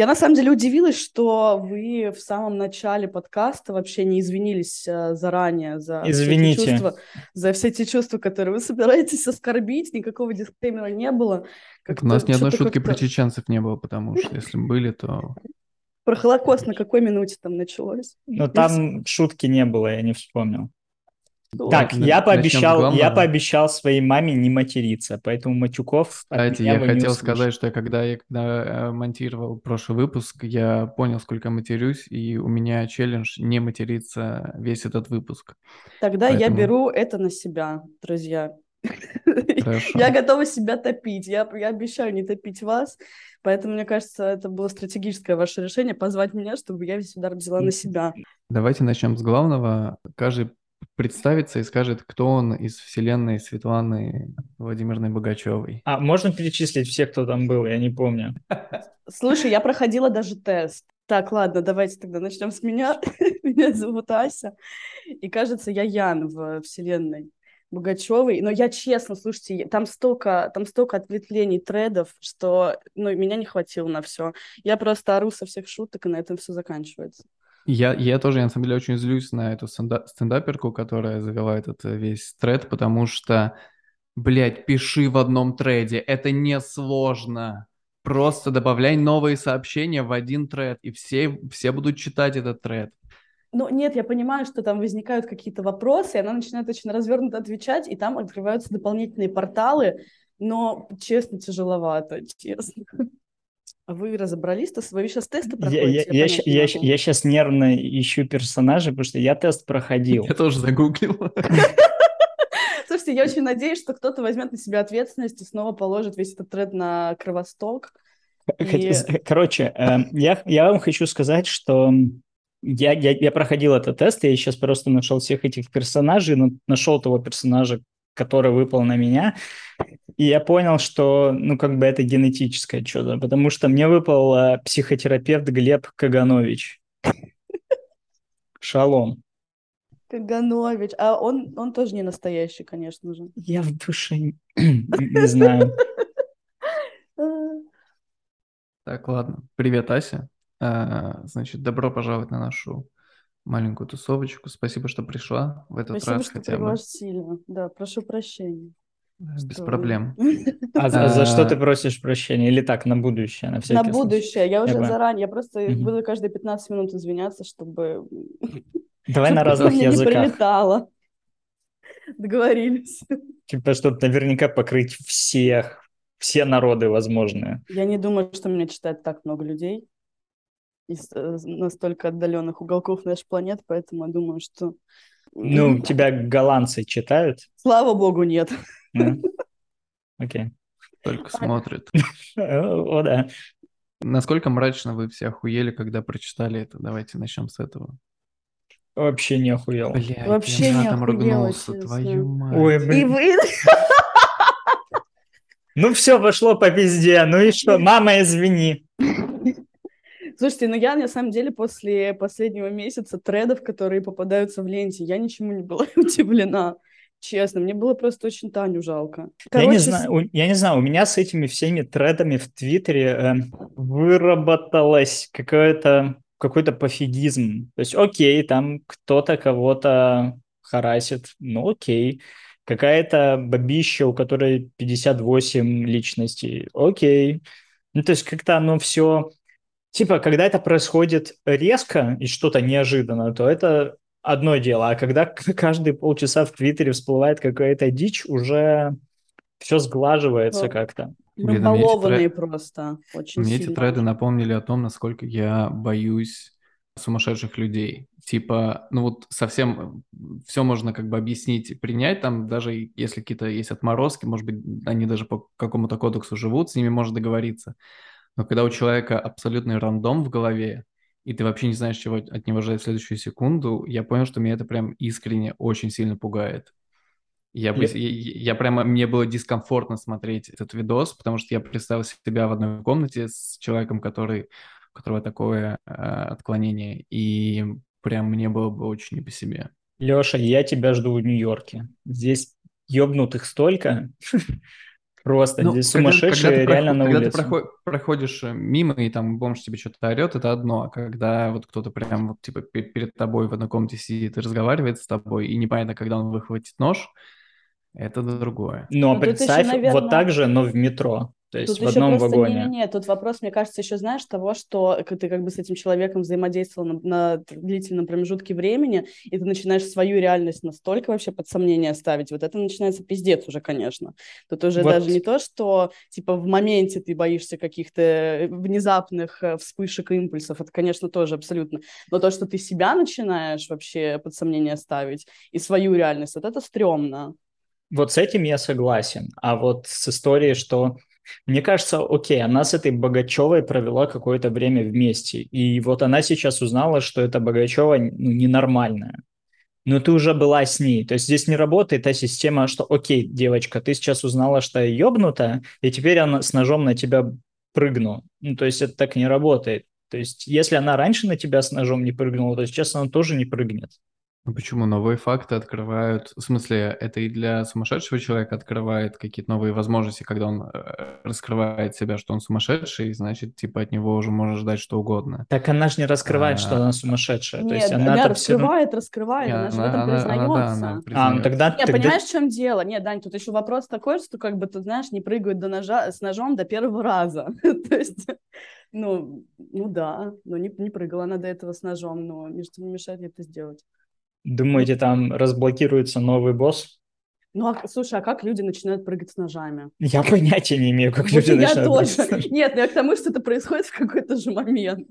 Я на самом деле удивилась, что вы в самом начале подкаста вообще не извинились э, заранее за Извините. все эти чувства, за все эти чувства, которые вы собираетесь оскорбить, никакого дисклеймера не было. У нас ни одной шутки про чеченцев не было, потому что если были, то... Про Холокост на какой минуте там началось? Ну, там шутки не было, я не вспомнил. Так, Ладно, я пообещал, я пообещал своей маме не материться, поэтому матюков Кстати, я хотел сказать, что я когда я когда э, монтировал прошлый выпуск, я понял, сколько я матерюсь, и у меня челлендж не материться весь этот выпуск. Тогда я Поэтому- беру это на себя, друзья. Хорошо. Я готова себя топить. Я, я обещаю не топить вас. Поэтому, мне кажется, это было стратегическое ваше решение позвать меня, чтобы я весь удар взяла на себя. Давайте начнем с главного. Каждый представится и скажет, кто он из вселенной Светланы Владимировны Богачевой. А можно перечислить всех, кто там был? Я не помню. Слушай, я проходила даже тест. Так, ладно, давайте тогда начнем с меня. Меня зовут Ася. И кажется, я Ян в вселенной Богачевой. Но я честно, слушайте, там столько, там столько ответвлений тредов, что ну, меня не хватило на все. Я просто ору со всех шуток, и на этом все заканчивается. Я, я тоже, я, на самом деле, очень злюсь на эту стенда- стендаперку, которая завела этот э, весь тред, потому что, блядь, пиши в одном треде, это несложно. Просто добавляй новые сообщения в один тред, и все, все будут читать этот тред. Ну, нет, я понимаю, что там возникают какие-то вопросы, и она начинает очень развернуто отвечать, и там открываются дополнительные порталы, но, честно, тяжеловато, честно. А вы разобрались-то? Вы сейчас тесты Я, проходите? я, я, понять щ- я, щ- я сейчас нервно ищу персонажа, потому что я тест проходил. Я тоже загуглил. Слушайте, я очень надеюсь, что кто-то возьмет на себя ответственность и снова положит весь этот тред на кровосток. И- Короче, эм, я, я вам хочу сказать, что я, я, я проходил этот тест, я сейчас просто нашел всех этих персонажей, но- нашел того персонажа, который выпал на меня, и я понял, что, ну, как бы это генетическое чудо, потому что мне выпал э, психотерапевт Глеб Каганович. Шалом. Каганович. А он, он тоже не настоящий, конечно же. Я в душе не не знаю. Так, ладно. Привет, Ася. А, Значит, добро пожаловать на нашу маленькую тусовочку. Спасибо, что пришла в этот Спасибо, раз что хотя бы. пригласили. Да, прошу прощения. Без что- проблем. А за, за что ты А. просишь прощения? Или так, на будущее, на всякий На будущее. Я уже заранее, я просто буду каждые 15 минут извиняться, чтобы... Давай на разных мне не языках. прилетало. Договорились. Типа, чтобы наверняка покрыть всех, все народы возможные. Я не думаю, что меня читает так много людей из э, настолько отдаленных уголков нашей планеты, поэтому я думаю, что... Ну, тебя голландцы читают? Слава богу, нет. Окей. Только смотрит. О, да. Насколько мрачно вы все охуели, когда прочитали это? Давайте начнем с этого. Вообще не охуел. Блядь, Вообще я не охуела, ругнулся, твою мать. Ой, И блин. вы... Ну все, пошло по пизде. Ну и что? Мама, извини. Слушайте, ну я на самом деле после последнего месяца тредов, которые попадаются в ленте, я ничему не была удивлена. Честно, мне было просто очень Таню жалко. Я не, Короче, знаю, у- я не знаю, у меня с этими всеми тредами в Твиттере э, выработалось какое-то какой-то пофигизм. То есть, окей, там кто-то кого-то харасит, ну окей. Какая-то бабища, у которой 58 личностей, окей. Ну, то есть, как-то оно все... Типа, когда это происходит резко и что-то неожиданно, то это одно дело. А когда каждые полчаса в Твиттере всплывает какая-то дичь, уже все сглаживается Да. как-то. мы Блин, а эти балованные тред- просто очень Мне эти сильно. треды напомнили о том, насколько я боюсь сумасшедших людей. Типа, ну вот совсем все можно как бы объяснить и принять, там даже если какие-то есть отморозки, может быть, они даже по какому-то кодексу живут, с ними можно договориться. Но когда у человека абсолютный рандом в голове, и ты вообще не знаешь, чего от него ждать в следующую секунду, я понял, что меня это прям искренне очень сильно пугает. Я, бы, Я- я, я прямо, мне было дискомфортно смотреть этот видос, потому что я представил себя в одной комнате с человеком, который, у которого такое э, отклонение, и прям мне было бы очень не по себе. Леша, я тебя жду в Нью-Йорке. Здесь ёбнутых столько. Просто Ну, здесь когда, сумасшедшие когда ты, реально проход- на когда ты улице. проход- проходишь э, мимо, и там бомж тебе что-то орет, это одно. А когда вот кто-то прям вот типа пе- перед тобой в одной комнате сидит и разговаривает с тобой, и непонятно, когда он выхватит нож, это другое. Ну, тут еще, представь, вот наверное, так же, но в метро. То есть Тут в еще одном просто вагоне. не-не-не, тут вопрос, мне кажется, еще знаешь того, что ты как бы с этим человеком взаимодействовал на, на длительном промежутке времени, и ты начинаешь свою реальность настолько вообще под сомнение ставить, вот это начинается пиздец уже, конечно. Тут уже Вот. даже не то, что типа в моменте ты боишься каких-то внезапных э, вспышек и импульсов, это, конечно, тоже абсолютно, но то, что ты себя начинаешь вообще под сомнение ставить и свою реальность, вот это стрёмно. Вот с этим я согласен. А вот с историей, что мне кажется, окей, она с этой Богачевой провела какое-то время вместе. И вот она сейчас узнала, что эта Богачева ну, ненормальная. Но ты уже была с ней. То есть здесь не работает та система, что окей, девочка, ты сейчас узнала, что я ёбнута, и теперь она с ножом на тебя прыгну. Ну, то есть это так не работает. То есть если она раньше на тебя с ножом не прыгнула, то сейчас она тоже не прыгнет. Ну почему? Новые факты открывают... В смысле, это и для сумасшедшего человека открывает какие-то новые возможности, когда он э, раскрывает себя, что он сумасшедший, значит, типа от него уже можно ждать что угодно. Так она же не раскрывает, что А, она сумасшедшая. То Нет, есть она, там всё равно- раскрывает, раскрывает, Не, она же в этом она- признается. она, да, она А, ну тогда, Не, тогда- понимаешь, в чем дело? Нет, Дань, тут еще вопрос такой, что как бы, ты знаешь, не прыгают до ножа, с ножом до первого раза. То есть, ну, ну да, но не, не прыгала она до этого с ножом, но ничто не мешает ей это сделать. Думаете, там разблокируется новый босс? Ну, а, слушай, а как люди начинают прыгать с ножами? Я понятия не имею, как люди я начинают тоже. прыгать. Нет, ну я к тому, что это происходит в какой-то же момент.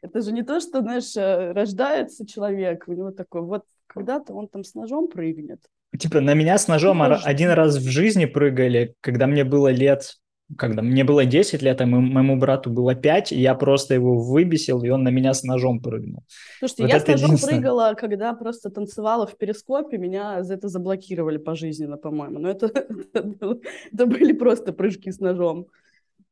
Это же не то, что, знаешь, э, рождается человек, у него такой, вот когда-то он там с ножом прыгнет. Типа на меня с ножом Ну, один раз в жизни прыгали, когда мне было лет, когда мне было 10 лет, а мо- моему брату было 5, и я просто его выбесил, и он на меня с ножом прыгнул. Слушайте, Вот я с ножом единственное. прыгала, когда просто танцевала в перископе, меня за это заблокировали пожизненно, по-моему. Но это, это, были просто прыжки с ножом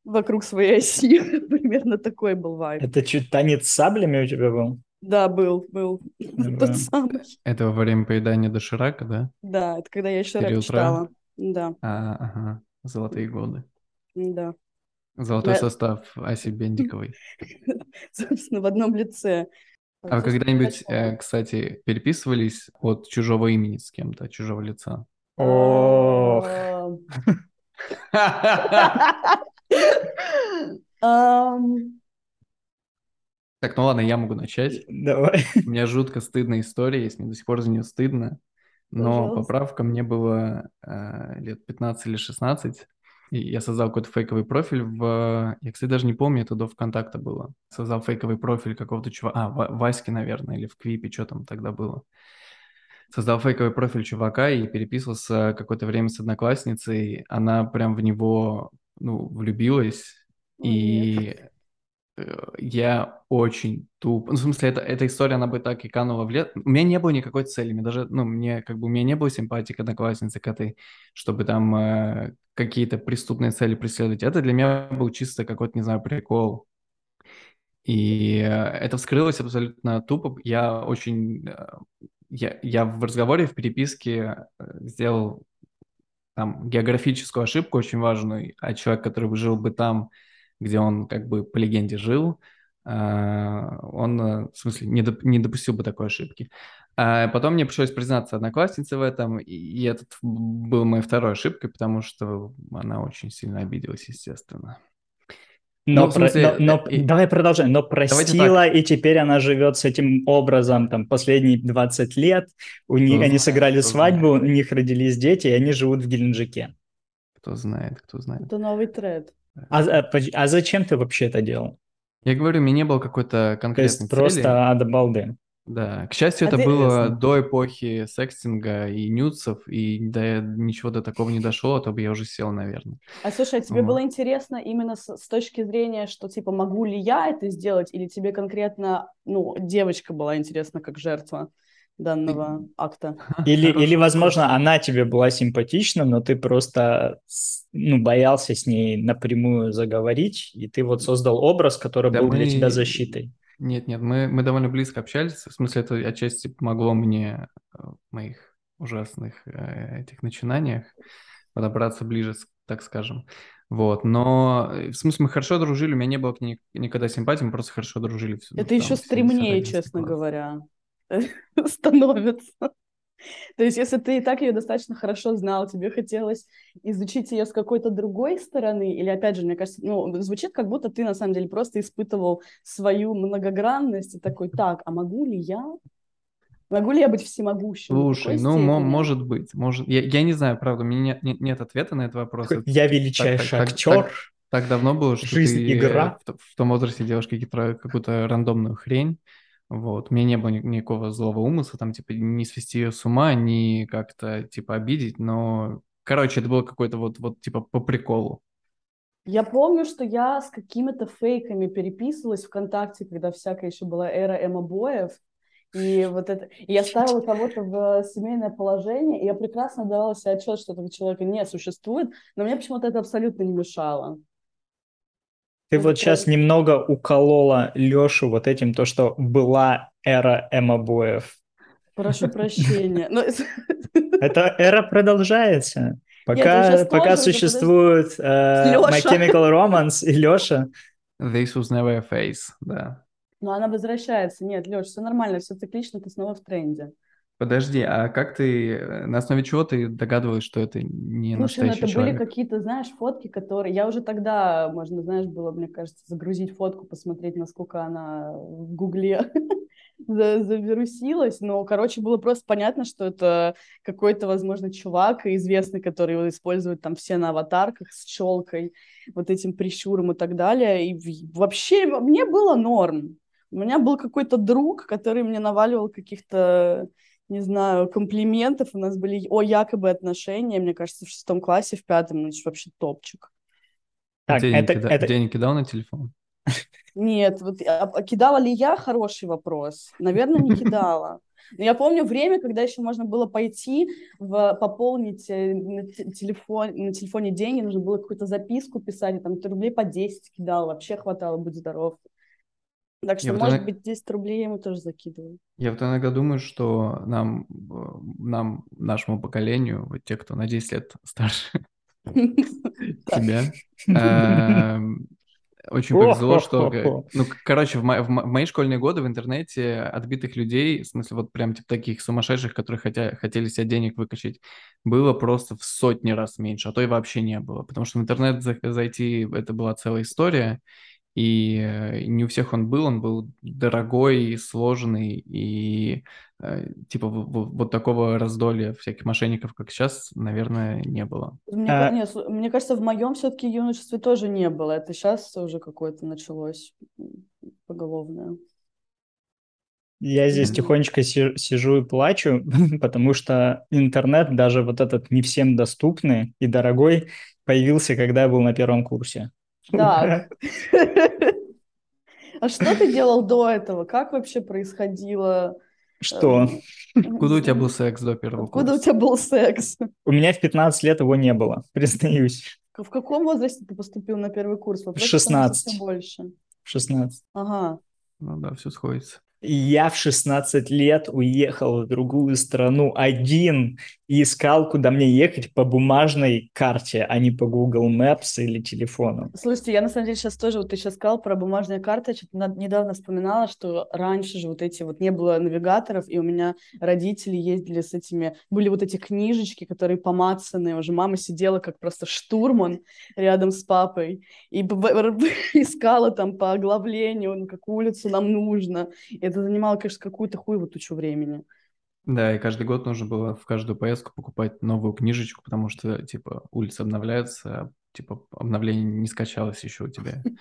вокруг своей оси. Примерно такой был вайб. Это чуть танец с саблями у тебя был? Да, был, был. Тот самый. Это во время поедания доширака, да? Да, это когда я еще читала. Да, А, ага, золотые годы. Да. Золотой Да. состав Аси Бендиковой. Собственно, в одном лице. А вы когда-нибудь, э, кстати, переписывались от чужого имени с кем-то, чужого лица? Ох. Так, ну ладно, я могу начать. Давай. У меня жутко стыдная история есть, мне до сих пор за нее стыдно. Но Пожалуйста. поправка мне было э, лет 15 или 16. Я создал какой-то фейковый профиль в... Я, кстати, даже не помню, это до ВКонтакта было. Создал фейковый профиль какого-то чувака... А, Ва- Васьки, наверное, или в Квипе, что там тогда было. Создал фейковый профиль чувака и переписывался какое-то время с одноклассницей. Она прям в него, ну, влюбилась. О, И я очень туп. Ну, в смысле, это, эта история, она бы так и канула в лет. У меня не было никакой цели. Мне даже, ну, мне как бы, у меня не было симпатии к однокласснице, к этой, чтобы там э, какие-то преступные цели преследовать. Это для меня был чисто какой-то, не знаю, прикол. И э, это вскрылось абсолютно тупо. Я очень... э, Я, я в разговоре, в переписке э, сделал там географическую ошибку очень важную, а человек, который жил бы там, где он как бы по легенде жил, а, он, э, в смысле, не, доп- не допустил бы такой ошибки. А потом мне пришлось признаться однокласснице в этом, и, этот был моей второй ошибкой, потому что она очень сильно обиделась, естественно. Но, Ну, в про- смысле, но- но- э, и- давай продолжай. Но простила, и теперь она живет с этим образом там последние 20 лет. У них Кто они знает, сыграли свадьбу, знает. у них родились дети, и они живут в Геленджике. Кто знает, кто знает. Это новый тред. А, а а зачем ты вообще это делал? Я говорю, мне не было какой-то То есть конкретной цели. просто ад балды. Да, к счастью, А это было до эпохи секстинга и нюцев, и до ничего до такого не дошло, а то бы я уже сел, наверное. А слушай, а тебе Вот. было интересно именно с, с точки зрения, что типа могу ли я это сделать, или тебе конкретно, ну, девочка была интересна как жертва данного акта? Или, или, возможно, она тебе была симпатична, но ты просто ну, боялся с ней напрямую заговорить, и ты вот создал образ, который Да был для мы- тебя защитой. Нет, нет, мы, мы довольно близко общались, в смысле, это отчасти помогло мне э, в моих ужасных э, этих начинаниях подобраться ближе так скажем. Вот, но э, в смысле мы хорошо дружили, у меня не было к ней никогда симпатии, мы просто хорошо дружили. Это там, еще стремнее, честно класс. говоря, становится. То есть, если ты и так ее достаточно хорошо знал, тебе хотелось изучить ее с какой-то другой стороны, или, опять же, мне кажется, ну, звучит, как будто ты, на самом деле, просто испытывал свою многогранность и такой, так, а могу ли я Могу ли я быть всемогущим? Слушай, ну, м- может быть. Может... Я, я не знаю, правда, у меня нет, нет, нет ответа на этот вопрос. Я величайший так, актер. Так, так, так давно было, что Жизнь, ты игра. В, в том возрасте делаешь какую-то рандомную хрень. Вот. У меня не было никакого злого умысла, там, типа, не свести ее с ума, не как-то, типа, обидеть, но, короче, это было какое-то вот, вот, типа, по приколу. Я помню, что я с какими-то фейками переписывалась ВКонтакте, когда всякая еще была эра эмобоев, и вот это... И я ставила кого-то в семейное положение, и я прекрасно давала себе отчет, что этого человека не существует, но мне почему-то это абсолютно не мешало. Ты вот сейчас немного уколола Лешу вот этим, то, что была эра эмобоев. Прошу прощения. Но... Эта эра продолжается. Пока, Нет, пока существует uh, My Chemical Romance и Леша. This was never a phase, да. Но она возвращается. Нет, Леш, все нормально, все циклично, ты снова в тренде. Подожди, а как ты, э, на основе чего ты догадываешь, что это не Слушай, ну настоящий это человек? были какие-то, знаешь, фотки, которые... Я уже тогда, можно, знаешь, было, мне кажется, загрузить фотку, посмотреть, насколько она в Гугле завирусилась. Но, короче, было просто понятно, что это какой-то, возможно, чувак известный, который использует там все на аватарках с челкой, вот этим прищуром и так далее. И вообще мне было норм. У меня был какой-то друг, который мне наваливал каких-то не знаю, комплиментов. У нас были о якобы отношения, мне кажется, в шестом классе, в пятом, значит, вообще топчик. Так, денег, это, кида... это... денег кидал на телефон? Нет, вот а, а кидала ли я, хороший вопрос. Наверное, не кидала. Но я помню время, когда еще можно было пойти в, пополнить э, на, телефон, на телефоне деньги, нужно было какую-то записку писать, и там ты рублей по 10 кидал, вообще хватало, будь здоров. Так что, я может вот быть, 10 рублей я ему тоже закидываю. Я вот иногда думаю, что нам, нам, нашему поколению, вот те, кто на 10 лет старше тебя, эм, очень повезло, что... Ну, короче, в, мо- в мои школьные годы в интернете отбитых людей, в смысле вот прям типа таких сумасшедших, которые хотя, хотели себе денег выкачать, было просто в сотни раз меньше, а то и вообще не было. Потому что в интернет зайти это была целая история, и э, не у всех он был, он был дорогой, сложный, и э, типа вот такого раздолья всяких мошенников, как сейчас, наверное, не было. Мне, а... нет, мне кажется, в моем все-таки юношестве тоже не было. Это сейчас уже какое-то началось поголовное. Я здесь тихонечко сижу и плачу, потому что интернет, даже вот этот не всем доступный и дорогой, появился, когда я был на первом курсе. Да. А что ты делал до этого? Как вообще происходило? Что? Эм, Куда у тебя был секс до первого Куда у тебя был секс? У меня в 15 лет его не было, признаюсь. В каком возрасте ты поступил на первый курс? В 16. больше. В 16. Ага. Ну да, все сходится. Я в 16 лет уехал в другую страну один и искал, куда мне ехать по бумажной карте, а не по Google Maps или телефону. Слушайте, я на самом деле сейчас тоже, вот ты сейчас сказал про бумажные карты, я недавно вспоминала, что раньше же вот эти вот не было навигаторов, и у меня родители ездили с этими, были вот эти книжечки, которые помацанные, уже мама сидела как просто штурман рядом с папой и искала там по оглавлению, на какую улицу нам нужно. Это занимало, конечно, какую-то хуевую тучу времени. Да, и каждый год нужно было в каждую поездку покупать новую книжечку, потому что, типа, улицы обновляются, а, типа, обновление не скачалось еще у тебя.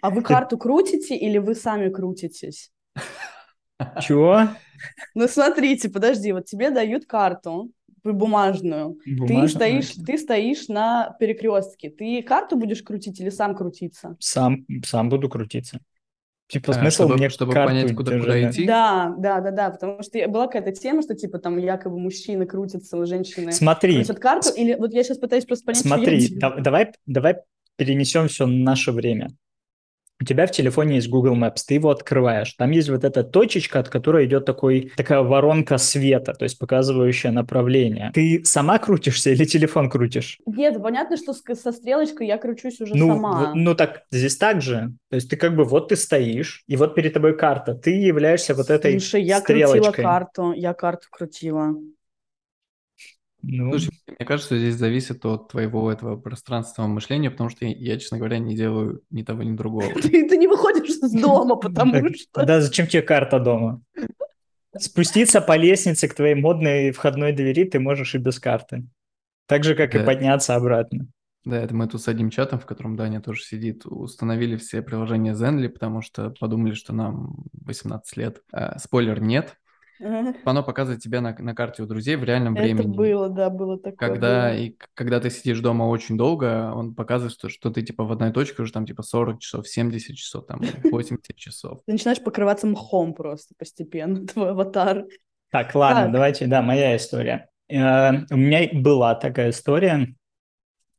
А вы карту крутите или вы сами крутитесь? Чего? Ну, смотрите, подожди, вот тебе дают карту, бумажную. Бумажную. Ты стоишь, ты стоишь на перекрестке. Ты карту будешь крутить или сам крутиться? Сам, сам буду крутиться. Типа, а, смысл чтобы, мне чтобы понять, куда, куда идти? Да, да, да, да, потому что была какая-то тема, что, типа, там, якобы мужчины крутятся, женщины Смотри. крутят карту, или вот я сейчас пытаюсь просто понять, Смотри, что я да, давай, давай перенесем все на наше время. У тебя в телефоне есть Google Maps, ты его открываешь. Там есть вот эта точечка, от которой идет такой, такая воронка света, то есть показывающая направление. Ты сама крутишься или телефон крутишь? Нет, понятно, что со стрелочкой я кручусь уже ну, сама. Ну так здесь так же. То есть ты как бы вот ты стоишь, и вот перед тобой карта. Ты являешься вот этой Слушай, я стрелочкой. крутила карту, я карту крутила. Ну, Слушай, мне кажется, здесь зависит от твоего этого пространственного мышления, потому что я, я честно говоря, не делаю ни того, ни другого. Ты, ты не выходишь из дома, потому что... Да, зачем тебе карта дома? Спуститься по лестнице к твоей модной входной двери ты можешь и без карты. Так же, как и подняться обратно. Да, это мы тут с одним чатом, в котором Даня тоже сидит, установили все приложения Zenly, потому что подумали, что нам 18 лет. А, спойлер, нет. Оно показывает тебя на, на карте у друзей в реальном Это времени. было, да, было такое. Когда, было. и, когда ты сидишь дома очень долго, он показывает, что, что ты типа в одной точке уже там типа 40 часов, 70 часов, там 80 часов. Ты начинаешь покрываться мхом просто постепенно, твой аватар. Так, ладно, так. давайте, да, моя история. Э, у меня была такая история.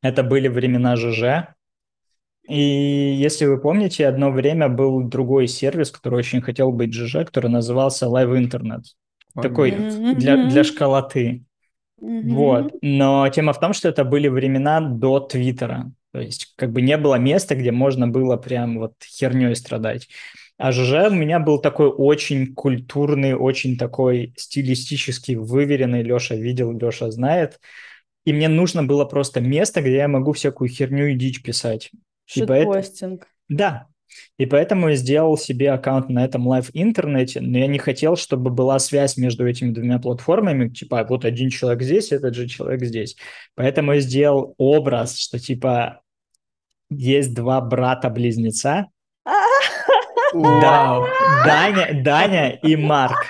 Это были времена ЖЖ. И если вы помните, одно время был другой сервис, который очень хотел быть ЖЖ, который назывался Live Internet. Ой, Такой для, для школоты. Mm-hmm. Вот. Но тема в том, что это были времена до Твиттера. То есть как бы не было места, где можно было прям вот херней страдать. А ЖЖ у меня был такой очень культурный, очень такой стилистически выверенный. Леша видел, Леша знает. И мне нужно было просто место, где я могу всякую херню и дичь писать. Shitposting. Да. И поэтому я сделал себе аккаунт на этом LiveInternet е, но я не хотел, чтобы была связь между этими двумя платформами, типа вот один человек здесь, этот же человек здесь. Поэтому я сделал образ, что типа есть два брата-близнеца, да, Даня, Даня и Марк.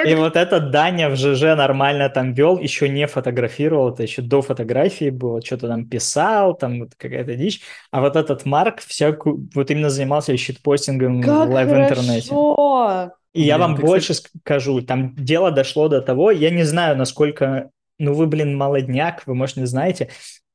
Блядь! И вот этот Даня в ЖЖ нормально там вел, еще не фотографировал, это еще до фотографии было, что-то там писал, там вот какая-то дичь. А вот этот Марк всякую, вот именно занимался shitposting ом как в LiveInternet е. И я вам больше кстати... скажу, там дело дошло до того, я не знаю, насколько, ну вы, блин, молодняк, вы, может, не знаете.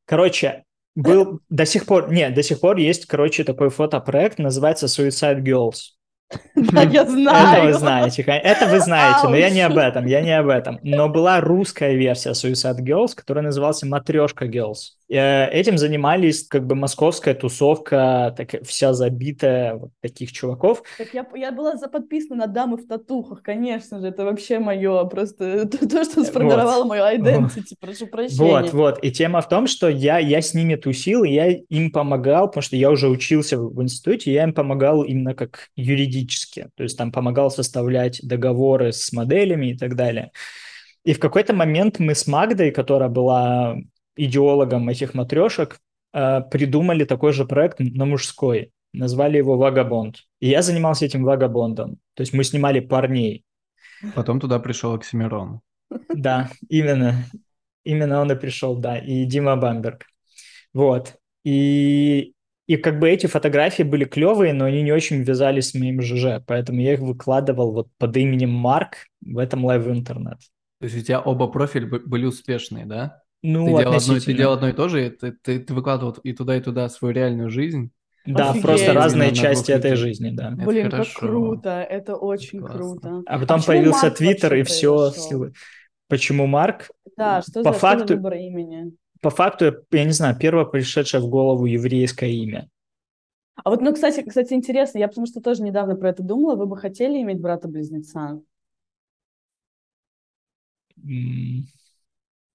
Короче, был до сих пор, нет, до сих пор есть, короче, такой фотопроект, называется Suicide Girls. Да, я знаю. Это вы знаете, это вы знаете, но я не об этом, я не об этом. Но была русская версия Suicide Girls, которая называлась Матрешка Girls. Э, этим занимались как бы московская тусовка, так, вся забитая вот таких чуваков. Так я, я была подписана на дамы в татухах, конечно же, это вообще мое, просто то, что сформировало вот. мою identity, прошу прощения. Вот, вот, и тема в том, что я, я с ними тусил, и я им помогал, потому что я уже учился в институте, я им помогал именно как юридически, то есть там помогал составлять договоры с моделями и так далее. И в какой-то момент мы с Магдой, которая была идеологом этих матрешек, э, придумали такой же проект на мужской. Назвали его «Вагабонд». И я занимался этим «Вагабондом». То есть мы снимали парней. Потом туда пришел Oxxxymiron. Да, именно. Именно он и пришел, да. И Дима Бамберг. Вот. И, и как бы эти фотографии были клевые, но они не очень вязались с моим ЖЖ. Поэтому я их выкладывал вот под именем Марк в этом LiveInternet. То есть у тебя оба профиля были успешные, да? Ну, ты, делал одно, ты делал одно и то же, ты, ты, ты выкладывал и туда, и туда свою реальную жизнь. Да, Офигеть. просто разные на, части на этой людей. жизни, да. Это Блин, хорошо. как круто, это очень Классно. круто. А потом а появился Твиттер и все. Почему Марк? Да, что, по за, факту, что за выбор имени? По факту, я не знаю, первое пришедшее в голову еврейское имя. А вот, ну, кстати, кстати, интересно, я потому что тоже недавно про это думала, вы бы хотели иметь брата-близнеца?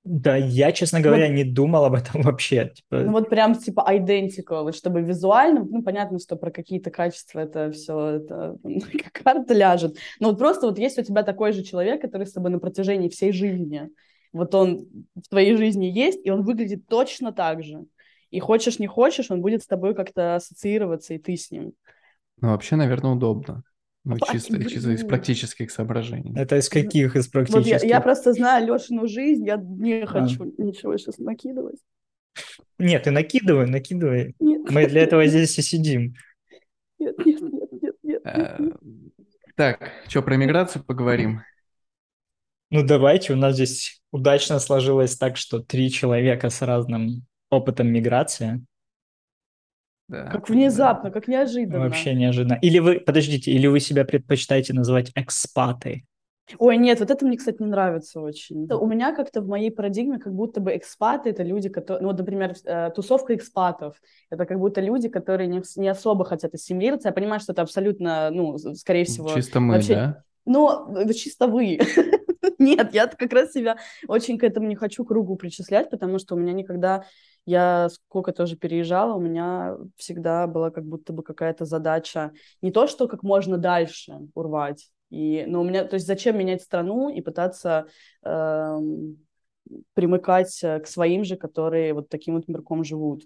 Да, я, честно говоря, вот, не думал об этом вообще. Типа... Ну вот прям типа identical, чтобы визуально, ну понятно, что про какие-то качества это все, это карта ляжет. Но вот просто вот есть у тебя такой же человек, который с тобой на протяжении всей жизни, вот он в твоей жизни есть, и он выглядит точно так же. И хочешь, не хочешь, он будет с тобой как-то ассоциироваться, и ты с ним. Ну, вообще, наверное, удобно. Ну, чисто, чисто из практических соображений. Это из каких из практических? Вот я, я просто знаю Лешину жизнь, я не а. хочу а. ничего сейчас накидывать. Нет, ты накидывай, накидывай. Нет. Мы для этого здесь и сидим. Нет, нет, нет, нет, нет. А, так, что, про миграцию поговорим? Ну, давайте, у нас здесь удачно сложилось так, что три человека с разным опытом миграции. Да, Как внезапно, да. как неожиданно. Вообще неожиданно. Или вы, подождите, или вы себя предпочитаете называть экспаты? Ой, нет, вот это мне, кстати, не нравится очень. У меня как-то в моей парадигме как будто бы экспаты — это люди, которые... Ну, вот, например, э, тусовка экспатов. Это как будто люди, которые не, не особо хотят ассимилироваться. Я понимаю, что это абсолютно, ну, скорее всего... Чисто мы, вообще- да? Но э, чисто вы. Нет, я как раз себя очень к этому не хочу кругу причислять, потому что у меня никогда, я сколько тоже переезжала, у меня всегда была как будто бы какая-то задача не то, что как можно дальше урвать, и, но у меня, то есть зачем менять страну и пытаться эм, примыкать э, к своим же, которые вот таким вот мирком живут.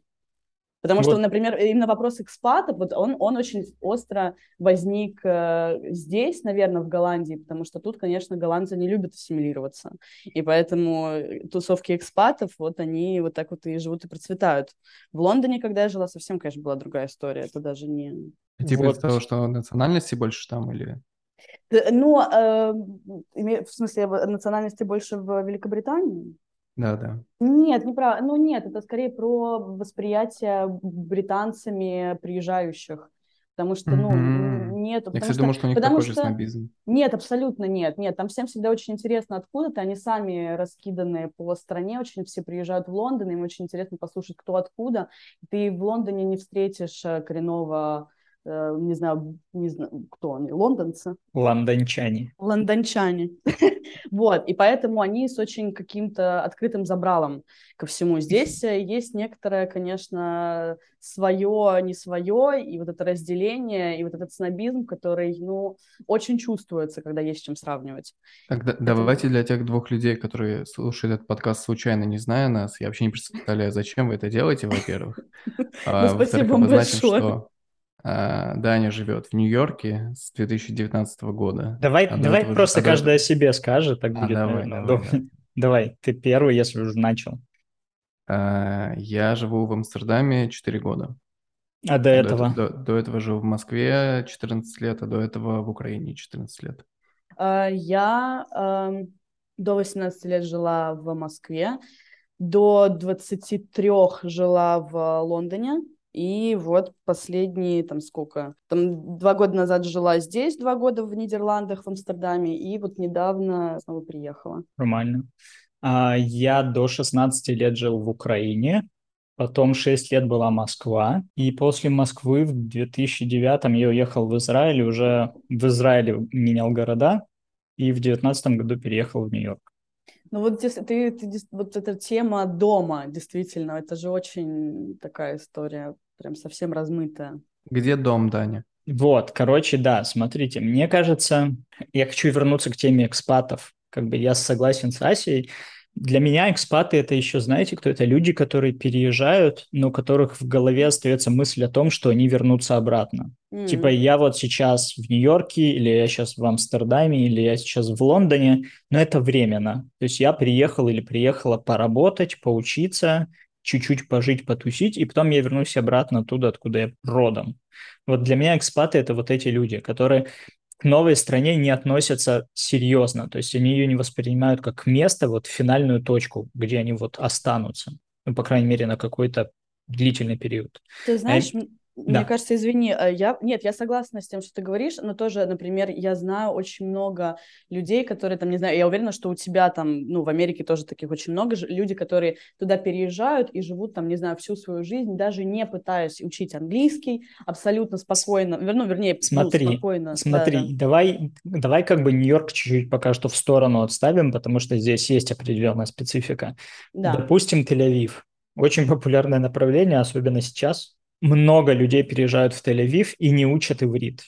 Потому что, Вот. например, именно вопрос экспатов, вот он, он очень остро возник э, здесь, наверное, в Голландии, потому что тут, конечно, голландцы не любят ассимилироваться. И поэтому э, тусовки экспатов, вот они вот так вот и живут и процветают. В Лондоне, когда я жила, совсем, конечно, была другая история. Это даже не... Типа Вот. из-за того, что национальности больше там или... Ну, э, в смысле, национальности больше в Великобритании? Да, да. Нет, не про... Ну, нет, это скорее про восприятие британцами приезжающих. Потому что, ну, Мгм. нету... Я, кстати, что- думал, что у них такой же что- снобизм. Нет, абсолютно нет. Нет, там всем всегда очень интересно, откуда ты. Они сами раскиданы по стране, очень все приезжают в Лондон, им очень интересно послушать, кто откуда. Ты в Лондоне не встретишь э, коренного, не знаю, не знаю, кто они, лондонцы? Лондончане. лондончане. Вот, и поэтому они с очень каким-то открытым забралом ко всему. Здесь э, есть некоторое, конечно, свое, не свое, и вот это разделение, и вот этот снобизм, который, ну, очень чувствуется, когда есть с чем сравнивать. Так, да- давайте для тех двух людей, которые слушают этот подкаст случайно, не зная нас, я вообще не представляю, зачем вы это делаете, во-первых. А, Ну, во-вторых, спасибо вам большое. что а, Даня живет в Нью-Йорке с 2019 года. Давай, А до давай этого- просто а до каждый о себе скажет, так А, будет, давай, наверное, давай, удобнее. Давай, ты первый, если уже начал. А, Я живу в Амстердаме 4 года. А до этого? До, до этого жил в Москве 14 лет, а до этого в Украине 14 лет. А, Я эм, до 18 лет жила в Москве, до 23 жила в Лондоне, и вот последние, там сколько, там два года назад жила здесь, два года в Нидерландах, в Амстердаме, и вот недавно снова приехала. Нормально. А, я до 16 лет жил в Украине, потом 6 лет была Москва, и после Москвы в 2009 я уехал в Израиль, уже в Израиле менял города, и в 2019 году переехал в Нью-Йорк. Ну вот ты, ты вот эта тема дома, действительно, это же очень такая история, прям совсем размытая. Где дом, Даня? Вот, короче, да, смотрите, мне кажется, я хочу вернуться к теме экспатов. Как бы я согласен с Асей. Для меня экспаты это еще, знаете, кто это? Люди, которые переезжают, но у которых в голове остается мысль о том, что они вернутся обратно. М. Типа я вот сейчас в Нью-Йорке, или я сейчас в Амстердаме, или я сейчас в Лондоне, но это временно. То есть я приехал или приехала поработать, поучиться, чуть-чуть пожить, потусить, и потом я вернусь обратно оттуда, откуда я родом. Вот для меня экспаты – это вот эти люди, которые к новой стране не относятся серьезно, то есть они ее не воспринимают как место, вот финальную точку, где они вот останутся, ну, по крайней мере, на какой-то длительный период. Ты знаешь, м- мне да. кажется, извини, э, я нет, я согласна с тем, что ты говоришь, но тоже, например, я знаю очень много людей, которые там, не знаю, я уверена, что у тебя там, ну, в Америке тоже таких очень много, люди, которые туда переезжают и живут там, не знаю, всю свою жизнь, даже не пытаясь учить английский, абсолютно спокойно, вер- ну, вернее, ну, Смотри, спокойно. Смотри, Да-да. давай, давай как бы Нью-Йорк чуть-чуть пока что в сторону отставим, потому что здесь есть определенная специфика. Да. Допустим, Тель-Авив. Очень популярное направление, особенно сейчас. Много людей переезжают в Тель-Авив и не учат иврит.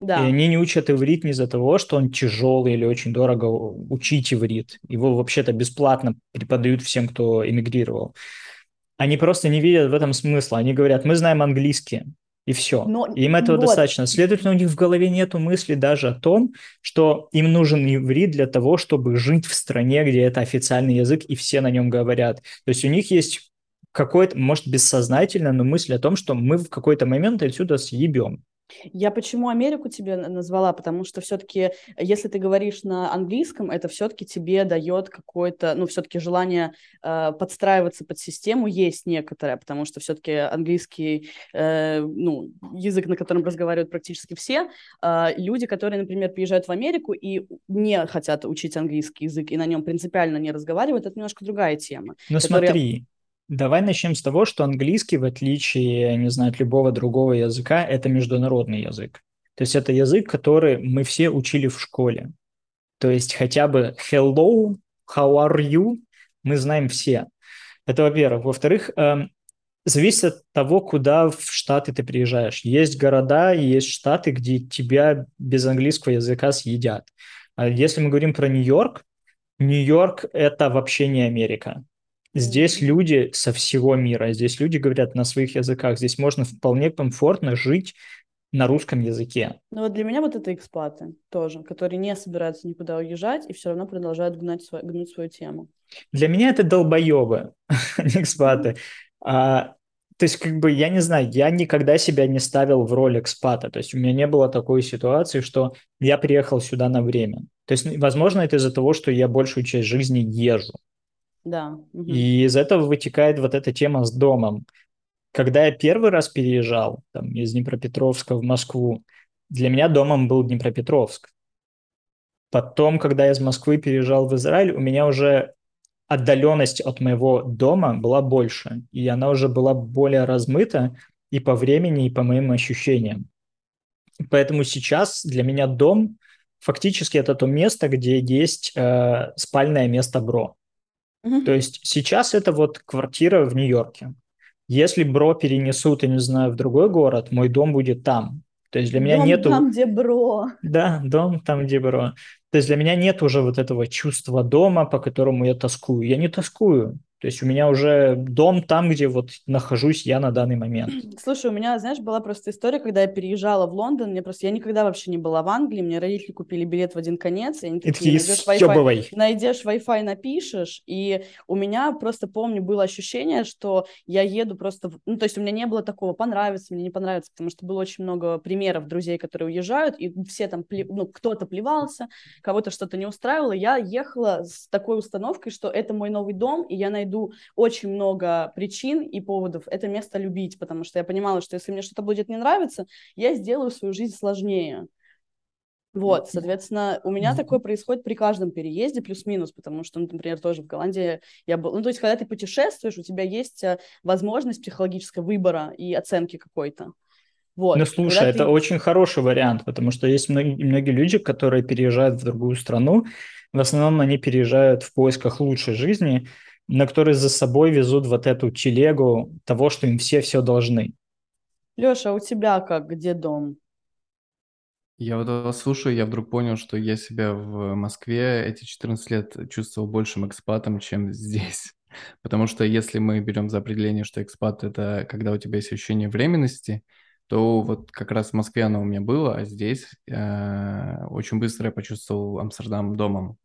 Да. И они не учат иврит не из-за того, что он тяжелый или очень дорого учить иврит. Его вообще-то бесплатно преподают всем, кто эмигрировал. Они просто не видят в этом смысла. Они говорят, мы знаем английский, и все. Но- Им этого вот. достаточно. Следовательно, у них в голове нету мысли даже о том, что им нужен иврит для того, чтобы жить в стране, где это официальный язык, и все на нем говорят. То есть у них есть какой-то, может, бессознательно, но мысль о том, что мы в какой-то момент отсюда съебем. Я почему Америку тебе назвала? Потому что все-таки, если ты говоришь на английском, это все-таки тебе дает какое-то, ну, все-таки желание э, подстраиваться под систему есть некоторое, потому что все-таки английский, э, ну, язык, на котором разговаривают практически все, э, люди, которые, например, приезжают в Америку и не хотят учить английский язык и на нем принципиально не разговаривают, это немножко другая тема. Ну, которая... смотри, Давай начнем с того, что английский, в отличие, не знаю, от любого другого языка, это международный язык. То есть это язык, который мы все учили в школе. То есть хотя бы hello, how are you, мы знаем все. Это во-первых. Во-вторых, эм, зависит от того, куда в Штаты ты приезжаешь. Есть города есть штаты, где тебя без английского языка съедят. А если мы говорим про Нью-Йорк, Нью-Йорк – это вообще не Америка. Здесь люди со всего мира, здесь люди говорят на своих языках, здесь можно вполне комфортно жить на русском языке. Ну вот для меня вот это экспаты тоже, которые не собираются никуда уезжать и все равно продолжают гнать, свой, гнуть свою тему. Для меня это долбоебы, экспаты. А, то есть, как бы, я не знаю, я никогда себя не ставил в роль экспата. То есть, у меня не было такой ситуации, что я приехал сюда на время. То есть, возможно, это из-за того, что я большую часть жизни езжу. Да. И из этого вытекает вот эта тема с домом. Когда я первый раз переезжал там, из Днепропетровска в Москву, для меня домом был Днепропетровск. Потом, когда я из Москвы переезжал в Израиль, у меня уже отдаленность от моего дома была больше, и она уже была более размыта и по времени, и по моим ощущениям. Поэтому сейчас для меня дом фактически это то место, где есть э, спальное место Бро. То есть сейчас это вот квартира в Нью-Йорке. Если бро перенесут, я не знаю, в другой город, мой дом будет там. То есть для меня дом нету... там, где бро. Да, дом там, где бро. То есть для меня нет уже вот этого чувства дома, по которому я тоскую. Я не тоскую. То есть у меня уже дом там, где вот нахожусь я на данный момент. Слушай, у меня, знаешь, была просто история, когда я переезжала в Лондон, мне просто, я никогда вообще не была в Англии, мне родители купили билет в один конец, и они такие, найдешь Wi-Fi, найдешь Wi-Fi, напишешь, и у меня просто, помню, было ощущение, что я еду просто, ну, то есть у меня не было такого, понравится мне, не понравится, потому что было очень много примеров друзей, которые уезжают, и все там, ну, кто-то плевался, кого-то что-то не устраивало, я ехала с такой установкой, что это мой новый дом, и я найду найду очень много причин и поводов это место любить, потому что я понимала, что если мне что-то будет не нравиться, я сделаю свою жизнь сложнее. Вот, соответственно, у меня такое происходит при каждом переезде, плюс-минус, потому что, ну, например, тоже в Голландии я был... Ну, то есть, когда ты путешествуешь, у тебя есть э, возможность психологического выбора и оценки какой-то. Вот. Ну, слушай, Когда это ты... очень хороший вариант, потому что есть многие, многие люди, которые переезжают в другую страну, в основном они переезжают в поисках лучшей жизни, но которые за собой везут вот эту телегу того, что им все все должны. Леша, а у тебя как, где дом? Я вот вас слушаю, я вдруг понял, что я себя в Москве эти 14 лет чувствовал большим экспатом, чем здесь. Потому что если мы берем за определение, что экспат – это когда у тебя есть ощущение временности, то вот как раз в Москве оно у меня было, а здесь э, очень быстро я почувствовал Амстердам домом.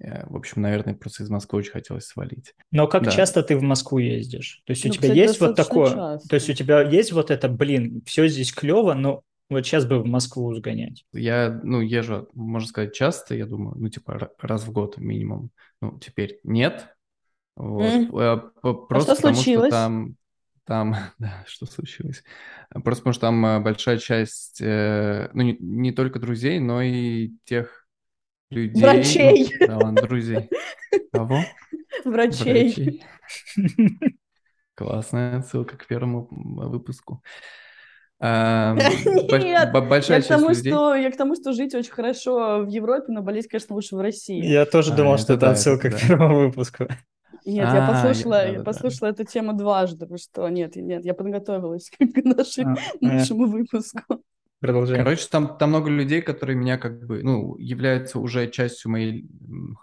Э, в общем, наверное, просто из Москвы очень хотелось свалить. Но как да. часто ты в Москву ездишь? То есть ну, у тебя кстати, есть вот такое... Часто. То есть у тебя есть вот это, блин, все здесь клево, но вот сейчас бы в Москву сгонять. Я, ну, езжу, можно сказать, часто, я думаю, ну, типа раз в год минимум. Ну, теперь нет. Вот. Mm. Просто а что потому, случилось? что там, там, да, что случилось? Просто потому что там э, большая часть, ну, не, не только друзей, но и тех людей. Врачей. Да, ладно, друзей. Кого? Врачей. Врачей. Классная ссылка к первому выпуску. Нет, большая я, к тому, людей... что, я к тому, что жить очень хорошо в Европе, но болеть, конечно, лучше в России. Я тоже а, думал, что это да, отсылка к первому выпуску. Нет, а, я послушала, я, да, послушала эту тему дважды, потому что нет, нет, я подготовилась к а, нашему выпуску. Продолжаем. Короче, там, там много людей, которые меня как бы, ну, являются уже частью моей,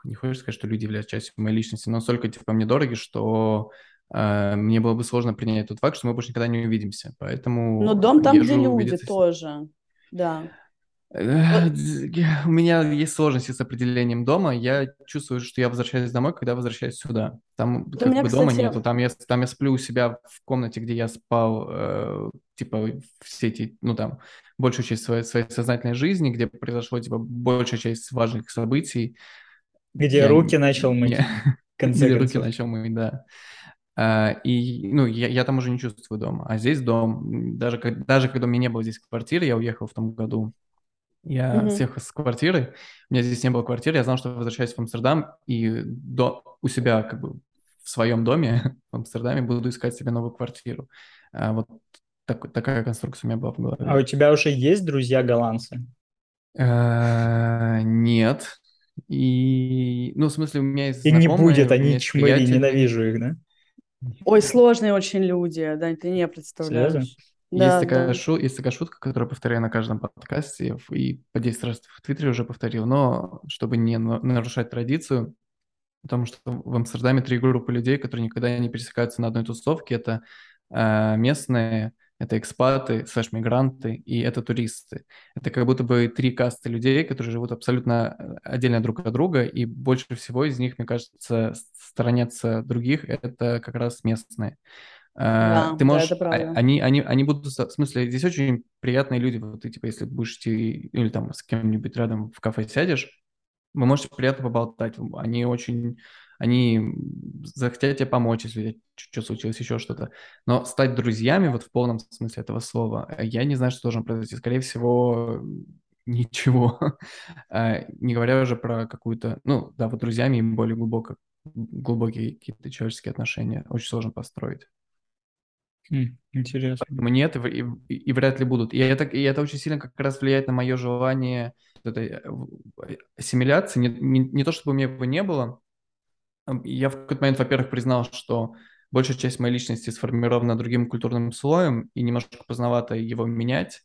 не хочешь сказать, что люди являются частью моей личности, но настолько, типа, мне дороги, что э, мне было бы сложно принять тот факт, что мы больше никогда не увидимся, поэтому... Но дом там, где люди тоже, да. Э, У меня есть сложности с определением дома. Я чувствую, что я возвращаюсь домой, когда возвращаюсь сюда. Там у как меня, бы дома кстати, нету. Там я, там я сплю у себя в комнате, где я спал, э, типа, все эти, ну там, большую часть своей, своей сознательной жизни, где произошло, типа, большая часть важных событий. Где Я руки начал мыть, я- Или руки начал мыть, да. А, И, ну, я, я там уже не чувствую дома. А здесь дом. Даже, как- даже когда у меня не было здесь квартиры, я уехал в том году, я Мгм. съехал с квартиры, у меня здесь не было квартиры, я знал, что возвращаюсь в Амстердам, и до, у себя как бы в своем доме в Амстердаме буду искать себе новую квартиру. А вот так- такая конструкция у меня была в голове. А у тебя уже есть друзья голландцы? Э, Нет. И, ну, в смысле, у меня есть И не знакомые, будет, они чмыри, ненавижу их, да? Ой, сложные очень люди, да, ты не представляешь. Серьезно? Есть Да, такая, да. шу- есть такая шутка, которую повторяю на каждом подкасте, и по 10 раз в Твиттере уже повторил, но чтобы не на- нарушать традицию, потому что в Амстердаме три группы людей, которые никогда не пересекаются на одной тусовке. Это э, местные, это экспаты, слэш-мигранты и это туристы. Это как будто бы три касты людей, которые живут абсолютно э, отдельно друг от друга, и больше всего из них, мне кажется, сторонятся других, это как раз местные. Э, Да, Ты да, можешь, это а- правда. они, они, они будут, в смысле, здесь очень приятные люди. Вот ты, типа, если будешь идти или там с кем-нибудь рядом в кафе сядешь, вы можете приятно поболтать. Они очень, они захотят тебе помочь, если что случилось, еще что-то. Но стать друзьями, вот в полном смысле этого слова, э, я не знаю, что должно произойти. Скорее всего, ничего. А, Не говоря уже про какую-то, ну, да, вот друзьями и более глубоко, глубокие какие-то человеческие отношения очень сложно построить. М, Интересно. Поэтому нет, и, и и вряд ли будут. И это, и это очень сильно как раз влияет на мое желание этой э, в- ассимиляции. Не, не, не то, чтобы у меня его не было. Я в какой-то момент, во-первых, признал, что большая часть моей личности сформирована другим культурным слоем, и немножко поздновато его менять.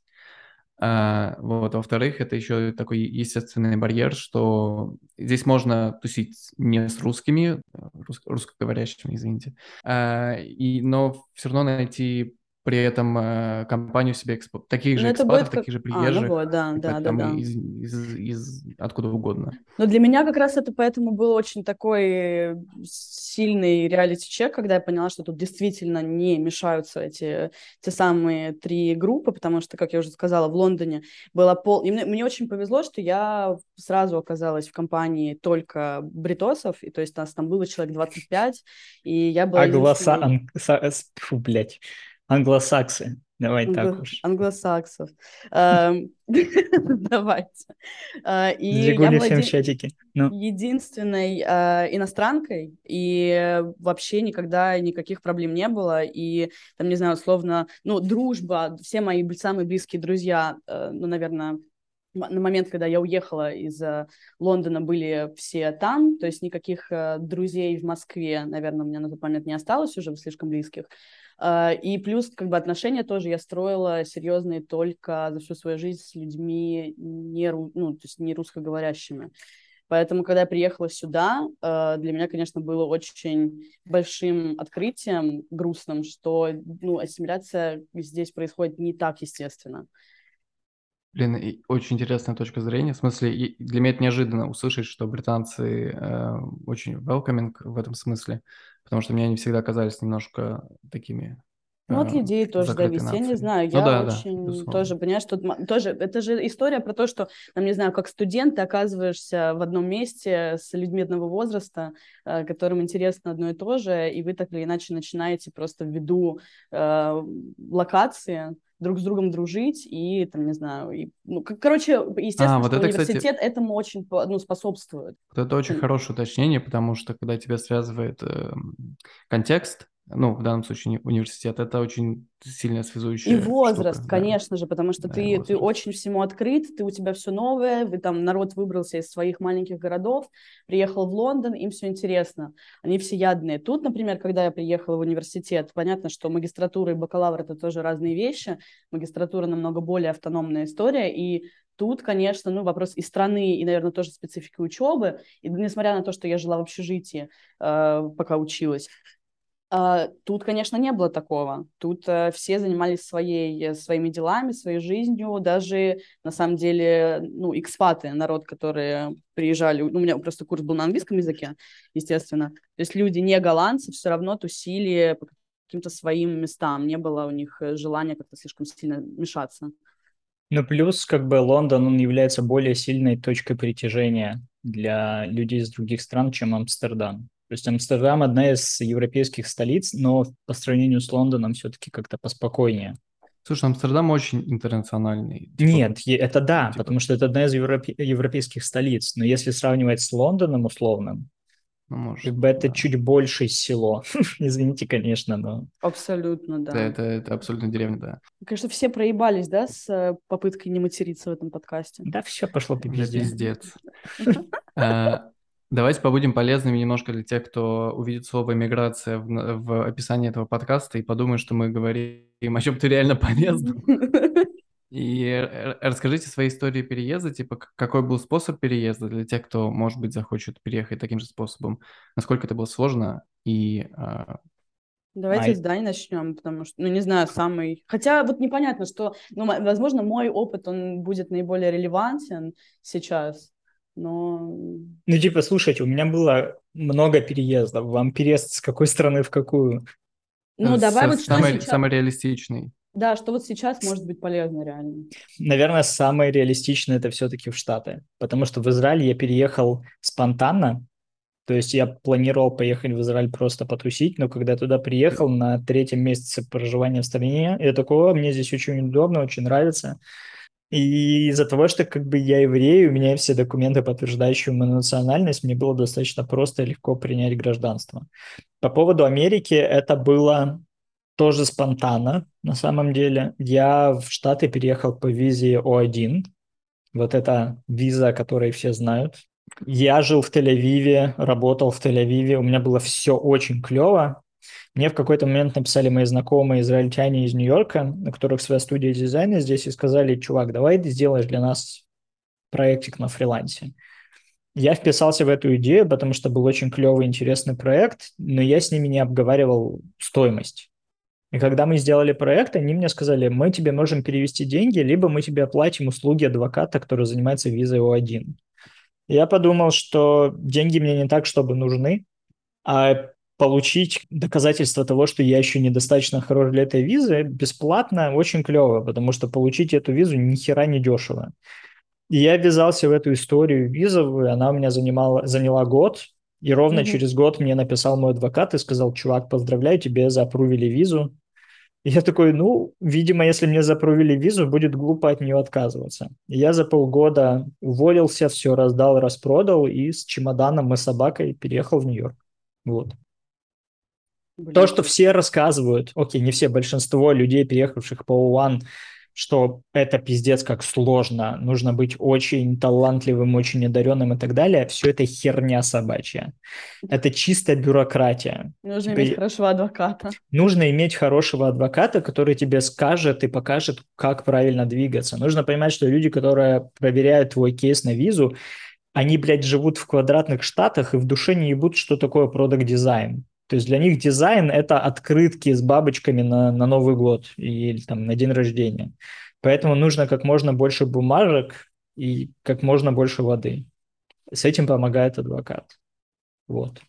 А, вот. Во-вторых, это еще такой естественный барьер, что здесь можно тусить не с русскими, э, рус- русскоговорящими, извините, а, и, но все равно найти при этом э, компанию себе экспо- таких Ну, же будет экспатов, как... таких же А, ну приезжих, вот, да, типа, да, да, там да. из, из- из откуда угодно. Но для меня как раз это поэтому был очень такой сильный реалити-чек, когда я поняла, что тут действительно не мешаются эти те самые три группы, потому что, как я уже сказала, в Лондоне было пол... И мне, мне очень повезло, что я сразу оказалась в компании только бритосов, и то есть нас там было человек 25, и я была Аглоса... единственной- ан- Фу, блядь. Англосаксы. Давай так уж. англосаксов. Эм, Давайте. Э, И я всем чатике. Ну, единственной э, иностранкой, и вообще никогда никаких проблем не было, и там, не знаю, условно, ну, дружба, все мои самые близкие друзья, э, ну, наверное, на момент, когда я уехала из Лондона, были все там, то есть никаких друзей в Москве, наверное, у меня на тот момент не осталось уже слишком близких. Э, И плюс, как бы, отношения тоже я строила серьезные только за всю свою жизнь с людьми не, ну, то есть не русскоговорящими. Поэтому, когда я приехала сюда, э, для меня, конечно, было очень большим открытием, грустным, что ну, ассимиляция здесь происходит не так естественно. Блин, очень интересная точка зрения. В смысле, для меня это неожиданно услышать, что британцы э, очень welcoming в этом смысле, потому что мне они всегда казались немножко такими Ну, от э, людей тоже зависит. Я не знаю, Ну я да, да, очень безусловно. тоже, понимаешь, тут м- тоже, это же история про то, что, там, не знаю, как студент ты оказываешься в одном месте с людьми одного возраста, э, которым интересно одно и то же, и вы так или иначе начинаете просто ввиду э, локации друг с другом дружить и, там, не знаю, и, ну, к- короче, естественно, А, вот что это, кстати- университет этому очень, ну, способствует. Вот это очень хорошее уточнение, потому что когда тебя связывает эм, контекст, ну, в данном случае уни- университет, это очень сильная связующая И возраст, штука, да. конечно же, потому что Да, ты, ты очень всему открыт, ты у тебя все новое, вы там народ выбрался из своих маленьких городов, приехал в Лондон, им все интересно, они всеядные. Тут, например, когда я приехала в университет, понятно, что магистратура и бакалавр это тоже разные вещи, магистратура намного более автономная история, и Тут, конечно, ну, вопрос и страны, и, наверное, тоже специфика учебы. И несмотря на то, что я жила в общежитии, э, пока училась, тут, конечно, не было такого. Тут а, все занимались своей, э, своими делами, своей жизнью. Даже, на самом деле, ну, экспаты, народ, которые приезжали. Ну, у меня просто курс был на английском языке, естественно. То есть люди не голландцы все равно тусили по каким-то своим местам. Не было у них э, желания как-то слишком сильно мешаться. Ну, плюс, как бы, Лондон, он является более сильной точкой притяжения для людей из других стран, чем Амстердам. То есть Амстердам одна из европейских столиц, но по сравнению с Лондоном все-таки как-то поспокойнее. Слушай, Амстердам очень интернациональный. Типа, Нет, это да, типа... потому что это одна из европе- европейских столиц. Но если сравнивать с Лондоном условным, ну, может, как бы это да. чуть больше село. Извините, конечно, но... Абсолютно, да. Да, это, это абсолютно деревня, да. Конечно, все проебались, да, с э, попыткой не материться в этом подкасте? Да, все пошло по пизде. пиздец. Давайте побудем полезными немножко для тех, кто увидит слово «иммиграция» в, в описании этого подкаста и подумает, что мы говорим о чем-то реально полезном. И расскажите свои истории переезда, типа какой был способ переезда для тех, кто, может быть, захочет переехать таким же способом, насколько это было сложно и... А, Давайте а... с Дани начнем, потому что, ну, не знаю, самый... Хотя вот непонятно, что, ну, возможно, мой опыт, он будет наиболее релевантен сейчас, но... Ну, типа, слушайте, у меня было много переездов. Вам переезд с какой страны в какую? Ну, давай вот что самый, сейчас... самый реалистичный. Да, что вот сейчас может быть полезно реально? Наверное, самое реалистичное это все-таки в Штаты, потому что в Израиль я переехал спонтанно, то есть я планировал поехать в Израиль просто потусить, но когда туда приехал на третьем месяце проживания в стране, я такой, мне здесь очень удобно, очень нравится. И из-за того, что как бы я еврей, у меня все документы, подтверждающие мою национальность, мне было достаточно просто и легко принять гражданство. По поводу Америки это было тоже спонтанно, на самом деле. Я в Штаты переехал по визе О1. Вот это виза, которую все знают. Я жил в Тель-Авиве, работал в Тель-Авиве, у меня было все очень клево. Мне в какой-то момент написали мои знакомые израильтяне из Нью-Йорка, у которых своя студия дизайна здесь, и сказали, чувак, давай ты сделаешь для нас проектик на фрилансе. Я вписался в эту идею, потому что был очень клевый, интересный проект, но я с ними не обговаривал стоимость. И когда мы сделали проект, они мне сказали, мы тебе можем перевести деньги, либо мы тебе оплатим услуги адвоката, который занимается визой О1. Я подумал, что деньги мне не так, чтобы нужны, а получить доказательство того, что я еще недостаточно хорош для этой визы, бесплатно, очень клево, потому что получить эту визу ни хера не дешево. И я ввязался в эту историю визовую, она у меня занимала, заняла год, и ровно mm-hmm. через год мне написал мой адвокат и сказал, чувак, поздравляю, тебе запрувили визу. И я такой, ну, видимо, если мне запрувили визу, будет глупо от нее отказываться. И я за полгода уволился, все раздал, распродал, и с чемоданом и собакой переехал в Нью-Йорк. Вот. Блин. То, что все рассказывают, окей, не все, большинство людей, переехавших по ООН, что это пиздец как сложно, нужно быть очень талантливым, очень одаренным и так далее, все это херня собачья. Это чистая бюрократия. Нужно типа, иметь хорошего адвоката. Нужно иметь хорошего адвоката, который тебе скажет и покажет, как правильно двигаться. Нужно понимать, что люди, которые проверяют твой кейс на визу, они, блядь, живут в квадратных штатах и в душе не ебут, что такое продукт дизайн. То есть для них дизайн – это открытки с бабочками на, на Новый год или там на день рождения. Поэтому нужно как можно больше бумажек и как можно больше воды. С этим помогает адвокат. Вот.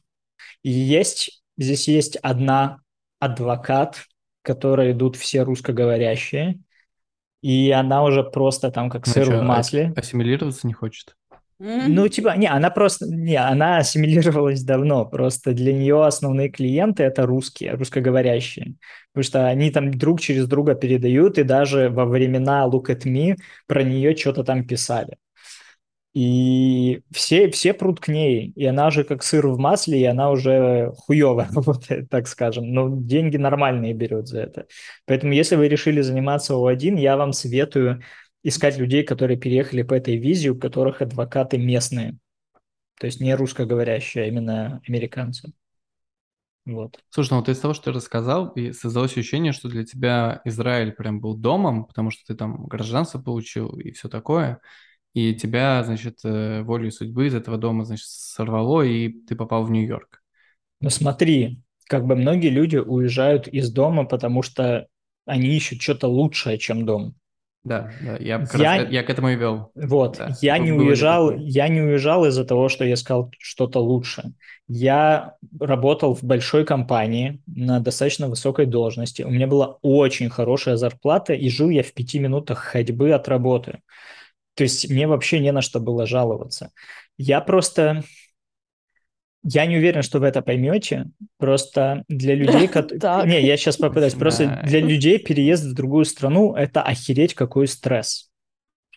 И есть, здесь есть одна адвокат, которой идут все русскоговорящие, и она уже просто там как ну, сыр что, в масле. Ассимилироваться не хочет? Ну, типа, не, она просто, не, она ассимилировалась давно, просто для нее основные клиенты – это русские, русскоговорящие, потому что они там друг через друга передают, и даже во времена Look at Me про нее что-то там писали. И все, все прут к ней, и она уже как сыр в масле, и она уже хуево работает, так скажем. Но деньги нормальные берет за это. Поэтому если вы решили заниматься О1, я вам советую искать людей, которые переехали по этой визе, у которых адвокаты местные. То есть не русскоговорящие, а именно американцы. Вот. Слушай, ну вот из того, что ты рассказал, и создалось ощущение, что для тебя Израиль прям был домом, потому что ты там гражданство получил и все такое, и тебя, значит, э, волей судьбы из этого дома, значит, сорвало, и ты попал в Нью-Йорк. Ну смотри, как бы многие люди уезжают из дома, потому что они ищут что-то лучшее, чем дом. Да, да, я, как Я- раз- я к этому и вел. Вот, Да, я не уезжал, я не уезжал из-за того, что я искал что-то лучше. Я работал в большой компании на достаточно высокой должности. У меня была очень хорошая зарплата, и жил я в пяти минутах ходьбы от работы. То есть мне вообще не на что было жаловаться. Я просто... Я не уверен, что вы это поймете. Просто для людей, кот- Так. Не, я сейчас попытаюсь. Просто для людей переезд в другую страну – это охереть какой стресс.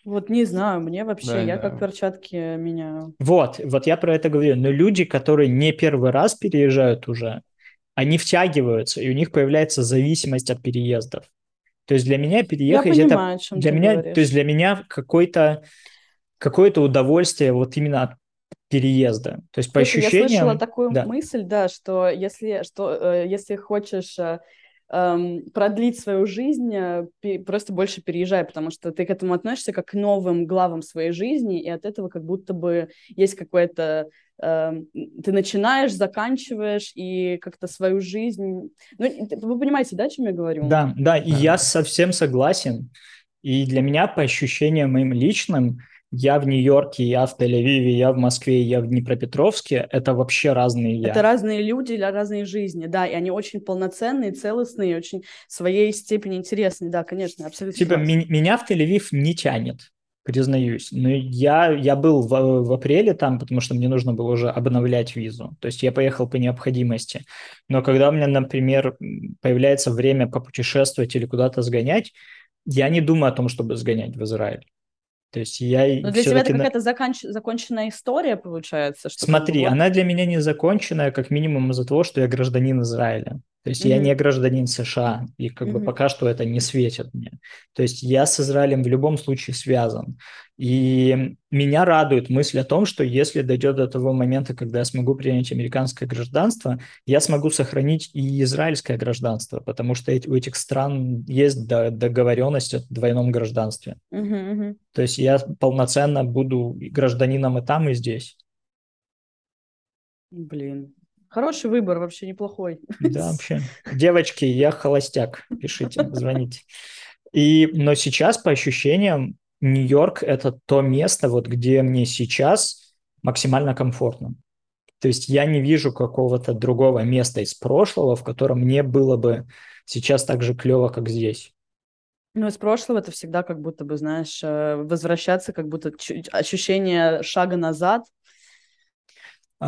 Вот не знаю, мне вообще, Да, я да. как перчатки меняю. Вот, вот я про это говорю. Но люди, которые не первый раз переезжают уже, они втягиваются, и у них появляется зависимость от переездов. То есть для меня переехать это понимаю, для ты меня, говоришь. то есть для меня какой-то какое-то удовольствие вот именно от переезда. То есть по Слушай, я слышала ощущениям, такую да. мысль, да, что если, что, э, если хочешь э, эм, продлить свою жизнь, э, пе- просто больше переезжай, потому что ты к этому относишься как к новым главам своей жизни, и от этого как будто бы есть какое-то... эм, ты начинаешь, заканчиваешь, и как-то свою жизнь... Ну, вы понимаете, да, о чем я говорю? Да, да, и я совсем согласен. И для меня, по ощущениям моим личным, я в Нью-Йорке, я в Тель-Авиве, я в Москве, я в Днепропетровске, это вообще разные я. Это разные люди для разные жизни, да, и они очень полноценные, целостные, очень своей степени интересные, да, конечно, абсолютно Типа ми- меня в Тель-Авив не тянет, признаюсь. Но я, я был в, в апреле там, потому что мне нужно было уже обновлять визу. То есть я поехал по необходимости. Но когда у меня, например, появляется время попутешествовать или куда-то сгонять, я не думаю о том, чтобы сгонять в Израиль. То есть я Но для тебя это какая-то заканч- законченная история, получается? Что бы Смотри, вот- она для меня не законченная, как минимум из-за того, что я гражданин Израиля. То есть я Мгм. не гражданин США, и как бы Мгм. пока что это не светит мне. То есть я с Израилем в любом случае связан. И меня радует мысль о том, что если дойдет до того момента, когда я смогу принять американское гражданство, я смогу сохранить и израильское гражданство, потому что у этих стран есть до- договоренность о двойном гражданстве. Мгм, мгм. То есть я полноценно буду гражданином и там, и здесь. Блин. Хороший выбор, вообще неплохой. Да, вообще. Девочки, я холостяк. Пишите, звоните. И, но сейчас, по ощущениям, Нью-Йорк – это то место, вот где мне сейчас максимально комфортно. То есть я не вижу какого-то другого места из прошлого, в котором мне было бы сейчас так же клево, как здесь. Ну, из прошлого это всегда как будто бы, знаешь, э, возвращаться, как будто ощущение шага назад.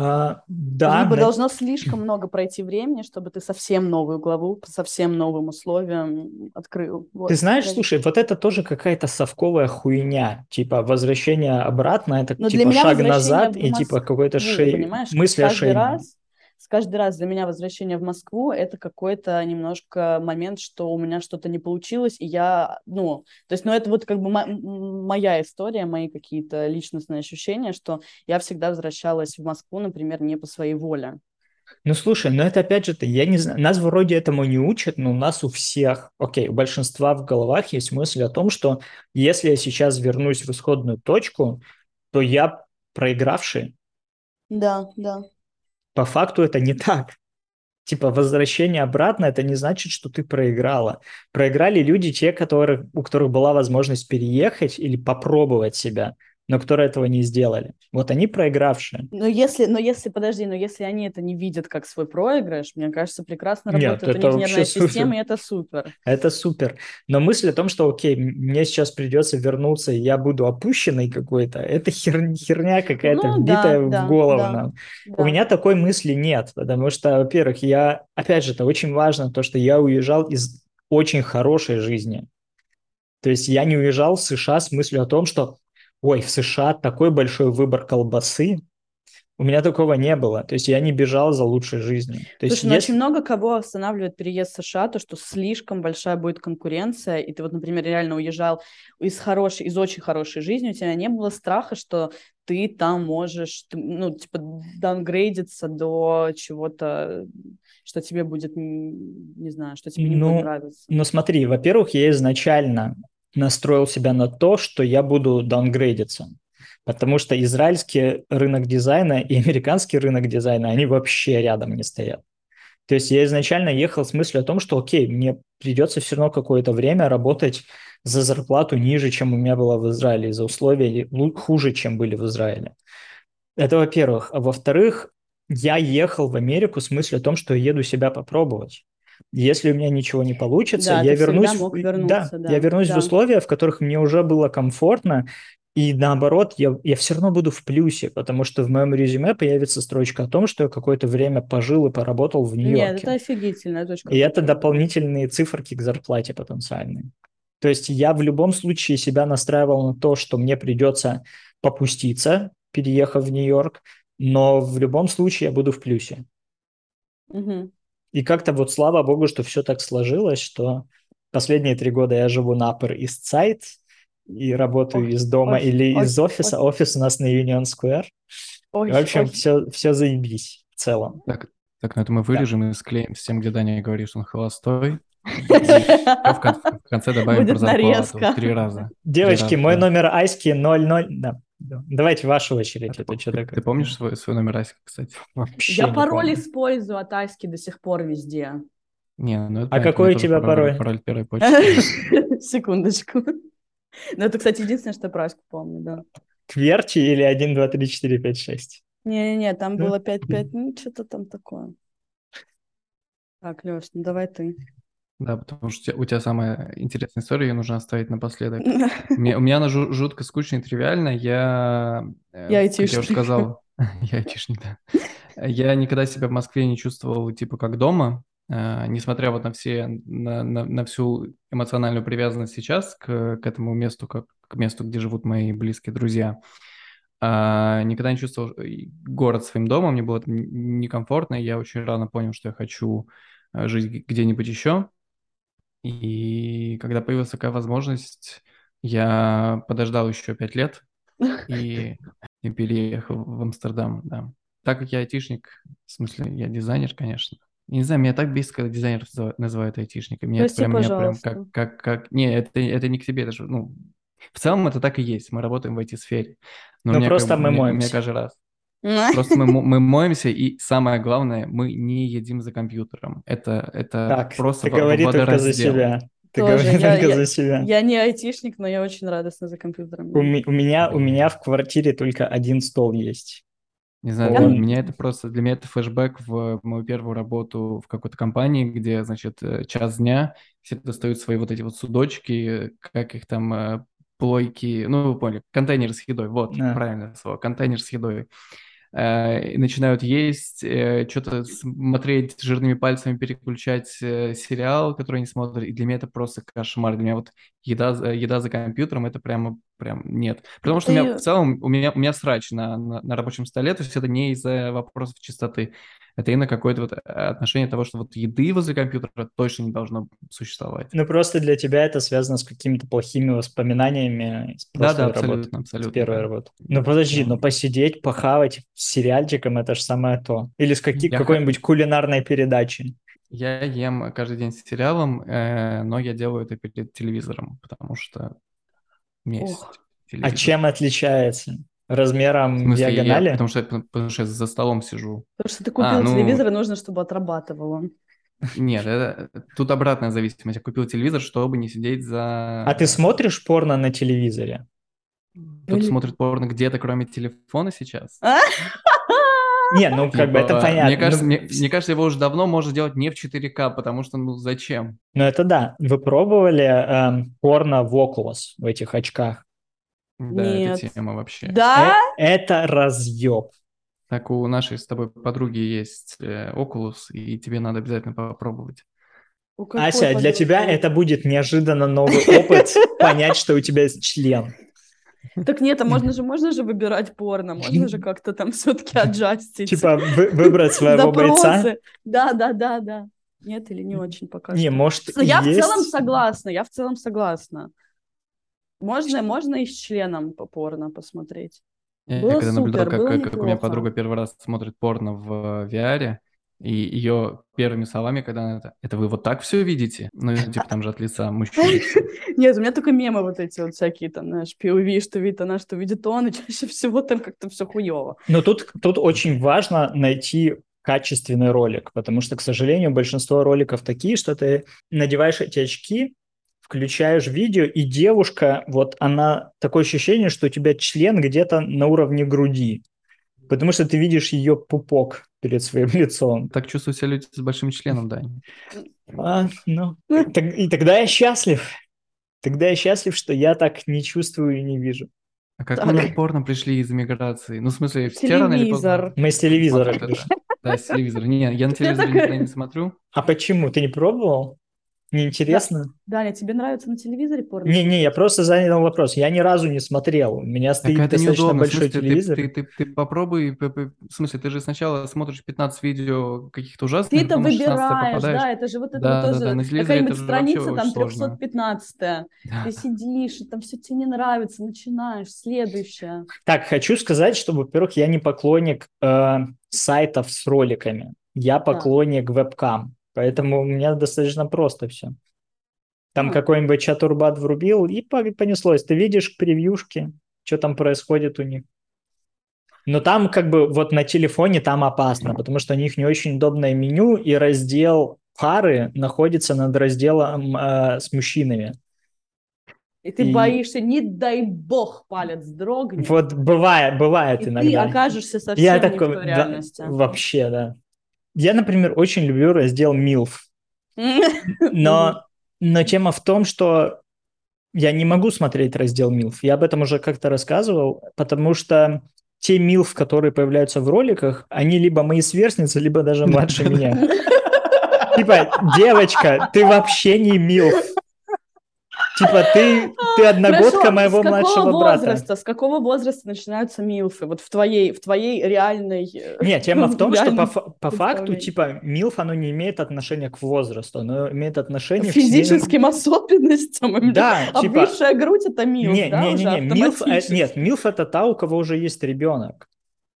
А, да, Либо на- должно слишком много пройти времени, чтобы ты совсем новую главу, по совсем новым условиям открыл. Вот. Ты знаешь, слушай, вот это тоже какая-то совковая хуйня. Типа возвращение обратно, это Но для типа шаг назад и типа какой-то шей... понимаешь, мысли о шейне. раз, каждый раз для меня возвращение в Москву это какой-то немножко момент, что у меня что-то не получилось, и я, ну, то есть, ну, это вот как бы моя история, мои какие-то личностные ощущения, что я всегда возвращалась в Москву, например, не по своей воле. Ну, слушай, ну это опять же, -то, я не знаю, нас вроде этому не учат, но у нас у всех, окей, у большинства в головах есть мысль о том, что если я сейчас вернусь в исходную точку, то я проигравший. Да, да. По факту это не так. Типа возвращение обратно, это не значит, что ты проиграла. Проиграли люди, те, которых, у которых была возможность переехать или попробовать себя, но которые этого не сделали. Вот они проигравшие. Но если, но если, подожди, но если они это не видят как свой проигрыш, мне кажется, прекрасно Нет, работает это у них нервная супер. система, и это супер. Это супер. Но мысль о том, что, окей, мне сейчас придется вернуться, и я буду опущенной какой-то, это хер- херня какая-то Ну, вбитая да, в голову да. нам. Да. У меня такой мысли нет, потому что, во-первых, я, опять же, это очень важно, то, что я уезжал из очень хорошей жизни. То есть я не уезжал в США с мыслью о том, что, ой, в США такой большой выбор колбасы. У меня такого не было. То есть я не бежал за лучшей жизнью. То есть Слушай, ну если- очень много кого останавливает переезд в США, то, что слишком большая будет конкуренция, и ты вот, например, реально уезжал из хорошей, из очень хорошей жизни, у тебя не было страха, что ты там можешь, ну, типа, даунгрейдиться до чего-то, что тебе будет, не знаю, что тебе не Ну, будет нравиться. Ну смотри, во-первых, я изначально настроил себя на то, что я буду даунгрейдиться. Потому что израильский рынок дизайна и американский рынок дизайна, они вообще рядом не стоят. То есть я изначально ехал с мыслью о том, что окей, мне придется все равно какое-то время работать за зарплату ниже, чем у меня было в Израиле, за условия хуже, чем были в Израиле. Это во-первых. А во-вторых, я ехал в Америку с мыслью о том, что еду себя попробовать. Если у меня ничего не получится, да, я вернусь, мог да, да, я вернусь да. в условия, в которых мне уже было комфортно, и наоборот, я, я все равно буду в плюсе, потому что в моем резюме появится строчка о том, что я какое-то время пожил и поработал в Нью-Йорке. Нет, это офигительная точка. И это дополнительные циферки к зарплате потенциальные. То есть я в любом случае себя настраивал на то, что мне придется попуститься, переехав в Нью-Йорк, но в любом случае я буду в плюсе. Угу. И как-то вот слава богу, что все так сложилось, что последние три года я живу на Upper East Side и работаю ой, из дома ой, или ой, из офиса. Ой. Офис у нас на Union Square. Ой, в общем, ой. Все, все заебись в целом. Так, так, ну это мы вырежем да. и склеим с тем, где Даня говорит, что он холостой. В конце добавим про зарплату три раза. Девочки, мой номер Айски 00... Да. Давайте вашу очередь. А это что ты, ты помнишь свой, свой номер Аськи, кстати? Вообще Я пароль помню. использую от Аськи до сих пор везде. Не, ну это а какой у тебя пароль? Пароль первой почты. Секундочку. Ну, это, кстати, единственное, что про Аську помню, да. Кверчи или 1, 2, 3, 4, 5, 6? Не-не-не, там было 5, 5, ну, что-то там такое. Так, Леш, ну давай ты. Да, потому что у тебя самая интересная история, ее нужно оставить напоследок. у, меня, у меня она жутко скучная и тривиальная. Я, э, я айтишник. я уже сказал, я айтишник, да. Я никогда себя в Москве не чувствовал, типа, как дома, э, несмотря вот на все, на, на, на всю эмоциональную привязанность сейчас к, к этому месту, как к месту, где живут мои близкие друзья. А, никогда не чувствовал город своим домом, мне было некомфортно, я очень рано понял, что я хочу э, жить где-нибудь еще. И когда появилась такая возможность, я подождал еще пять лет и, и переехал в Амстердам, да. Так как я айтишник, в смысле, я дизайнер, конечно. Не знаю, меня так бесит, когда дизайнер называют айтишником. Меня Прости, прям, меня прям как, как, как... Не, это, это не к тебе даже. Ну, в целом это так и есть. Мы работаем в IT-сфере. Но, Но просто как, мы моемся. Мне каждый раз. Просто мы, мы моемся, и самое главное, мы не едим за компьютером. Это, это так, просто ты говори только за себя. Ты Тоже. говори я, только я, за себя. Я не айтишник, но я очень радостна за компьютером. У, ми, у, меня, у меня в квартире только один стол есть. Не знаю, для меня это просто, для меня это флешбэк в мою первую работу в какой-то компании, где, значит, э, час дня, все достают свои вот эти вот судочки, как их там, э, плойки, ну, вы поняли, контейнер с едой, вот, а. правильное слово, контейнер с едой. Э, начинают есть, э, что-то смотреть жирными пальцами, переключать э, сериал, который они смотрят. И для меня это просто кошмар. Для меня вот еда, еда за компьютером это прямо прям нет. Потому что Ты... у меня в целом у меня, у меня срач на, на, на рабочем столе, то есть это не из-за вопросов чистоты. Это именно какое-то вот отношение того, что вот еды возле компьютера точно не должно существовать. Ну, просто для тебя это связано с какими-то плохими воспоминаниями с да, да, абсолютно, работы, абсолютно. С первой да. работы. Ну, подожди, ну посидеть, похавать с сериальчиком, это же самое то. Или с каки- какой-нибудь кулинарной передачей. Я ем каждый день с сериалом, э, но я делаю это перед телевизором, потому что у меня есть А чем отличается? Размером смысле, диагонали? Я, потому, что, потому что я за столом сижу. Потому что ты купил а, ну... телевизор, и нужно, чтобы отрабатывал он. Нет, это, тут обратная зависимость. Я купил телевизор, чтобы не сидеть за... А ты смотришь порно на телевизоре? Кто-то Или... смотрит порно где-то, кроме телефона сейчас? Не, ну как бы это типа, понятно. Мне кажется, мне, мне кажется, его уже давно можно делать не в 4К, потому что, ну, зачем? Ну это да. Вы пробовали эм, порно в Oculus, в этих очках? Да, Нет. это тема вообще. Да? Э это разъеб. Так у нашей с тобой подруги есть э, Oculus, и тебе надо обязательно попробовать. Ася, подруги? для тебя это будет неожиданно новый опыт понять, что у тебя есть член. Так нет, а можно же, можно же выбирать порно, можно же как-то там все-таки аджастить. Типа вы, выбрать своего бойца? Да, да, да, да. Нет или не очень пока Не, может, Я есть... в целом согласна, я в целом согласна. Можно, можно и с членом по порно посмотреть. Я, было я когда супер, наблюдал, как, как, как у меня подруга первый раз смотрит порно в VR, и ее первыми словами, когда она это, это вы вот так все видите? Ну, типа там же от лица мужчины. Нет, у меня только мемы вот эти вот всякие, там, знаешь, POV, что видит она, что видит он, и чаще всего там как-то все хуево. Но тут, тут очень важно найти качественный ролик, потому что, к сожалению, большинство роликов такие, что ты надеваешь эти очки, включаешь видео, и девушка, вот она, такое ощущение, что у тебя член где-то на уровне груди, потому что ты видишь ее пупок перед своим лицом. Так чувствуют себя люди с большим членом, да. А, ну, так, и тогда я счастлив. Тогда я счастлив, что я так не чувствую и не вижу. А как Так. мы на порно пришли из эмиграции? Ну, в смысле, или Телевизор. поздно? Мы с телевизора. Да, с телевизора. Не, я на телевизоре никогда не смотрю. А почему? Ты не пробовал? Неинтересно? Даня, тебе нравится на телевизоре порно? Не-не, я просто занял вопрос. Я ни разу не смотрел. У меня Так стоит это достаточно неудобно. Большой смысле, ты, телевизор. ты, ты, ты попробуй, п- п- в смысле, ты же сначала смотришь 15 видео каких-то ужасных, Ты это потом на 16 выбираешь, попадаешь. да, это же вот это Да, вот да, тоже да, на телевизоре какая-нибудь страница, там очень сложно. 315 Да. Ты сидишь, и там все тебе не нравится, начинаешь, следующее. Так, хочу сказать, что, во-первых, я не поклонник э, сайтов с роликами. Я поклонник вебкам. Поэтому у меня достаточно просто все. Там А. какой-нибудь чатурбат врубил, и по- понеслось. Ты видишь превьюшки, что там происходит у них. Но там как бы вот на телефоне там опасно, потому что у них не очень удобное меню, и раздел пары находится над разделом э, с мужчинами. И ты И- боишься, не дай бог палец дрогнет, Вот бывает, бывает и ты иногда. окажешься совсем Я не такой, в той да, реальности. вообще, да. Я, например, очень люблю раздел МИЛФ, но, но тема в том, что я не могу смотреть раздел МИЛФ. Я об этом уже как-то рассказывал, потому что те МИЛФ, которые появляются в роликах, они либо мои сверстницы, либо даже младше меня. Типа, девочка, ты вообще не МИЛФ. Типа, ты, ты одногодка Хорошо, моего с какого младшего брата. возраста, с какого возраста начинаются милфы? Вот в твоей, в твоей реальной... э, Нет, тема в том, что по, по факту, типа, МИЛФ, оно не имеет отношения к возрасту, оно имеет отношение к физическим особенностям. семейным- Да, типа... Обвисшая грудь это милф, Не, да, не, не, не, МИЛФ, э, нет, МИЛФ это та, у кого уже есть ребенок.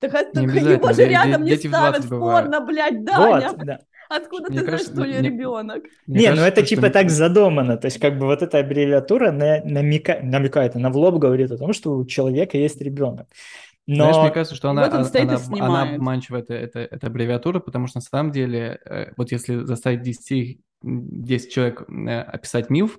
Так обязательно, его же рядом не ставят 20 в порно, блядь, Даня. Вот, да. Откуда Мне ты знаешь, кажется, что у нее ребенок? Мне не, ну кажется, это что типа не- так задумано, то есть как бы вот эта аббревиатура на- намека- намекает, она в лоб говорит о том, что у человека есть ребенок. Знаешь, мне Но кажется, что она, вот он она, она, она обманчивает это, это, аббревиатура, потому что на самом деле, э, вот если заставить 10, м, 10 человек э, описать МИЛФ,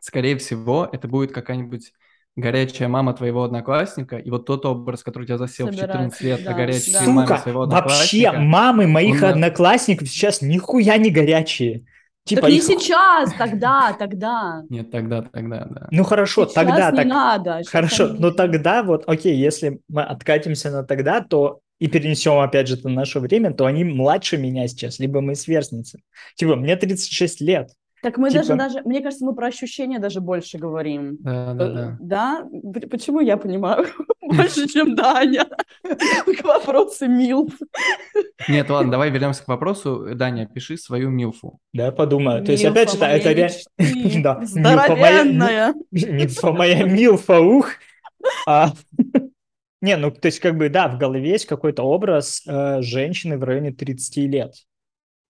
скорее всего, это будет какая-нибудь горячая мама твоего одноклассника, и вот тот образ, который у тебя засел в 14 Собирается, лет да, о горячей да. маме Сука, своего вообще одноклассника, мамы моих Он, одноклассников сейчас нихуя не горячие. Типа так не их- сейчас, тогда, тогда. Нет, тогда, тогда, да. Ну хорошо, Сейчас тогда не так. надо. Хорошо, они- но тогда вот, окей, если мы откатимся на тогда, то и перенесем опять же на наше время, то они младше меня сейчас, либо мы сверстницы. Типа, мне 36 лет. Так мы типа- даже, даже, мне кажется, мы про ощущения даже больше говорим. Да, да, да. Да? Почему я понимаю больше, чем Даня? К вопросу Милф. Нет, ладно, давай вернемся к вопросу. Даня, пиши свою МИЛФу. Да, подумаю. То есть, опять же, это реально... Здоровенная. Милфа моя милфа, ух. А, Не, ну, то есть, как бы, да, в голове есть какой-то образ э, женщины в районе 30 лет.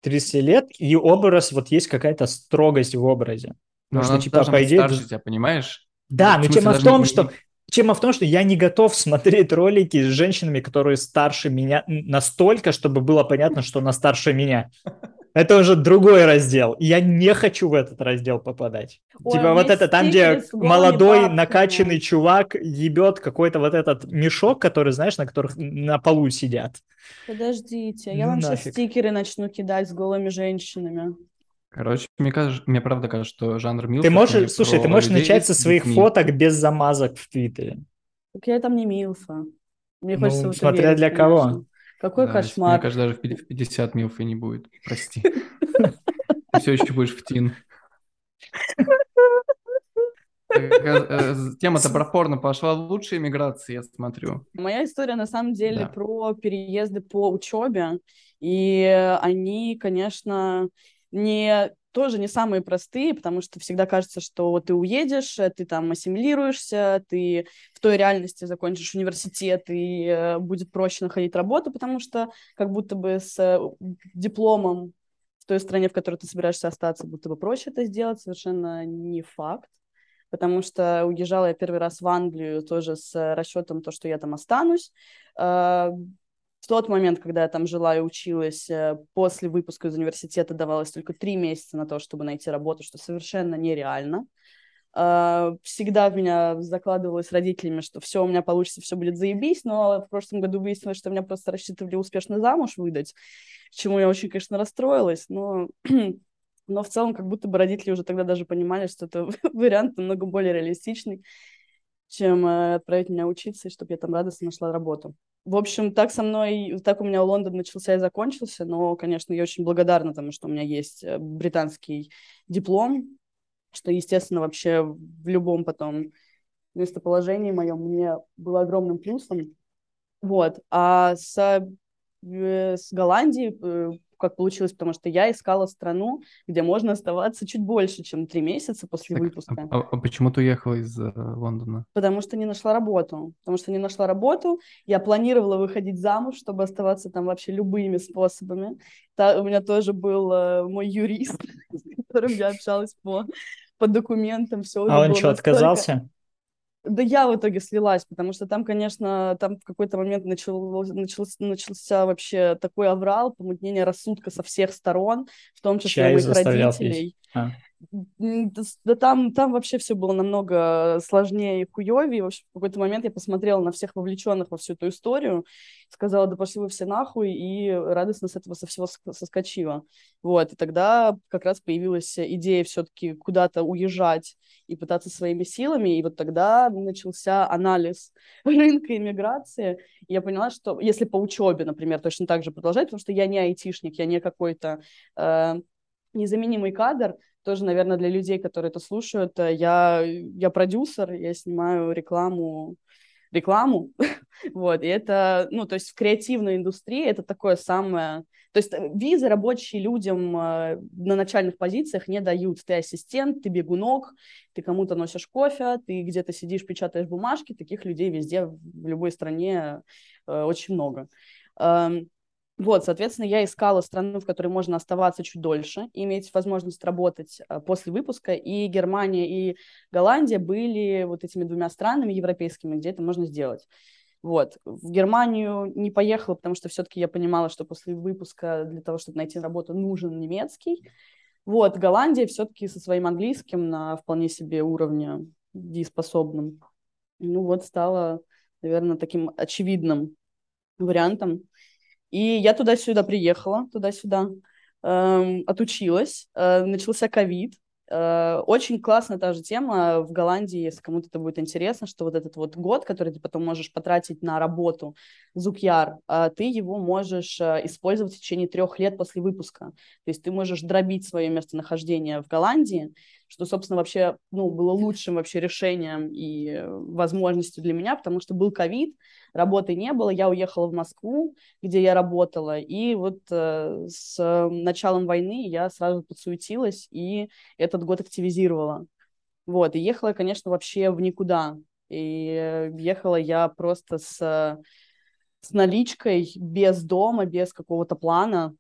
30 лет, и образ, вот есть какая-то строгость в образе. Но Потому что, типа, по быть идее, старше тебя, понимаешь? Да, но смысле, тема в том, не- что тема в том, что я не готов смотреть ролики с женщинами, которые старше меня настолько, чтобы было понятно, что она старше меня. Это уже другой раздел. Я не хочу в этот раздел попадать. Ой, типа вот это там, где молодой бабками. накачанный чувак ебет какой-то вот этот мешок, который, знаешь, на которых на полу сидят. Подождите, я Ну вам сейчас нафиг. стикеры начну кидать с голыми женщинами. Короче, мне кажется, мне правда кажется, что жанр МИЛФ... Ты можешь, слушай, ты можешь начать со своих детьми. фоток без замазок в Твиттере. Так я там не Милфа. Мне Ну, хочется смотря верить, для кого. Какой Да, кошмар. Мне кажется, даже в пяти- в 50 МИЛФ и не будет. Прости. Ты все еще будешь в тин. Э, э, Тема-то про порно пошла в лучшие миграции, я смотрю. Моя история на самом деле Да. про переезды по учебе, и они, конечно, не тоже не самые простые, потому что всегда кажется, что ты уедешь, э, ты там ассимилируешься, ты в той реальности закончишь университет, и э, будет проще находить работу, потому что как будто бы с э, дипломом в той стране, в которой ты собираешься остаться, будто бы проще это сделать, совершенно не факт. Потому что уезжала я первый раз в Англию тоже с расчетом то, что я там останусь. Э, В тот момент, когда я там жила и училась, э, после выпуска из университета давалось только три месяца на то, чтобы найти работу, что совершенно нереально. Uh, всегда в меня закладывалось родителями, что все у меня получится, все будет заебись, но в прошлом году выяснилось, что меня просто рассчитывали успешно замуж выдать, чему я очень, конечно, расстроилась, но, но в целом как будто бы родители уже тогда даже понимали, что это вариант намного более реалистичный, чем uh, отправить меня учиться, и чтобы я там радостно нашла работу. В общем, так со мной, так у меня Лондон начался и закончился, но, конечно, я очень благодарна тому, что у меня есть э, британский диплом, что, естественно, вообще в любом потом местоположении моем мне было огромным плюсом. Вот. А с, э, с Голландией э, как получилось, потому что я искала страну, где можно оставаться чуть больше, чем три месяца после так, выпуска. А, а почему ты уехала из э, Лондона? Потому что не нашла работу. Потому что не нашла работу. Я планировала выходить замуж, чтобы оставаться там вообще любыми способами. Та, у меня тоже был э, мой юрист, с которым я общалась по, по документам. Все а он что, настолько... отказался? Да я в итоге слилась, потому что там, конечно, там в какой-то момент начал, начался, начался вообще такой аврал, помутнение рассудка со всех сторон, в том числе Чай моих родителей. А. Да там, там вообще все было намного сложнее и хуевее. В общем, в какой-то момент я посмотрела на всех вовлеченных во всю эту историю, сказала, да пошли вы все нахуй, и радостно с этого со всего соскочила. Вот, и тогда как раз появилась идея все-таки куда-то уезжать и пытаться своими силами, и вот тогда начался анализ рынка иммиграции, и я поняла, что если по учебе, например, точно так же продолжать, потому что я не айтишник, я не какой-то э, незаменимый кадр, тоже, наверное, для людей, которые это слушают, э, я, я продюсер, я снимаю рекламу, рекламу, вот, и это, ну, то есть в креативной индустрии это такое самое, то есть э, визы рабочие людям э, на начальных позициях не дают, ты ассистент, ты бегунок, ты кому-то носишь кофе, ты где-то сидишь, печатаешь бумажки, таких людей везде, в любой стране очень много. Эм, вот, соответственно, я искала страну, в которой можно оставаться чуть дольше, иметь возможность работать а, после выпуска, и Германия и Голландия были вот этими двумя странами европейскими, где это можно сделать. Вот. В Германию не поехала, потому что все-таки я понимала, что после выпуска для того, чтобы найти работу, нужен немецкий. Вот. Голландия все-таки со своим английским на вполне себе уровне дееспособным. Ну вот стала, наверное, таким очевидным вариантом. И я туда-сюда приехала, туда-сюда, эм, отучилась, э, начался ковид. Э, очень классная та же тема в Голландии, если кому-то это будет интересно, что вот этот вот год, который ты потом можешь потратить на работу, Зукьяр, э, ты его можешь э, использовать в течение трех лет после выпуска. То есть ты можешь дробить свое местонахождение в Голландии, что, собственно, вообще ну, было лучшим вообще решением и э, возможностью для меня, потому что был ковид, работы не было, я уехала в Москву, где я работала, и вот э, с началом войны я сразу подсуетилась и этот год активизировала. Вот, и ехала конечно, вообще в никуда. И э, ехала я просто с, с наличкой, без дома, без какого-то плана,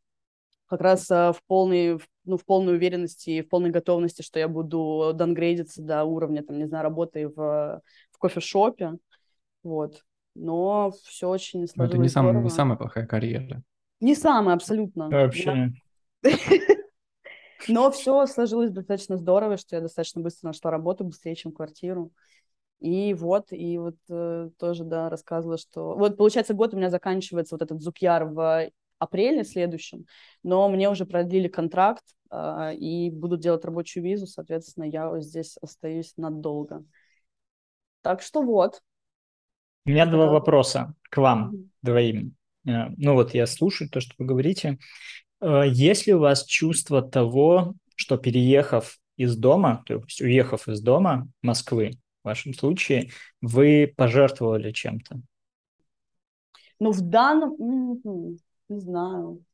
как раз э, в полной, ну, в полной уверенности и в полной готовности, что я буду дангрейдиться до уровня, там, не знаю, работы в, в кофешопе, вот. Но все очень сложилось Это не, сам, не самая плохая карьера. Не самая, абсолютно. Вообще. Но все сложилось достаточно здорово, что я достаточно быстро нашла работу, быстрее, чем квартиру. И вот, и вот э, тоже, да, рассказывала, что... Вот, получается, год у меня заканчивается вот этот Зукьяр в апреле следующем, но мне уже продлили контракт э, и будут делать рабочую визу, соответственно, я здесь остаюсь надолго. Так что вот. У меня два вопроса к вам двоим. Э, ну вот я слушаю то, что вы говорите. Э, есть ли у вас чувство того, что переехав из дома, то есть уехав из дома Москвы, в вашем случае, вы пожертвовали чем-то? Ну, в данном... Не знаю.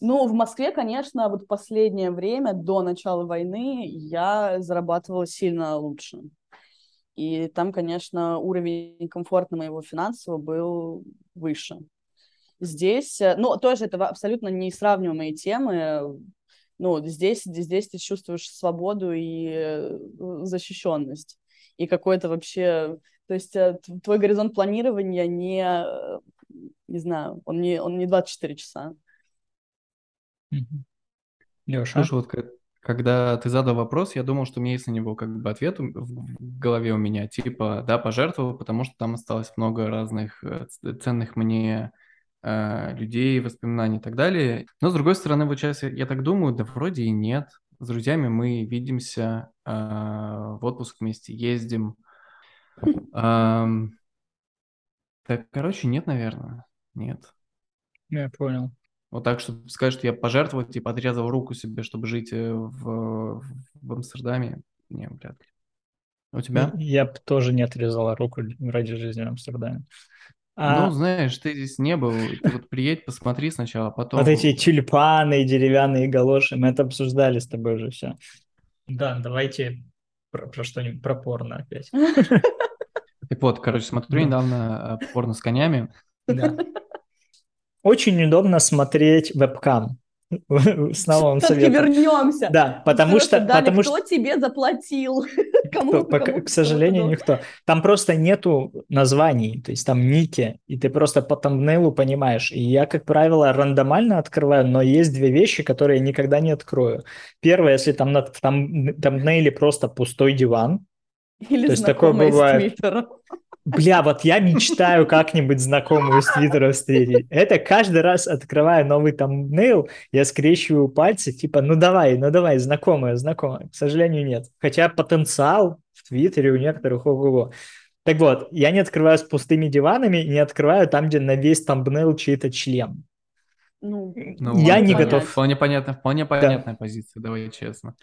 Ну, в Москве, конечно, вот последнее время, до начала войны, я зарабатывала сильно лучше. И там, конечно, уровень комфорта моего финансового был выше. Здесь, э, ну, тоже это абсолютно несравнимые темы. Ну, здесь, здесь ты чувствуешь свободу и э, защищенность. И какой-то вообще... То есть э, твой горизонт планирования не Не знаю, он не, он не 24 часа. Леша? Слушай, вот как- когда ты задал вопрос, я думал, что у меня есть на него как бы ответ в голове у меня, типа, да, пожертвовал, потому что там осталось много разных э, ценных мне э, людей, воспоминаний и так далее. Но, с другой стороны, вот сейчас я, я так думаю, да вроде и нет. С друзьями мы видимся, э, в отпуск вместе ездим. Ам, Так, короче, нет, наверное, нет. Я понял. Вот так, чтобы сказать, что я пожертвовал, типа, отрезал руку себе, чтобы жить э, в, в Амстердаме, не, вряд ли. У тебя? Я бы тоже не отрезала руку ради жизни в Амстердаме. А Ну, знаешь, ты здесь не был, ты вот приедь, посмотри сначала, потом... вот эти тюльпаны и деревянные галоши, мы это обсуждали с тобой уже все. Да, давайте про, про что-нибудь, про порно опять. Так вот, короче, смотрю Да. недавно э, порно с конями. Да. Очень удобно смотреть вебкам. Снова вам Все-таки вернемся. Да, потому что, Далее, потому кто что тебе заплатил? Кому, пока- кому к сожалению, кто-то никто. Там просто нету названий, то есть там ники, и ты просто по тамбнейлу понимаешь. И я, как правило, рандомально открываю, но есть две вещи, которые я никогда не открою. Первое, если там на там, тамбнейле просто пустой диван. Или То есть такое бывает. Твиттера. Бля, вот я мечтаю как-нибудь знакомую из Твиттера встретить. Это каждый раз, открывая новый тамбнейл, я скрещиваю пальцы, типа, ну давай, ну давай, знакомая, знакомая. К сожалению, нет. Хотя потенциал в Твиттере у некоторых ого-го. Так вот, я не открываю с пустыми диванами, не открываю там, где на весь тамбнейл чей-то член. Ну, Ну, Я не вполне- готов. Вполне понятно, вполне понятная позиция, давай честно.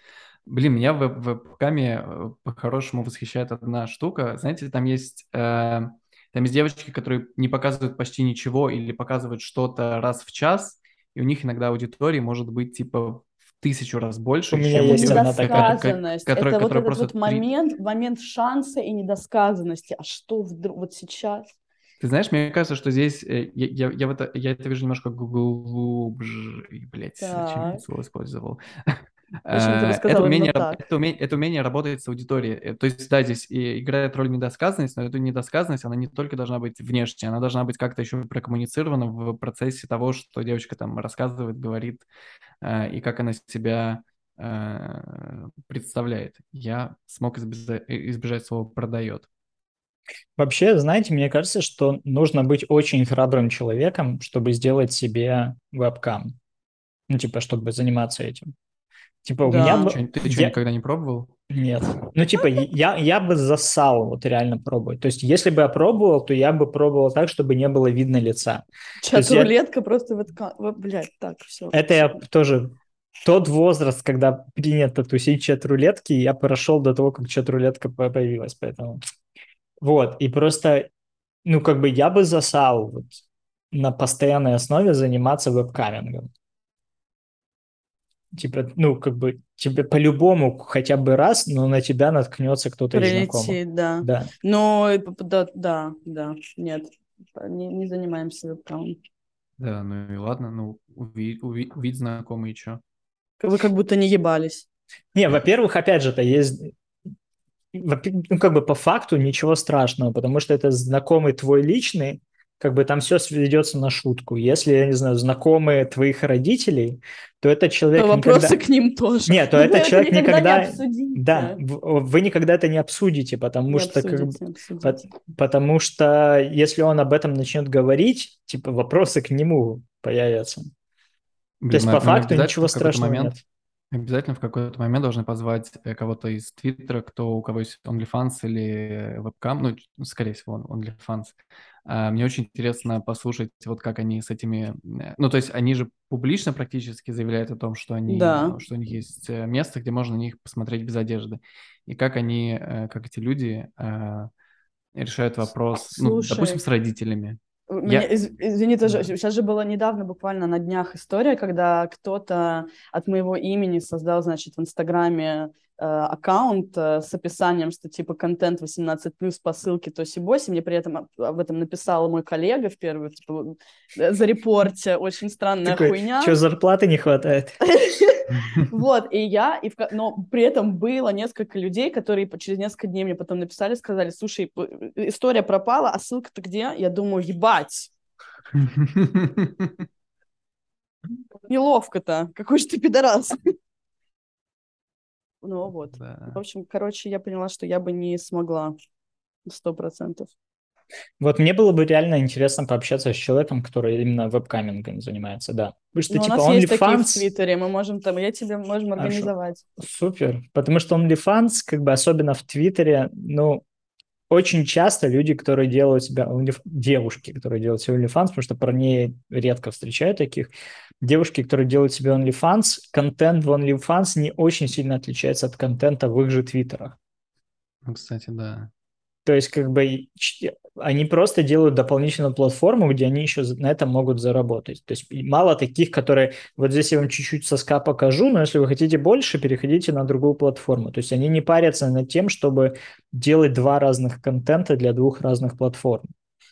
Блин, меня в вебкаме э, по-хорошему восхищает одна штука. Знаете, там есть, э, там есть девочки, которые не показывают почти ничего или показывают что-то раз в час, и у них иногда аудитории может быть типа в тысячу раз больше, У меня есть одна такая. которая- это вот которая этот просто вот момент, момент шанса и недосказанности. А что вдруг вот сейчас? Ты знаешь, мне кажется, что здесь э, я, я, я, в это, я это вижу немножко глубже. Блять, зачем я слово использовал? Э, Это умение, это, умение, это умение работать с аудиторией. Э, То есть, да, здесь и играет роль недосказанность, но эту недосказанность, она не только должна быть внешней, она должна быть как-то еще прокоммуницирована в процессе того, что девочка там рассказывает, говорит, э, и как она себя э, представляет. Я смог избежать, избежать слова «продает». Вообще, знаете, мне кажется, что нужно быть очень храбрым человеком, чтобы сделать себе вебкам. Ну, типа, чтобы заниматься этим. Типа, у Да. меня... Ну, бы- Чё, ты что, я- никогда не пробовал? Нет. Ну, типа, я, я бы засал вот реально пробовать. То есть, если бы я пробовал, то я бы пробовал так, чтобы не было видно лица. есть я- Чат-рулетка просто вот... Блядь, так, все. Это я тоже... Тот возраст, когда принято тусить чат-рулетки, я прошел до того, как чат-рулетка по- появилась, поэтому... Вот, и просто, ну, как бы я бы засал вот, на постоянной основе заниматься вебкамингом. Типа, ну, как бы, тебе по-любому хотя бы раз, но на тебя наткнется кто-то из знакомых. Прилетит, да. Да. Но, да, да, да, нет, не, не занимаемся вебкамом. Да, ну и ладно, ну увидеть, увидеть знакомый, и чё? Вы как будто не ебались. Не, во-первых, опять же, это есть... Ну, как бы по факту ничего страшного, потому что это знакомый твой личный, как бы там все сведется на шутку. Если, я не знаю, знакомые твоих родителей, то этот человек То вопросы никогда... к ним тоже. Нет, то вы этот человек никогда никогда... не обсудите. Да, в- вы никогда это не обсудите, потому Не что как обсудите, обсудите. Пот- Потому что если он об этом начнет говорить, типа вопросы к нему появятся. Блин, То есть мы- по факту ничего страшного момент, нет. Обязательно в какой-то момент должны позвать э, кого-то из Твиттера, кто у кого есть OnlyFans или вебкам, ну, ну, скорее всего, он- OnlyFans. А, Мне очень интересно послушать, вот как они с этими... э, Ну, то есть они же публично практически заявляют о том, что, они, Да. что у них есть э, место, где можно на них посмотреть без одежды. И как они, э, как эти люди э, решают вопрос, ну, Слушай, допустим, с родителями. Меня, Я- из- извини, тоже, Да. сейчас же была недавно, буквально на днях история, когда кто-то от моего имени создал, значит, в Инстаграме э, аккаунт э, с описанием, что типа контент 18+, по ссылке то сибоси. Мне при этом об этом написал мой коллега в первую, типа, э, за репорте, очень странная Такой, хуйня. что зарплаты не хватает? Вот, и я, и но при этом было несколько людей, которые через несколько дней мне потом написали, сказали, слушай, история пропала, а ссылка-то где? Я думаю, ебать, Неловко-то. Какой же ты пидорас. Ну вот. Да. В общем, короче, я поняла, что я бы не смогла сто процентов. Вот мне было бы реально интересно пообщаться с человеком, который именно вебкамингом занимается, да. Потому что, Ну, у типа, нас есть такие в. Твиттере, мы можем там, я тебе можем организовать. Супер. Потому что OnlyFans, как бы особенно в Твиттере, ну, очень часто люди, которые делают себя, девушки, которые делают себе OnlyFans, потому что парней редко встречаю таких, девушки, которые делают себе OnlyFans, контент в OnlyFans не очень сильно отличается от контента в их же Твиттерах. Ну, кстати, да. То есть, как бы, они просто делают дополнительную платформу, где они еще на этом могут заработать. То есть, мало таких, которые, вот здесь я вам чуть-чуть соска покажу, но если вы хотите больше, переходите на другую платформу. То есть, они не парятся над тем, чтобы делать два разных контента для двух разных платформ.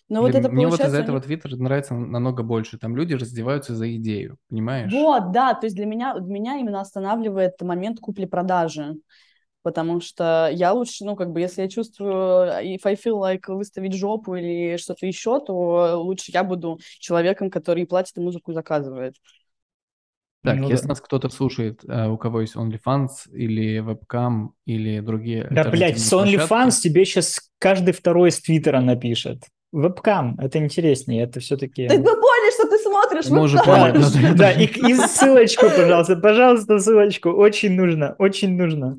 Ну вот это Мне вот из-за этого Твиттер нравится намного больше. Там люди раздеваются за идею, понимаешь? Вот, да, то есть для меня, меня именно останавливает момент купли-продажи. Потому что я лучше, ну, как бы, если я чувствую, if I feel like выставить жопу или что-то еще, то лучше я буду человеком, который платит и музыку заказывает. Так, Ну если да. нас кто-то слушает, э, у кого есть OnlyFans или вебкам или другие Да, блядь, с OnlyFans площадки, тебе сейчас каждый второй из Твиттера напишет. Вебкам, это интереснее, это все-таки... Ты мы поняли, что ты смотришь Мы уже поняли, Да, да, да, да, да. и, и ссылочку, пожалуйста, пожалуйста, ссылочку. Очень нужно, очень нужно.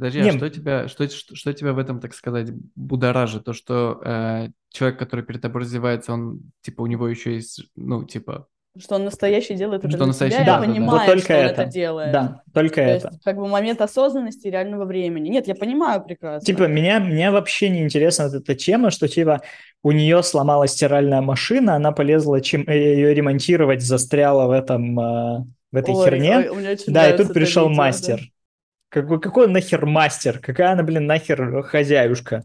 Подожди, Не, а что тебя, что, что, что тебя в этом, так сказать, будоражит? То, что э, человек, который перед тобой раздевается, он, типа, у него еще есть, ну, типа, Что он настоящий делает это Что для настоящий, себя, да, и да, да. понимает, Вот только что он это. это делает. Да, только То это. есть, как бы момент осознанности реального времени. Нет, я понимаю прекрасно. Типа, меня, меня вообще не интересна вот эта тема, что, типа, у нее сломалась стиральная машина, она полезла чем, э, ее ремонтировать, застряла в этом, э, в этой Ой, херне. ой, да, и тут это пришел видео, да. Какой, какой он нахер мастер? Какая она, блин, нахер хозяюшка?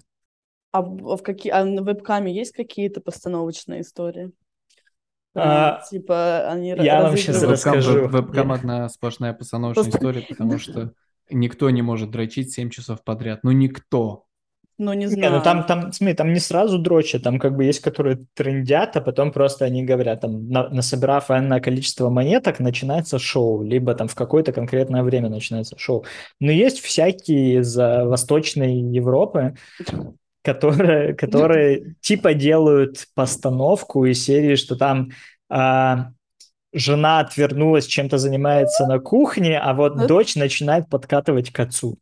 А в, какие, а на вебкаме есть какие-то постановочные истории? А, типа, они я вам вебкам, расскажу. веб- вебкам Я- одна сплошная постановочная Просто- история, потому что никто не может дрочить 7 часов подряд. Ну, никто. Ну, не Не, знаю. ну там, там, смотри, там не сразу дрочат, там как бы есть, которые трендят, а потом просто они говорят, там, на, насобирав энное количество монеток, начинается шоу, либо там в какое-то конкретное время начинается шоу. Но есть всякие из Восточной Европы, которые, которые типа делают постановку из серии, что там а, жена отвернулась, чем-то занимается на кухне, а вот дочь начинает подкатывать к отцу.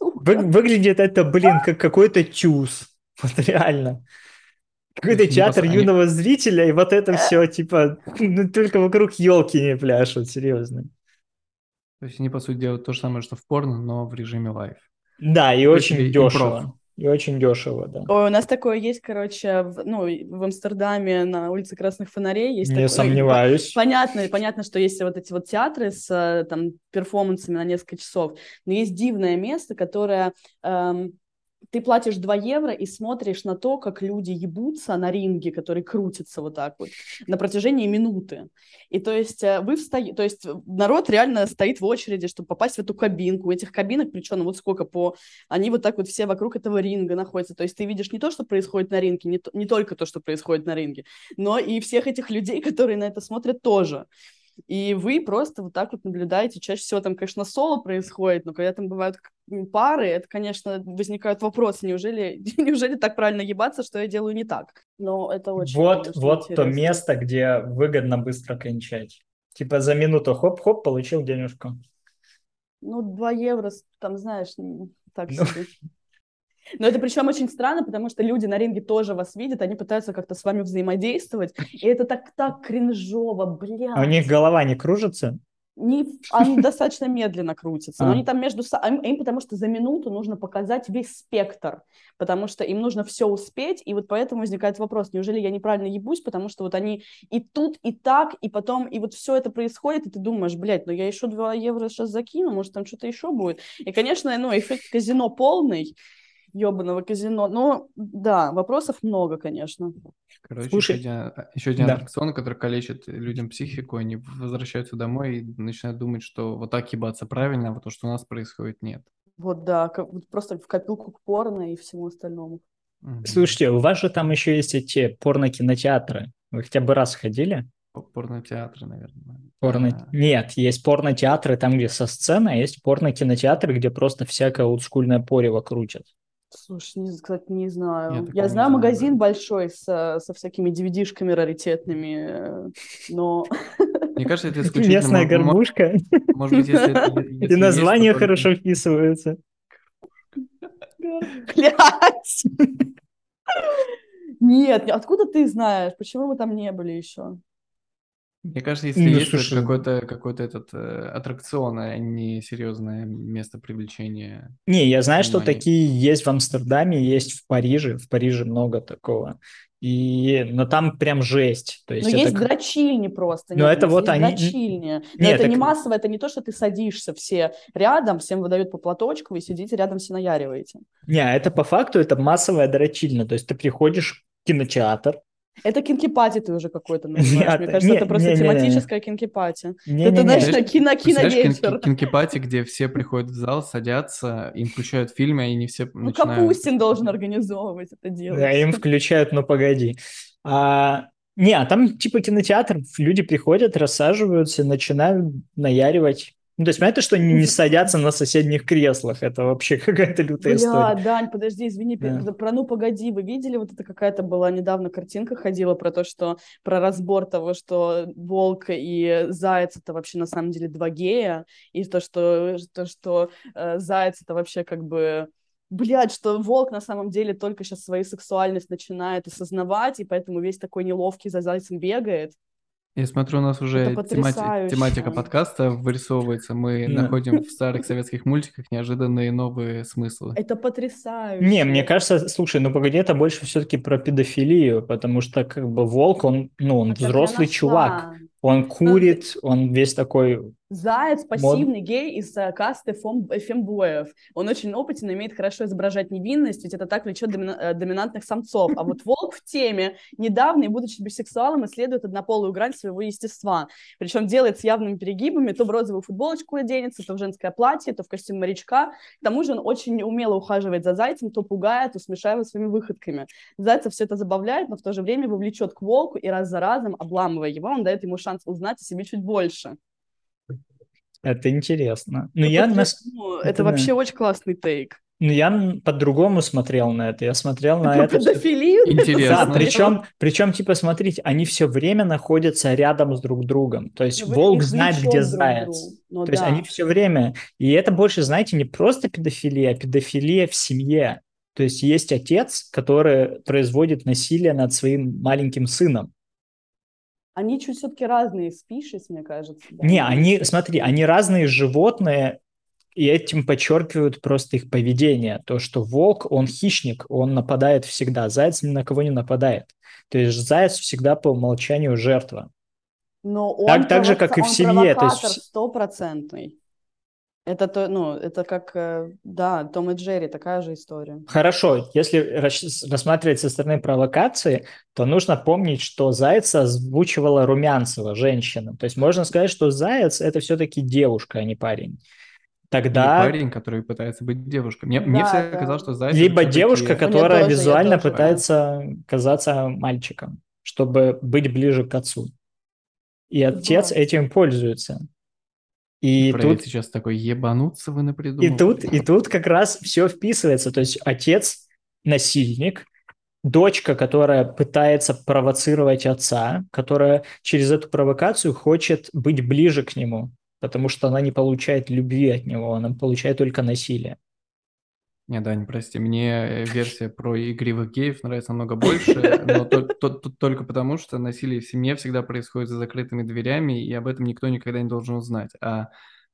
Сука. Вы- выглядит это, блин, как какой-то тюз. Вот реально. Какой-то театр они- юного зрителя, и вот это все, типа, ну, только вокруг елки не пляшут, серьезно. То есть они, по сути, делают то же самое, что в порно, но в режиме live. Да, и То очень есть дешево. И очень дешево, да. Ой, у нас такое есть, короче, в, ну, в Амстердаме на улице Красных Фонарей есть Не такое- ну, сомневаюсь. Понятно, понятно, что есть вот эти вот театры с э, там перформансами на несколько часов, но есть дивное место, которое эм, ты платишь 2 евро и смотришь на то, как люди ебутся на ринге, который крутится вот так вот на протяжении минуты. И то есть э, вы встаете, то есть народ реально стоит в очереди, чтобы попасть в эту кабинку. У этих кабинок, причем вот сколько по... Они вот так вот все вокруг этого ринга находятся. То есть ты видишь не то, что происходит на ринге, не, то- не только то, что происходит на ринге, но и всех этих людей, которые на это смотрят тоже. И вы просто вот так вот наблюдаете. Чаще всего там, конечно, соло происходит, но когда там бывают пары, это, конечно, возникают вопросы, неужели, неужели так правильно ебаться, что я делаю не так? Но это очень, Вот, конечно, вот то интересно. место, где выгодно быстро кончать. Типа за минуту хоп-хоп, получил денежку. Ну, 2 евро, там, знаешь, так Ну. себе. Но это причем очень странно, потому что люди на ринге тоже вас видят, они пытаются как-то с вами взаимодействовать, и это так, так кринжово, блядь. А у них голова не кружится? Не, они достаточно медленно крутятся, но А. они там между собой, им, им потому что за минуту нужно показать весь спектр, потому что им нужно все успеть, и вот поэтому возникает вопрос, неужели я неправильно ебусь, потому что вот они и тут, и так, и потом, и вот все это происходит, и ты думаешь, блядь, ну я еще 2 евро сейчас закину, может там что-то еще будет. И, конечно, ну, эффект казино полный, ебаного казино, но да, вопросов много, конечно. Короче, Слушай, еще один, еще один да. аттракцион, который калечит людям психику, они возвращаются домой и начинают думать, что вот так ебаться правильно, а вот то, что у нас происходит, нет. Вот да, как, вот просто в копилку к порно и всему остальному. Мгм. Слушайте, у вас же там еще есть эти порно-кинотеатры. Вы хотя бы раз ходили? Порнотеатры, наверное. Порно... А, Нет, есть порнотеатры там, где со сцены, а есть порно-кинотеатры, где просто всякое олдскульное порево крутят. Слушай, не, кстати, не знаю. Я Я, не знаю знаю, магазин да. большой со, со всякими DVD-шками раритетными, э, но Мне кажется, это исключительно... Местная горбушка, Может быть, если это... если и есть, то только- хорошо вписываются. Блядь! Нет, откуда ты знаешь? Почему мы там не были еще? Мне кажется, если Ну, есть, слушай. какой-то какой-то этот э, аттракцион, а не серьезное место привлечения. Не, я знаю, что Внимание. такие есть в Амстердаме, есть в Париже. В Париже много такого. И, но там прям жесть. То Но есть есть это как- дрочильни просто. Ну, нет, это вот есть они- дрочильни. Но Нет, это не так- массово, это не то, что ты садишься все рядом, всем выдают по платочку, вы сидите рядом, все наяриваете. Не, а это по факту это массовая дрочильня. То есть ты приходишь в кинотеатр. Это кинки-пати ты уже какой-то называешь. Мне кажется, не- это просто не- не- не. тематическая кинки-пати. Не, Это, не, не. знаешь, Знаешь, на кино, Представляешь, кин- киновечер. кин- кинки-пати, где все приходят в зал, садятся, им включают фильмы, и они все Ну, начинают... Капустин должен организовывать это дело. Да, им включают, ну погоди. А, не, а там типа кинотеатр, люди приходят, рассаживаются, начинают наяривать. Ну, то есть, понятно, что они не садятся на соседних креслах. Это вообще какая-то лютая Бля, история. Дань, подожди, извини, Да. про «Ну, погоди», вы видели, вот это какая-то была недавно картинка ходила про то, что, про разбор того, что волк и заяц это вообще на самом деле два гея, и то, что, то, что э, заяц это вообще как бы Блядь, что волк на самом деле только сейчас свою сексуальность начинает осознавать, и поэтому весь такой неловкий за зайцем бегает. Я смотрю, у нас уже Это темати- тематика подкаста вырисовывается. Мы Да. находим в старых советских мультиках неожиданные новые смыслы. Это потрясающе. Не, мне кажется, слушай, ну погоди, это больше все-таки про педофилию, потому что как бы волк, он, ну, он Так я взрослый чувак, он курит, он весь такой, Заяц пассивный гей из э, касты фом- фембоев. Он очень опытен, умеет хорошо изображать невинность, ведь это так влечет домина- э, доминантных самцов. А вот волк в теме недавно, и будучи бисексуалом, исследует однополую грань своего естества. Причем делает с явными перегибами, то в розовую футболочку оденется, то в женское платье, то в костюм морячка. К тому же он очень умело ухаживает за зайцем, то пугает, то смешая его своими выходками. Зайца все это забавляет, но в то же время его влечет к волку, и раз за разом, обламывая его, он дает ему шанс узнать о себе чуть больше. Это интересно. Но Это я, ну, это это да. вообще очень классный тейк. ну, я по-другому смотрел на это, я смотрел на это... педофилию? Интересно. Да, причем, причем, типа, смотрите, они все время находятся рядом с друг другом. То есть Ну, вы- волк знает, где заяц. Ну То есть да. они все время... И это больше, знаете, не просто педофилия, а педофилия в семье. То есть есть отец, который производит насилие над своим маленьким сыном. Они чуть все-таки разные спишись, мне кажется. да, Не, они, смотри, они разные животные, и этим подчеркивают просто их поведение. То, что волк, он хищник, он нападает всегда, заяц ни на кого не нападает. То есть заяц всегда по умолчанию жертва. Но он Так- так же, как и в семье, то есть стопроцентный. Это то, ну, это как, э, да, Том и Джерри, такая же история. Хорошо, если рас- рассматривать со стороны провокации, то нужно помнить, что Зайца озвучивала Румянцева, женщина. То есть можно сказать, что Заяц – это все-таки девушка, а не парень. Тогда парень, который пытается быть девушкой. Мне, мне Да, всегда да. казалось, что зайцы либо девушка, Мне которая тоже, визуально тоже, да. пытается казаться мальчиком, чтобы быть ближе к отцу. И отец Бывает. этим пользуется. И Фрейд тут сейчас такой, ебануться вы И напридумывали. тут, и тут как раз все вписывается. То есть отец насильник, дочка, которая пытается провоцировать отца, которая через эту провокацию хочет быть ближе к нему, потому что она не получает любви от него, она получает только насилие. Не, Дань, прости, мне версия про игривых геев нравится намного больше, но то- то- то- только потому, что насилие в семье всегда происходит за закрытыми дверями, и об этом никто никогда не должен узнать. А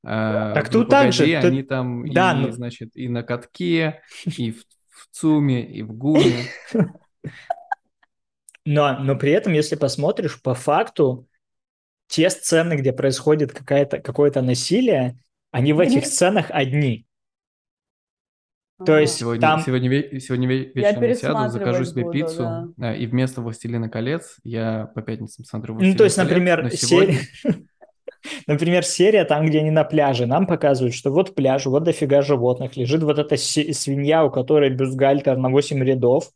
э, Так тут «Ну, так же, погоди», тут- они там да, и, ну- значит, и на катке, и в, в ЦУМе, и в ГУМе. Но, но при этом, если посмотришь, по факту те сцены, где происходит какая-то, какое-то насилие, они в этих сценах одни. То есть Сегодня, там... сегодня, сегодня ве- Я вечером я сяду, закажу себе буду, пиццу, да. да, и вместо «Властелина колец» я по пятницам смотрю Ну, «Властелин то есть, колец», например, сегодня... серия... Например, серия там, где они на пляже, нам показывают, что вот пляж, вот дофига животных, лежит вот эта свинья, у которой бюстгальтер на 8 рядов,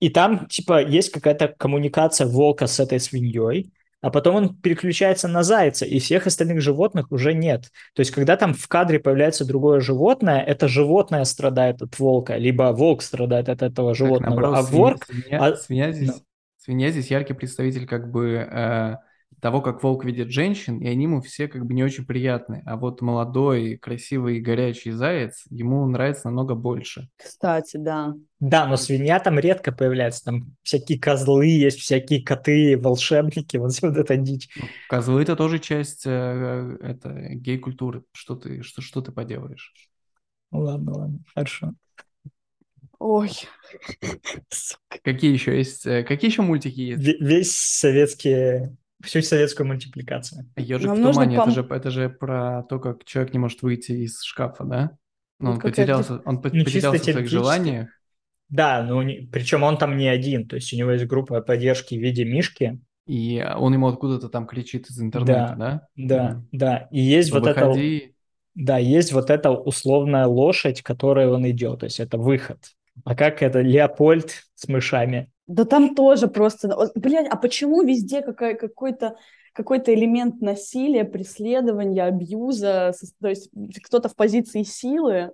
И там, типа, есть какая-то коммуникация волка с этой свиньей, а потом он переключается на зайца, и всех остальных животных уже нет. То есть, когда там в кадре появляется другое животное, это животное страдает от волка, либо волк страдает от этого животного, так, наоборот, а свинья, ворк... Свинья, а, свинья, здесь, свинья здесь яркий представитель как бы э, того, как волк видит женщин, и они ему все как бы не очень приятны. А вот молодой, красивый, горячий заяц ему нравится намного больше. Кстати, да. Да, но свинья там редко появляется. Там всякие козлы есть, всякие коты, волшебники, вот вот эта дичь. Ну, Козлы это тоже часть э, это, гей-культуры. Что ты, что, что ты поделаешь? Ну ладно, ладно, хорошо. Ой. Какие еще есть? э, Какие еще мультики есть? Ве- Весь советский, всю советскую мультипликацию. Ежик Нам в нужно тумане, это, пом- же, это же про то, как человек не может выйти из шкафа, да? Ну, Вот он потерялся, он Ну, потерялся в своих желаниях, Да, ну не- причем он там не один, то есть у него есть группа поддержки в виде Мишки. и он ему откуда-то там кричит из интернета, да? Да, Мгм. да. И есть Что, вот это, выходи, да, есть вот эта условная лошадь, которой он идет, то есть это выход. А как это Леопольд с мышами? Да там тоже просто... Блядь, а почему везде какая- какой-то какой-то элемент насилия, преследования, абьюза, то есть кто-то в позиции силы,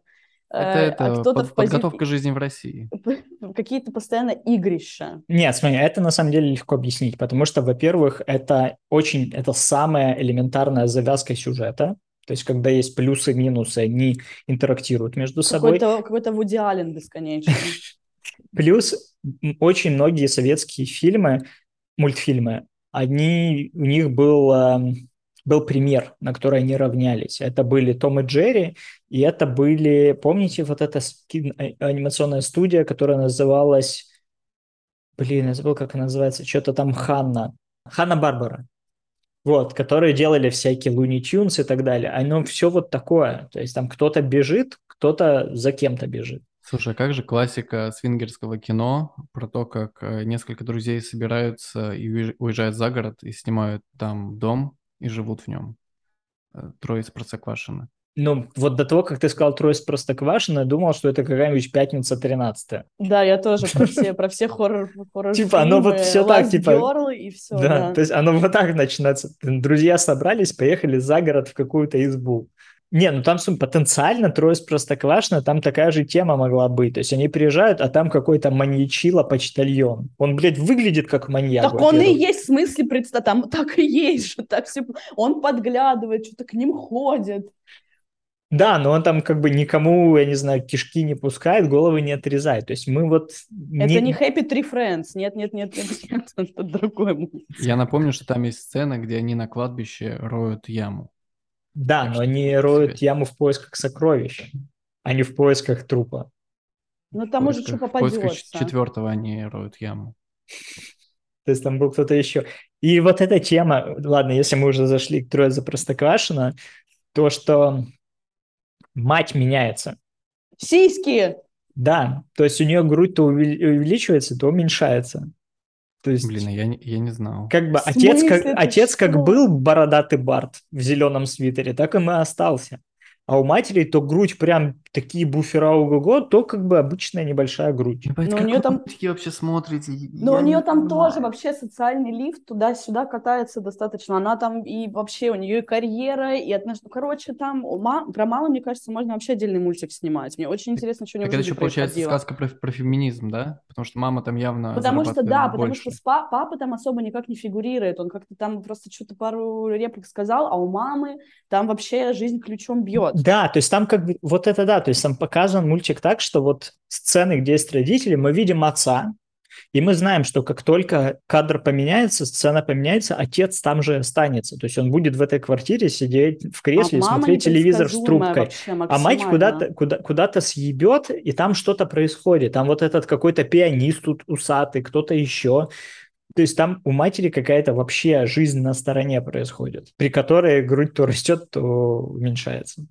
это, э, это а кто-то под- в позиции... подготовка жизни в России. Какие-то постоянно игрища. Нет, смотри, это на самом деле легко объяснить, потому что, во-первых, это очень, это самая элементарная завязка сюжета, то есть когда есть плюсы и минусы, они интерактируют между собой. Какой-то какой Вуди Аллен бесконечный. Плюс очень многие советские фильмы, мультфильмы, они, у них был, эм, был пример, на который они равнялись. Это были Том и Джерри, и это были, помните, вот эта а- анимационная студия, которая называлась, блин, я забыл, как она называется, что-то там Ханна, Ханна-Барбара. Вот, которые делали всякие Луни Тюнс и так далее. Оно все вот такое. То есть там кто-то бежит, кто-то за кем-то бежит. Слушай, а как же классика свингерского кино про то, как э, несколько друзей собираются и уезж- уезжают за город и снимают там дом и живут в нем? Э, Трое из Простоквашино. Ну, вот до того, как ты сказал «Трое из Простоквашино», я думал, что это какая-нибудь «Пятница 13 Да, я тоже про все, про все хоррор, хоррор Типа, оно вот всё так, типа, и все, Да, да. то есть оно вот так начинается. Друзья собрались, поехали за город в какую-то избу. Не, ну там сум- потенциально «Трое из Простоквашино», там такая же тема могла быть. То есть они приезжают, а там какой-то маньячила-почтальон. Он, блядь, выглядит как маньяк. Так он и есть в смысле, представь, там так и есть же, так все, он подглядывает, что-то к ним ходит. Да, но он там как бы никому, я не знаю, кишки не пускает, головы не отрезает. То есть мы вот... Это не Happy Tree Friends, нет, нет, нет, нет, нет, это другой мультик. Я напомню, что там есть сцена, где они на кладбище роют яму. Да, Так но они роют принципе- яму в поисках сокровищ, а не в поисках трупа. Ну там уже что поисках- в поисках попадется. четвертого они роют яму. То есть там был кто-то еще. И вот эта тема, ладно, если мы уже зашли к Трое за Простоквашино, то, что мать меняется. Сиськи! Да, то есть у нее грудь то увели- увеличивается, то уменьшается. То есть Блин, а я не, я не знал. как бы отец, как, отец как был бородатый Барт в зеленом свитере, так и мы остался. А у матери то грудь прям такие буфера ого-го, то как бы обычная небольшая грудь. Ебать, Но у вы там- мультики вообще смотрите? Но Я у не нее там понимаю. тоже вообще социальный лифт туда-сюда катается достаточно. Она там и вообще у нее и карьера, и отношения. Ну, короче, там у ма- про маму, мне кажется, можно вообще отдельный мультик снимать. Мне очень интересно, что у нее Так это еще получается сказка про, про феминизм, да? Потому что мама там явно Потому что, да, потому больше. что с па- папа там особо никак не фигурирует. Он как-то там просто что-то пару реплик сказал, а у мамы там вообще жизнь ключом бьет. Да, то есть там как бы, вот это да, то есть там показан мультик так, что вот сцены, где есть родители, мы видим отца, и мы знаем, что как только кадр поменяется, сцена поменяется, отец там же останется. То есть он будет в этой квартире сидеть в кресле и А мама смотреть телевизор с трубкой. вообще А мать куда-то куда, куда-то съебет, и там что-то происходит. Там вот этот какой-то пианист тут усатый, кто-то еще. То есть там у матери какая-то вообще жизнь на стороне происходит, при которой грудь то растет, то уменьшается.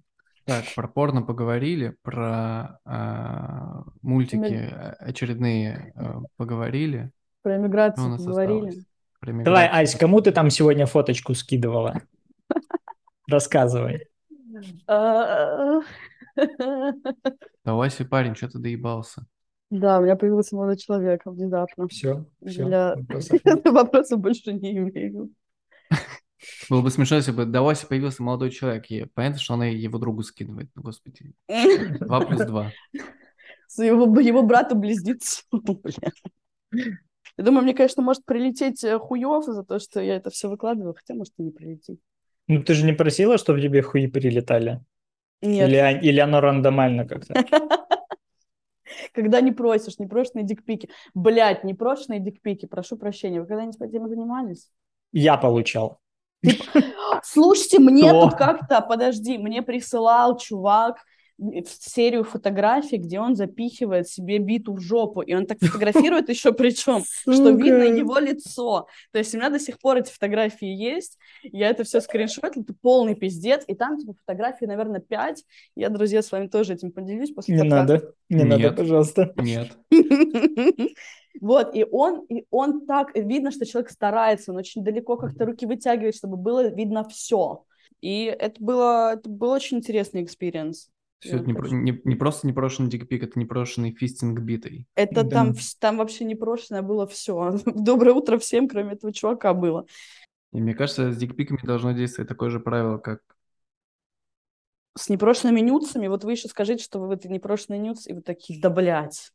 Так, про порно поговорили, про а, мультики очередные а, поговорили. Про Что у иммиграцию нас поговорили. осталось? Про Давай. Ась, кому ты там сегодня фоточку скидывала? Рассказывай. А, Да, Вася, парень, что ты доебался? Да, у меня появился молодой человек внезапно. Все, все. Для... Вопросов больше не имею. Было бы смешно, если бы до Васи появился молодой человек. И понятно, что она его другу скидывает. Господи. Два плюс два. С Его, его брату-близнецу, бля. Я думаю, мне, конечно, может прилететь э, хуев за то, что я это все выкладываю, хотя, может, и не прилетит. Ну, ты же не просила, чтобы тебе хуи прилетали? Нет, Или, или оно рандомально как-то? когда не просишь, непрошенные дикпики. Блять, непрошенные дикпики, прошу прощения. Вы когда-нибудь этим занимались? Я получал. Слушайте, мне тут как-то, подожди, мне присылал чувак в серию фотографий, где он запихивает себе биту в жопу, и он так фотографирует еще причем, что видно его лицо. То есть у меня до сих пор эти фотографии есть, я это все скриншотил, это полный пиздец, и там типа фотографий, наверное, пять. Я, друзья, с вами тоже этим поделюсь после Не подкаста. надо, не надо, пожалуйста. Нет. Вот, и он, и он так, видно, что человек старается, он очень далеко как-то руки вытягивает, чтобы было видно все. И это было, это был очень интересный experience. Все это не, не- не просто непрошенный dick pic, это непрошенный фистинг битой. Это Да. там, там вообще непрошенное было все. Доброе утро всем, кроме этого чувака было. И мне кажется, с дикпиками должно действовать такое же правило, как... С непрошенными нюцами, вот вы еще скажите, что вы это непрошенный нюц, и вы такие, да блядь.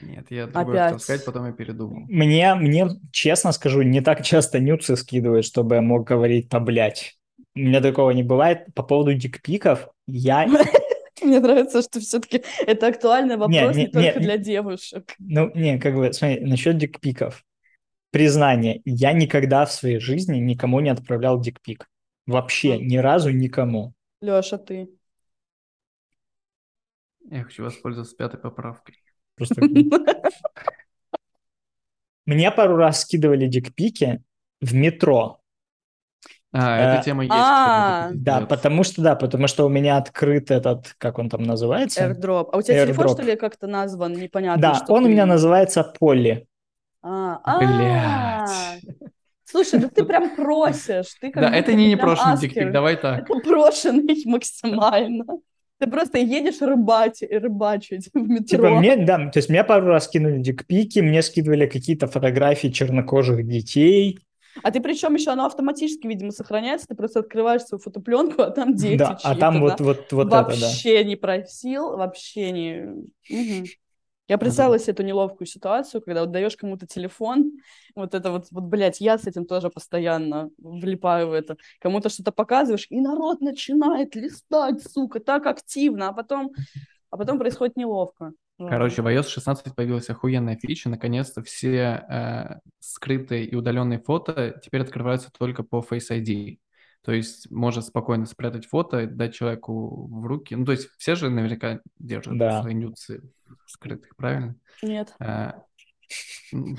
Нет, я другое хотел Опять. сказать, потом я передумал. Мне, мне, честно скажу, не так часто нюцы скидывают, чтобы я мог говорить «поблять». У меня такого не бывает. По поводу дикпиков, я, Мне нравится, что все-таки это актуальный вопрос не, не- только не- для девушек. ну, не, как бы, смотри, насчет дикпиков. Признание, я никогда в своей жизни никому не отправлял дикпик. Вообще, Мгм. ни разу никому. Леша, ты. Я хочу воспользоваться пятой поправкой. Просто мне пару раз скидывали дикпики в метро. А, Э, эта тема есть. а, Да, потому что, да, потому что у меня открыт этот, как он там называется? Airdrop. А у тебя телефон, что ли, как-то назван? Непонятно, Да, он у меня называется Полли. А, а, Блядь. Слушай, да ты прям просишь. Ты как Да, это не непрошенный дикпик, давай так. Это прошенный максимально. Ты просто едешь рыбать, рыбачить в метро. Типа мне, да, то есть мне пару раз скинули дикпики, мне скидывали какие-то фотографии чернокожих детей. А ты причем еще оно автоматически, видимо, сохраняется. Ты просто открываешь свою фотопленку, а там дети да, а там да? вот, вот, вот это, да. вообще не просил, вообще не... Мгм. Я представила себе эту неловкую ситуацию, когда вот даешь кому-то телефон, вот это вот, вот, блядь, я с этим тоже постоянно влипаю в это. Кому-то что-то показываешь, и народ начинает листать, сука, так активно, а потом, а потом происходит неловко. Короче, в iOS 16 появилась охуенная фича. Наконец-то все э, скрытые и удаленные фото теперь открываются только по Face ID. То есть можно спокойно спрятать фото, дать человеку в руки. Ну, то есть все же наверняка держат Да. свои нюцы скрытых, правильно? Нет. Э, м,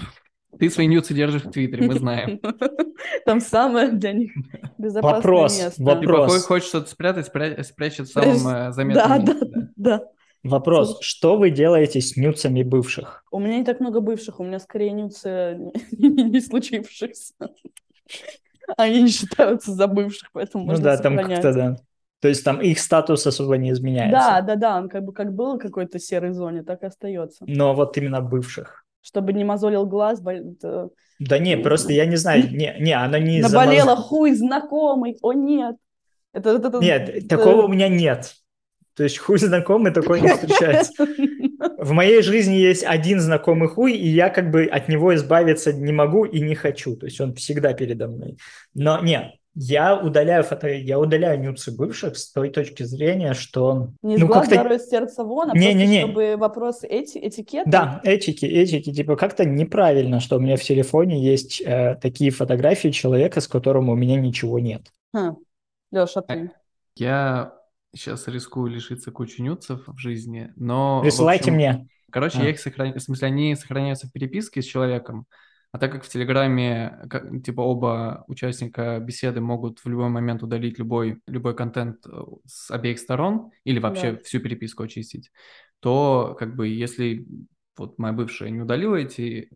Ты свои нюцы держишь в Твиттере, мы знаем. Там самое для них безопасное Вопрос, место. вопрос. Типа, хо- хочешь что-то спрятать, спря- спрячь в самом э, заметном Да, месте. да, да. Вопрос, что вы делаете с нюцами бывших? У меня не так много бывших, у меня скорее нюцы не, не случившихся. Они не считаются за бывших, поэтому Ну можно да, там как-то, да. То есть там их статус особо не изменяется. Да, да, да, он как бы как был в какой-то серой зоне, так и остается. Но вот именно бывших. Чтобы не мозолил глаз, бол- Да не, просто я не знаю, не, не, она не наболела моз- хуй знакомый, о нет. Это, это, это- Нет, это- такого у меня нет. То есть хуй знакомый такой не встречается. В моей жизни есть один знакомый хуй, и я как бы от него избавиться не могу и не хочу. То есть он всегда передо мной. Но нет, я удаляю фото, я удаляю нюцы бывших с той точки зрения, что Не ну как-то здоровья с сердца вон, а Не-не-не. просто чтобы вопрос эти, этикета. да, этики, этики, типа как-то неправильно, что у меня в телефоне есть э, такие фотографии человека, с которым у меня ничего нет. Леша, а ты? Я сейчас рискую лишиться кучи нюцев в жизни, но... в Присылайте общем, мне. Короче, А. я их сохраняю, в смысле, они сохраняются в переписке с человеком, а так как в Телеграме, как- типа, оба участника беседы могут в любой момент удалить любой, любой контент э, с обеих сторон или вообще Да. всю переписку очистить, то, как бы, если вот моя бывшая не удалила эти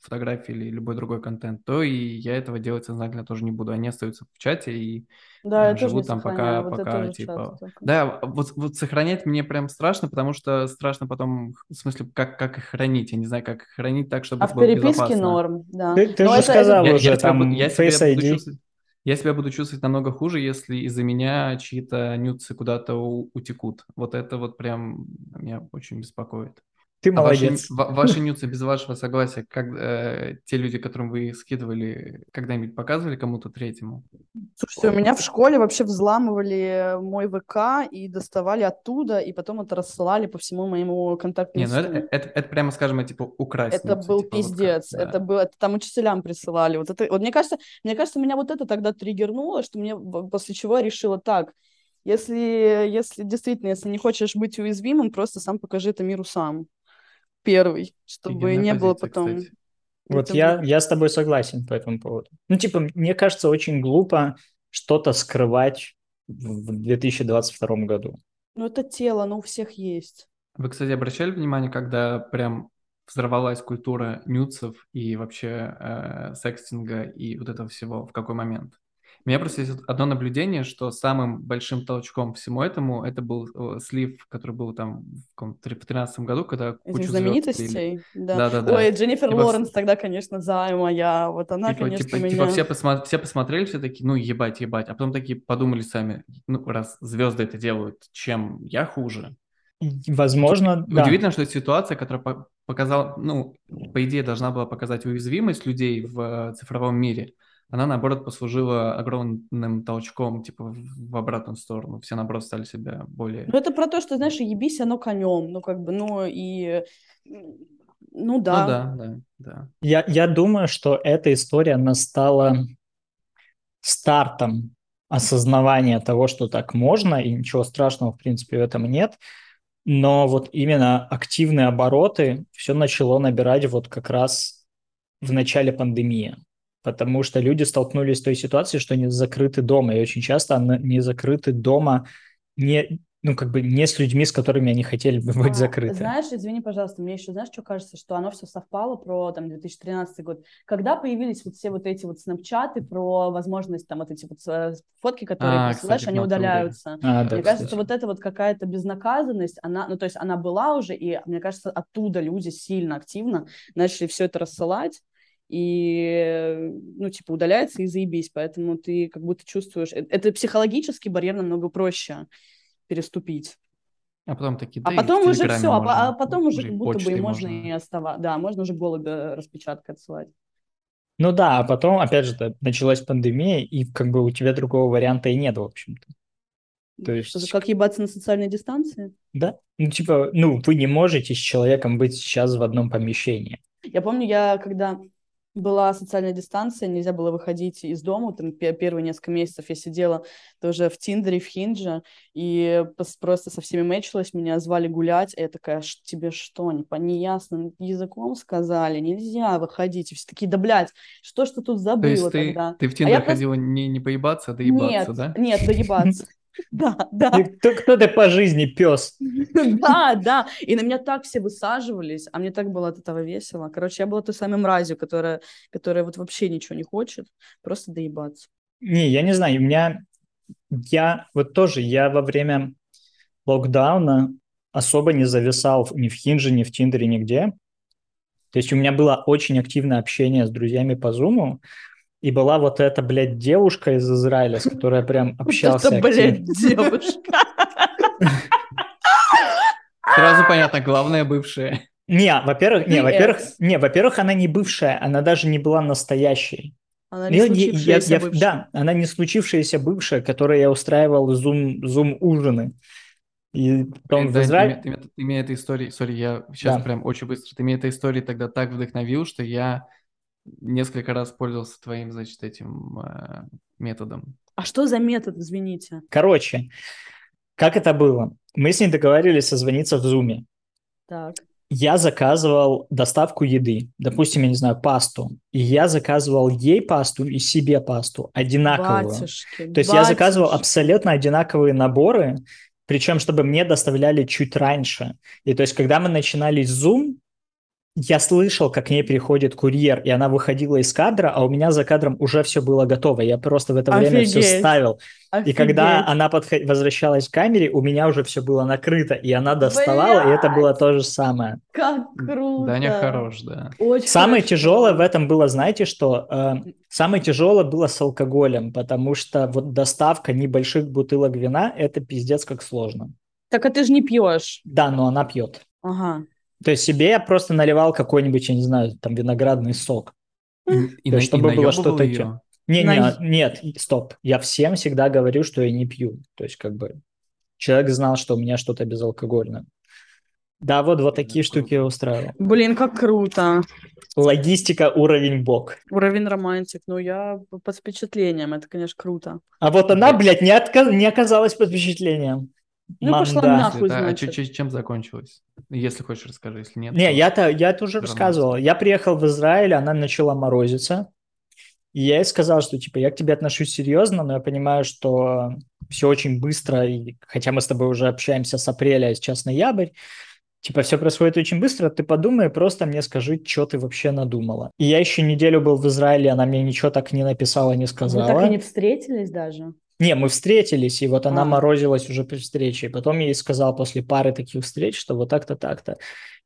фотографии или любой другой контент, то и я этого делать сознательно тоже не буду. Они остаются в чате и Да, я э, живут там пока, вот это пока тоже типа. Да, вот, вот сохранять мне прям страшно, потому что страшно потом, в смысле, как, как их хранить. Я не знаю, как их хранить так, чтобы А в переписке безопасно. норм, да. Ты, ты Но же это- сказал Я, уже, я себя, там, буду, я, Face буду ID. чувствовать, я себя буду чувствовать намного хуже, если из-за меня чьи-то нюцы куда-то утекут. Вот это вот прям меня очень беспокоит. Ты А ваши, молодец. ва- ваши нюцы без вашего согласия, как э, те люди, которым вы их скидывали, когда-нибудь показывали кому-то третьему? Слушайте, у меня в школе вообще взламывали мой ВК и доставали оттуда, и потом это рассылали по всему моему контактному Не, ну это, это, это прямо, скажем, типа украсть Это нюцы, был типа пиздец. да. Это было, это там учителям присылали. Вот это, вот мне кажется, мне кажется, меня вот это тогда триггернуло, что мне после чего я решила так. Если, если действительно, если не хочешь быть уязвимым, просто сам покажи это миру сам. Первый, чтобы не было потом. кстати. Вот Это я, я с тобой согласен по этому поводу. Ну, типа, мне кажется, очень глупо что-то скрывать в в 2022 году. Ну, это тело, оно у всех есть. Вы, кстати, обращали внимание, когда прям взорвалась культура нюцев и вообще э, секстинга и вот этого всего, в какой момент? У меня просто есть одно наблюдение, что самым большим толчком всему этому это был э, слив, который был там в каком-то три- в 2013 году, когда Этих кучу звезд слили. знаменитостей, да. Да-да-да. Ой, Дженнифер Типа Лоренс тогда, конечно, зая моя. Вот она, Типа, конечно, типа, меня... типа все, посма- все посмотрели, все такие, ну, ебать, ебать. А потом такие подумали сами, ну, раз звезды это делают, чем я хуже. Возможно, да. Удивительно, что это ситуация, которая по- показала, ну, по идее, должна была показать уязвимость людей в э, цифровом мире. Она, наоборот, послужила огромным толчком, типа, в обратную сторону. Все, наоборот, стали себя более... Ну, это про то, что, знаешь, ебись оно конем. Ну, как бы, ну, и... Ну, Ну да. да, да, да. Я, я думаю, что эта история, она стала стартом осознавания того, что так можно, и ничего страшного, в принципе, в этом нет. Но вот именно активные обороты все начало набирать вот как раз в начале пандемии. Потому что люди столкнулись с той ситуацией, что они закрыты дома. И очень часто они закрыты дома не, ну, как бы не с людьми, с которыми они хотели бы быть А, закрыты. Знаешь, извини, пожалуйста, мне еще, знаешь, что кажется, что оно все совпало про там 2013 год, когда появились вот все вот эти вот снапчаты про возможность там вот эти вот э, фотки, которые А, присылаешь, кстати, они удаляются. А, да, Мне кстати. кажется, вот это вот какая-то безнаказанность, она, ну, то есть она была уже, и мне кажется, оттуда люди сильно активно начали все это рассылать, и, ну, типа, удаляется и заебись, поэтому ты как будто чувствуешь... э, Это психологический барьер намного проще переступить. А потом такие, А да в потом уже все, а, можно, а потом уже как будто бы и почтой можно и оставаться. Да, можно уже голубя распечаткой отсылать. Ну да, а потом, опять же, да, началась пандемия, и как бы у тебя другого варианта и нет, в общем-то. То есть- Как ебаться на социальной дистанции? Да? Ну, типа, ну, вы не можете с человеком быть сейчас в одном помещении. Я помню, я когда была социальная дистанция, нельзя было выходить из дома, там пе- первые несколько месяцев я сидела тоже в Тиндере, в Хиндже, и просто со всеми мэчилась, меня звали гулять, и я такая, «Ш- тебе что, не по неясным языком сказали, нельзя выходить, и все такие, да, блядь, что ж ты тут То забыла есть ты, тогда? ты в А Тиндер просто- ходила не, не поебаться, а доебаться, Нет, да? нет, доебаться. Да, да. Кто, кто ты по жизни, пес? Да, да. И на меня так все высаживались, а мне так было от этого весело. Короче, я была той самой мразью, которая, которая вот вообще ничего не хочет, просто доебаться. Не, я не знаю, у меня... Я вот тоже, я во время локдауна особо не зависал ни в Хинже, ни в Тиндере, нигде. То есть у меня было очень активное общение с друзьями по Зуму, и была вот эта, блядь, девушка из Израиля, с которой я прям общался Вот это, блядь, девушка. Сразу понятно, главное бывшая. Не, во-первых, не, Ты во-первых, не, во-первых, она не бывшая, она даже не была настоящей. Она не Я- я- случившаяся я- бывшая. Да, она не случившаяся бывшая, которой я устраивал зум, зум ужины. И потом в Дань, ты, ты, меня- ты меня этой историей, сори, я сейчас Да. прям очень быстро, ты меня этой историей тогда так вдохновил, что я несколько раз пользовался твоим, значит, этим э, методом. А что за метод, извините? Короче, как это было? Мы с ней договорились созвониться в зуме. Так. Я заказывал доставку еды, допустим, я не знаю, пасту. И я заказывал ей пасту и себе пасту одинаковую. Батюшки, То есть я заказывал батюшки. абсолютно одинаковые наборы, причем чтобы мне доставляли чуть раньше. И то есть когда мы начинали Zoom, я слышал, как к ней приходит курьер, и она выходила из кадра, а у меня за кадром уже все было готово. Я просто в это время все Офигеть. ставил. И когда Офигеть. она подход- возвращалась к камере, у меня уже все было накрыто, и она доставала, и это было то же самое. Как круто. Даня хорош, да. Очень Самое хорошо. тяжелое в этом было, знаете, что э, самое тяжелое было с алкоголем, потому что вот доставка небольших бутылок вина это пиздец как сложно. Так а ты же не пьешь. Да, но она пьет. Ага. То есть себе я просто наливал какой-нибудь, я не знаю, там виноградный сок. И, и, есть, и чтобы было наебывал что-то её. те- Не, На- не, нет, стоп. Я всем всегда говорю, что я не пью. То есть как бы человек знал, что у меня что-то безалкогольное. Да, вот вот такие штуки я устраивал. Блин, как круто. Логистика уровень бог. Уровень романтик. Ну, я под впечатлением. Это, конечно, круто. А вот она, блядь, не, отка- не оказалась под впечатлением. Ну, пошла Манда. нахуй. Да, а значит. чё- чё- чем закончилось? Если хочешь, расскажи. Если нет, Не, то- я-то я это уже рассказывал. Я приехал в Израиль, она начала морозиться. И я ей сказал, что типа я к тебе отношусь серьезно, но я понимаю, что все очень быстро, и, хотя мы с тобой уже общаемся с апреля, а сейчас ноябрь, типа все происходит очень быстро, ты подумай, просто мне скажи, что ты вообще надумала. И я еще неделю был в Израиле, она мне ничего так не написала, не Вы сказала. так и не встретились даже? Не, мы встретились, и вот она А. морозилась уже при встрече. И потом я ей сказал после пары таких встреч, что вот так-то, так-то.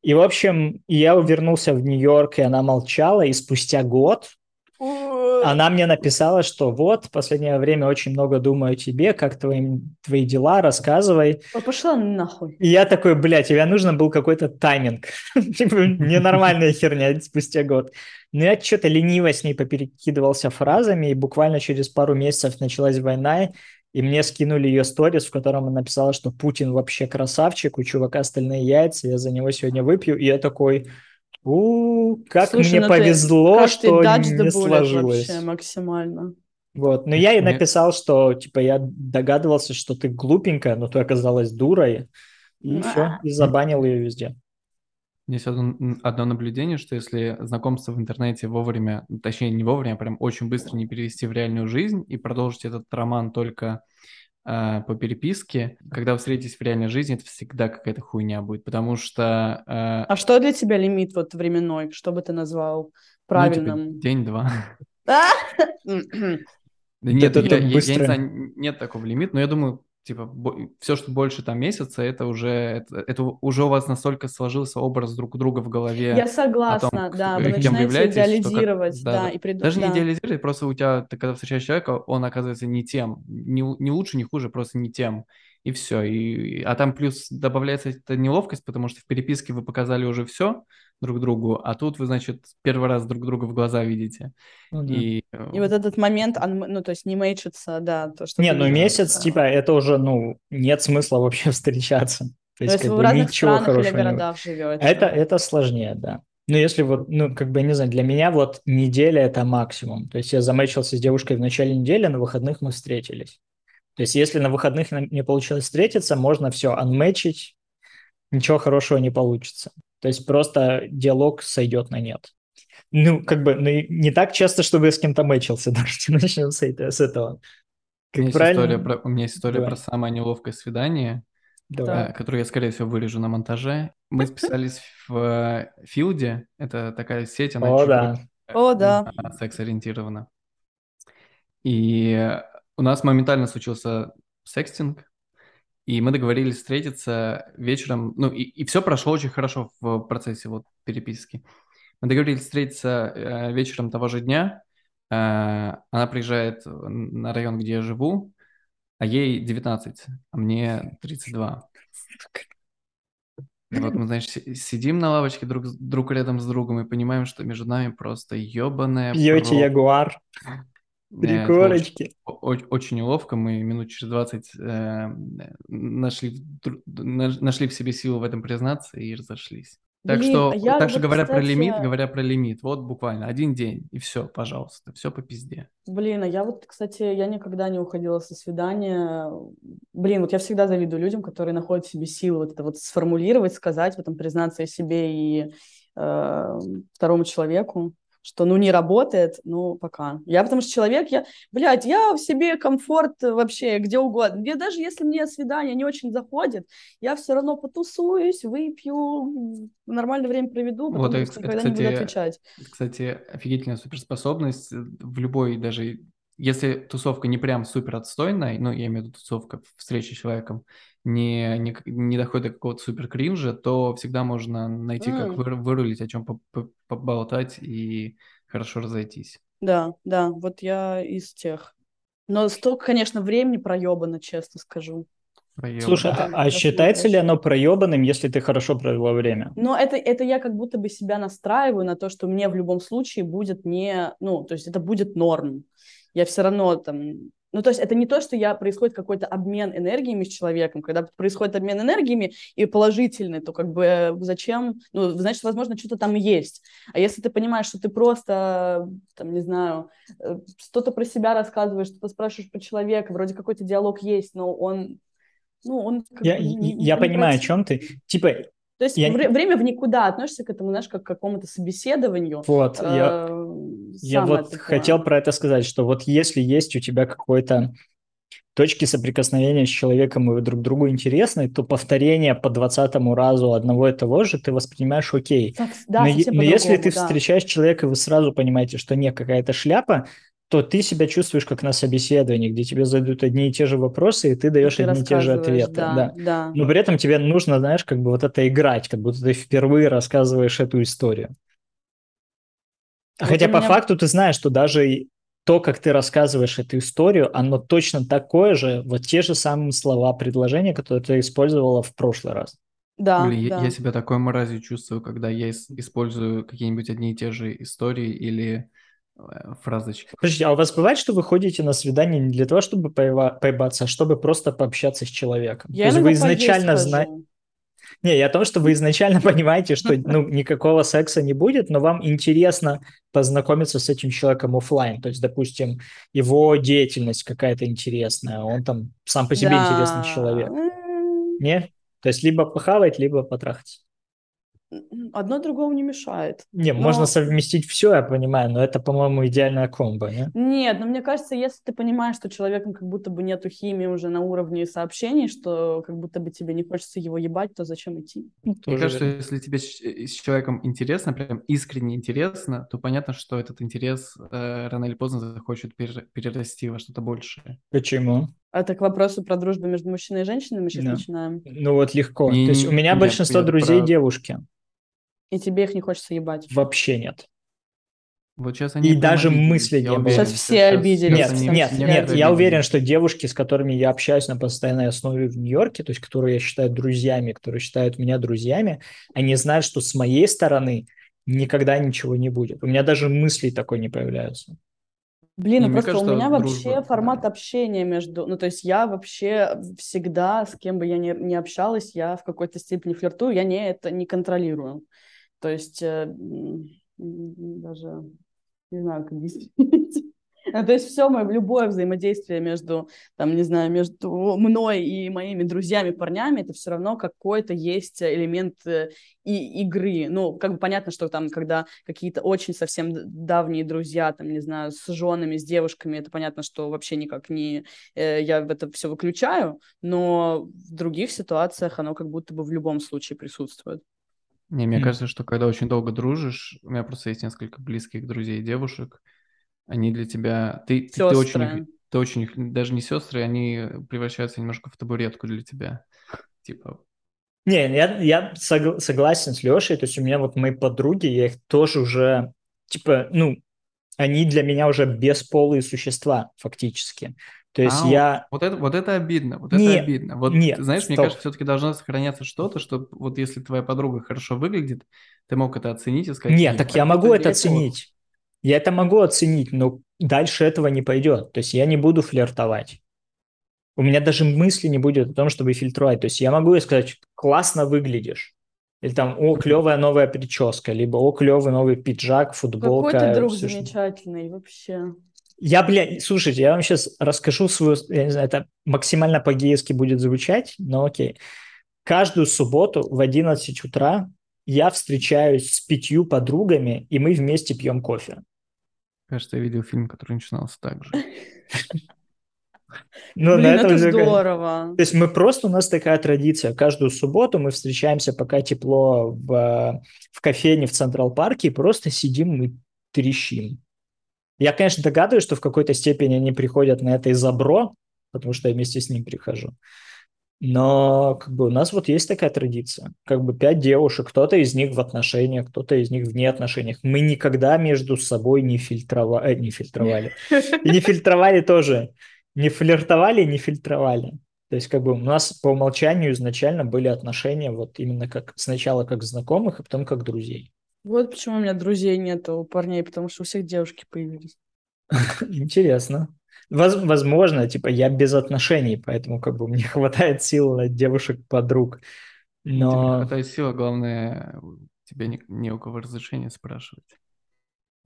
И, в общем, я вернулся в Нью-Йорк, и она молчала, и спустя год она мне написала, что вот, в последнее время очень много думаю о тебе, как твои, твои дела, рассказывай. Пошла нахуй. И я такой, блядь, тебе нужно был какой-то тайминг. Типа, Ненормальная херня спустя год. Но я что-то лениво с ней поперекидывался фразами, и буквально через пару месяцев началась война, и мне скинули ее сторис, в котором она написала, что Путин вообще красавчик, у чувака стальные яйца, я за него сегодня выпью. И я такой, у как Слушай, мне ну ты- повезло, ты что the не сложилось. вообще максимально. Вот, но я Мне- написал, что, типа, я догадывался, что ты глупенькая, но ты оказалась дурой, и все, и забанил ее везде. Есть одно, одно наблюдение, что если знакомство в интернете вовремя, точнее не вовремя, а прям очень быстро не перевести в реальную жизнь и продолжить этот роман только по переписке, когда вы встретитесь в реальной жизни, это всегда какая-то хуйня будет, потому что... э, А что для тебя лимит вот временной? Что бы ты назвал ну, типа, правильным? день-два. А! Да нет, это я, так я- я быстро. не знаю, нет такого лимита, но я думаю, типа, все, что больше там месяца, это уже, это, это уже у вас настолько сложился образ друг друга в голове. Я согласна, том, да, вы начинаете являетесь, что как- идеализировать, да, да, и приду- Даже не да. идеализировать, просто у тебя, ты когда встречаешь человека, он оказывается не тем, не, не лучше, не хуже, просто не тем. И все. И, а там плюс добавляется эта неловкость, потому что в переписке вы показали уже все друг другу, а тут вы, значит, первый раз друг друга в глаза видите. Да. И, э, И вот этот момент, он, ну, то есть не мейчится, да, то, что Не, ну месяц, да. типа, это уже, ну, нет смысла вообще встречаться. То есть, если как вы в бы, разных ничего странах или хорошего не будет. живете. Это, это сложнее, да. Ну, если вот, ну, как бы, я не знаю, для меня вот неделя – это максимум. То есть я замечился с девушкой в начале недели, на выходных мы встретились. То есть если на выходных нам не получилось встретиться, можно все анмэчить, ничего хорошего не получится. То есть просто диалог сойдет на нет. Ну, как бы, ну, не так часто, чтобы я с кем-то мэчился, давайте начнем с, это- с этого. у, Как меня есть правильно? история про, у меня есть история Давай. про самое неловкое свидание, э, которую я, скорее всего, вырежу на монтаже. Мы списались в э, Филде, это такая сеть, она О, чуть да. больше, О, да. а, секс-ориентирована. И у нас моментально случился секстинг, и мы договорились встретиться вечером, ну и, все прошло очень хорошо в процессе вот переписки. Мы договорились встретиться э, вечером того же дня. Э, она приезжает на район, где я живу, а ей 19, а мне 32. И вот мы, значит, си- сидим на лавочке друг, друг рядом с другом и понимаем, что между нами просто ебаная Пьете ягуар, приколочки. О- очень неловко. Мы минут через 20 э, нашли, в дру- на- нашли в себе силу в этом признаться и разошлись. Так Блин, что, а я так что вот, говоря про кстати, лимит, говоря про лимит, вот буквально один день, и все, пожалуйста, все по пизде. Блин, а я вот, кстати, я никогда не уходила со свидания. Блин, вот я всегда завидую людям, которые находят в себе силы вот это вот сформулировать, сказать, в этом признаться и себе, и э, второму человеку. Что, ну, не работает, ну, пока. Я потому что человек, я, блядь, я в себе комфорт вообще где угодно. Мне даже если мне свидание не очень заходит, я все равно потусуюсь, выпью, нормальное время проведу, потом Вот, это, никогда кстати, не буду отвечать. Кстати, офигительная суперспособность в любой даже если тусовка не прям супер отстойная, ну, я имею в виду тусовка, встречи с человеком, не, не, не доходит до какого-то супер кринжа, то всегда можно найти, mm. как вы, вырулить, о чем поболтать и хорошо разойтись. Да, да, вот я из тех. Но столько, конечно, времени проебано, честно скажу. Проебано. Слушай, а, а считается ли оно проебанным, если ты хорошо провела время? Но это, это я как будто бы себя настраиваю на то, что мне в любом случае будет не... Ну, то есть это будет норм я все равно там... Ну, то есть это не то, что я происходит какой-то обмен энергиями с человеком. Когда происходит обмен энергиями и положительный, то как бы э, зачем? Ну, значит, возможно, что-то там есть. А если ты понимаешь, что ты просто, там, не знаю, э, что-то про себя рассказываешь, что-то спрашиваешь про человека, вроде какой-то диалог есть, но он ну, он я, бы, не, я не понимаю, о чем ты. Типа, то есть я... время в никуда относишься к этому, знаешь, как к какому-то собеседованию. Вот, э, я, я вот такое. хотел про это сказать, что вот если есть у тебя какой-то точки соприкосновения с человеком, и вы друг другу интересны, то повторение по двадцатому разу одного и того же ты воспринимаешь окей. Так, да, но, но если ты да. встречаешь человека, и вы сразу понимаете, что не какая-то шляпа, то ты себя чувствуешь как на собеседовании, где тебе задают одни и те же вопросы, и ты даешь и ты одни и те же ответы. Да, да. Да. Но при этом тебе нужно, знаешь, как бы вот это играть, как будто ты впервые рассказываешь эту историю. Вот Хотя по меня... факту ты знаешь, что даже то, как ты рассказываешь эту историю, оно точно такое же, вот те же самые слова, предложения, которые ты использовала в прошлый раз. Да, Блин, да. Я, я себя такой мразью чувствую, когда я использую какие-нибудь одни и те же истории или Э, фразочки. Подождите, а у вас бывает, что вы ходите на свидание не для того, чтобы поебаться, а чтобы просто пообщаться с человеком? Я То есть вы изначально знаете... Не, я о том, что вы изначально понимаете, что ну, никакого секса не будет, но вам интересно познакомиться с этим человеком офлайн. То есть, допустим, его деятельность какая-то интересная, он там сам по себе да. интересный человек. Не? То есть либо похавать, либо потрахаться одно другому не мешает. Не, но... можно совместить все, я понимаю, но это, по-моему, идеальная комбо, не? Нет, но мне кажется, если ты понимаешь, что человеком как будто бы нету химии уже на уровне сообщений, что как будто бы тебе не хочется его ебать, то зачем идти? Мне кажется, верно. если тебе с человеком интересно, прям искренне интересно, то понятно, что этот интерес э, рано или поздно захочет перерасти во что-то большее. Почему? Это к вопросу про дружбу между мужчиной и женщиной мы сейчас да. начинаем. Ну вот легко. Не, То есть у меня нет, большинство друзей про... девушки. И тебе их не хочется ебать. Вообще нет. Вот сейчас они и даже мысли не было. Сейчас все обиделись. Нет, нет, нет, нет, нет я уверен, что девушки, с которыми я общаюсь на постоянной основе в Нью-Йорке, то есть которые я считаю друзьями, которые считают меня друзьями, они знают, что с моей стороны никогда ничего не будет. У меня даже мыслей такой не появляются. Блин, ну просто кажется, у меня вообще дружба, формат да. общения между... Ну, то есть я вообще всегда, с кем бы я ни, ни общалась, я в какой-то степени флиртую, я не это не контролирую. То есть э, даже не знаю, как объяснить. Ну, то есть все мое любое взаимодействие между, там, не знаю, между мной и моими друзьями, парнями, это все равно какой-то есть элемент э, и игры. Ну, как бы понятно, что там, когда какие-то очень совсем давние друзья, там, не знаю, с женами, с девушками, это понятно, что вообще никак не... Э, я это все выключаю, но в других ситуациях оно как будто бы в любом случае присутствует. Не, мне mm. кажется, что когда очень долго дружишь, у меня просто есть несколько близких друзей девушек, они для тебя... Ты, ты, ты очень, ты очень, даже не сестры, они превращаются немножко в табуретку для тебя. Типа... Не, я, я согласен с Лешей, то есть у меня вот мои подруги, я их тоже уже, типа, ну, они для меня уже бесполые существа фактически. То есть а, я... Вот это, вот это обидно, вот нет, это обидно. Вот, нет, знаешь, стоп. мне кажется, все-таки должно сохраняться что-то, что вот если твоя подруга хорошо выглядит, ты мог это оценить и сказать... Нет, так я могу это оценить. Я это могу оценить, но дальше этого не пойдет. То есть я не буду флиртовать. У меня даже мысли не будет о том, чтобы фильтровать. То есть я могу сказать, классно выглядишь. Или там, о, клевая новая прическа, либо о, клевый новый пиджак, футболка. Какой ты друг замечательный вообще. Я, бля, слушайте, я вам сейчас расскажу свою, я не знаю, это максимально по-гейски будет звучать, но окей. Каждую субботу в 11 утра я встречаюсь с пятью подругами, и мы вместе пьем кофе. Кажется, я видел фильм, который начинался так же. Ну, Блин, на этом это же- здорово. То есть мы просто, у нас такая традиция, каждую субботу мы встречаемся, пока тепло в, э, в кофейне в Централ Парке, и просто сидим и трещим. Я, конечно, догадываюсь, что в какой-то степени они приходят на это из-за бро, потому что я вместе с ним прихожу. Но как бы у нас вот есть такая традиция. Как бы пять девушек, кто-то из них в отношениях, кто-то из них вне отношениях. Мы никогда между собой не фильтровали, не фильтровали. И не фильтровали тоже. Не флиртовали, не фильтровали. То есть как бы у нас по умолчанию изначально были отношения вот именно как сначала как знакомых, а потом как друзей. Вот почему у меня друзей нет у парней, потому что у всех девушки появились. Интересно. Воз- возможно, типа я без отношений, поэтому как бы мне хватает сил на девушек-подруг. Тебе не Но хватает сил, а главное, тебе не, не у кого разрешения спрашивать.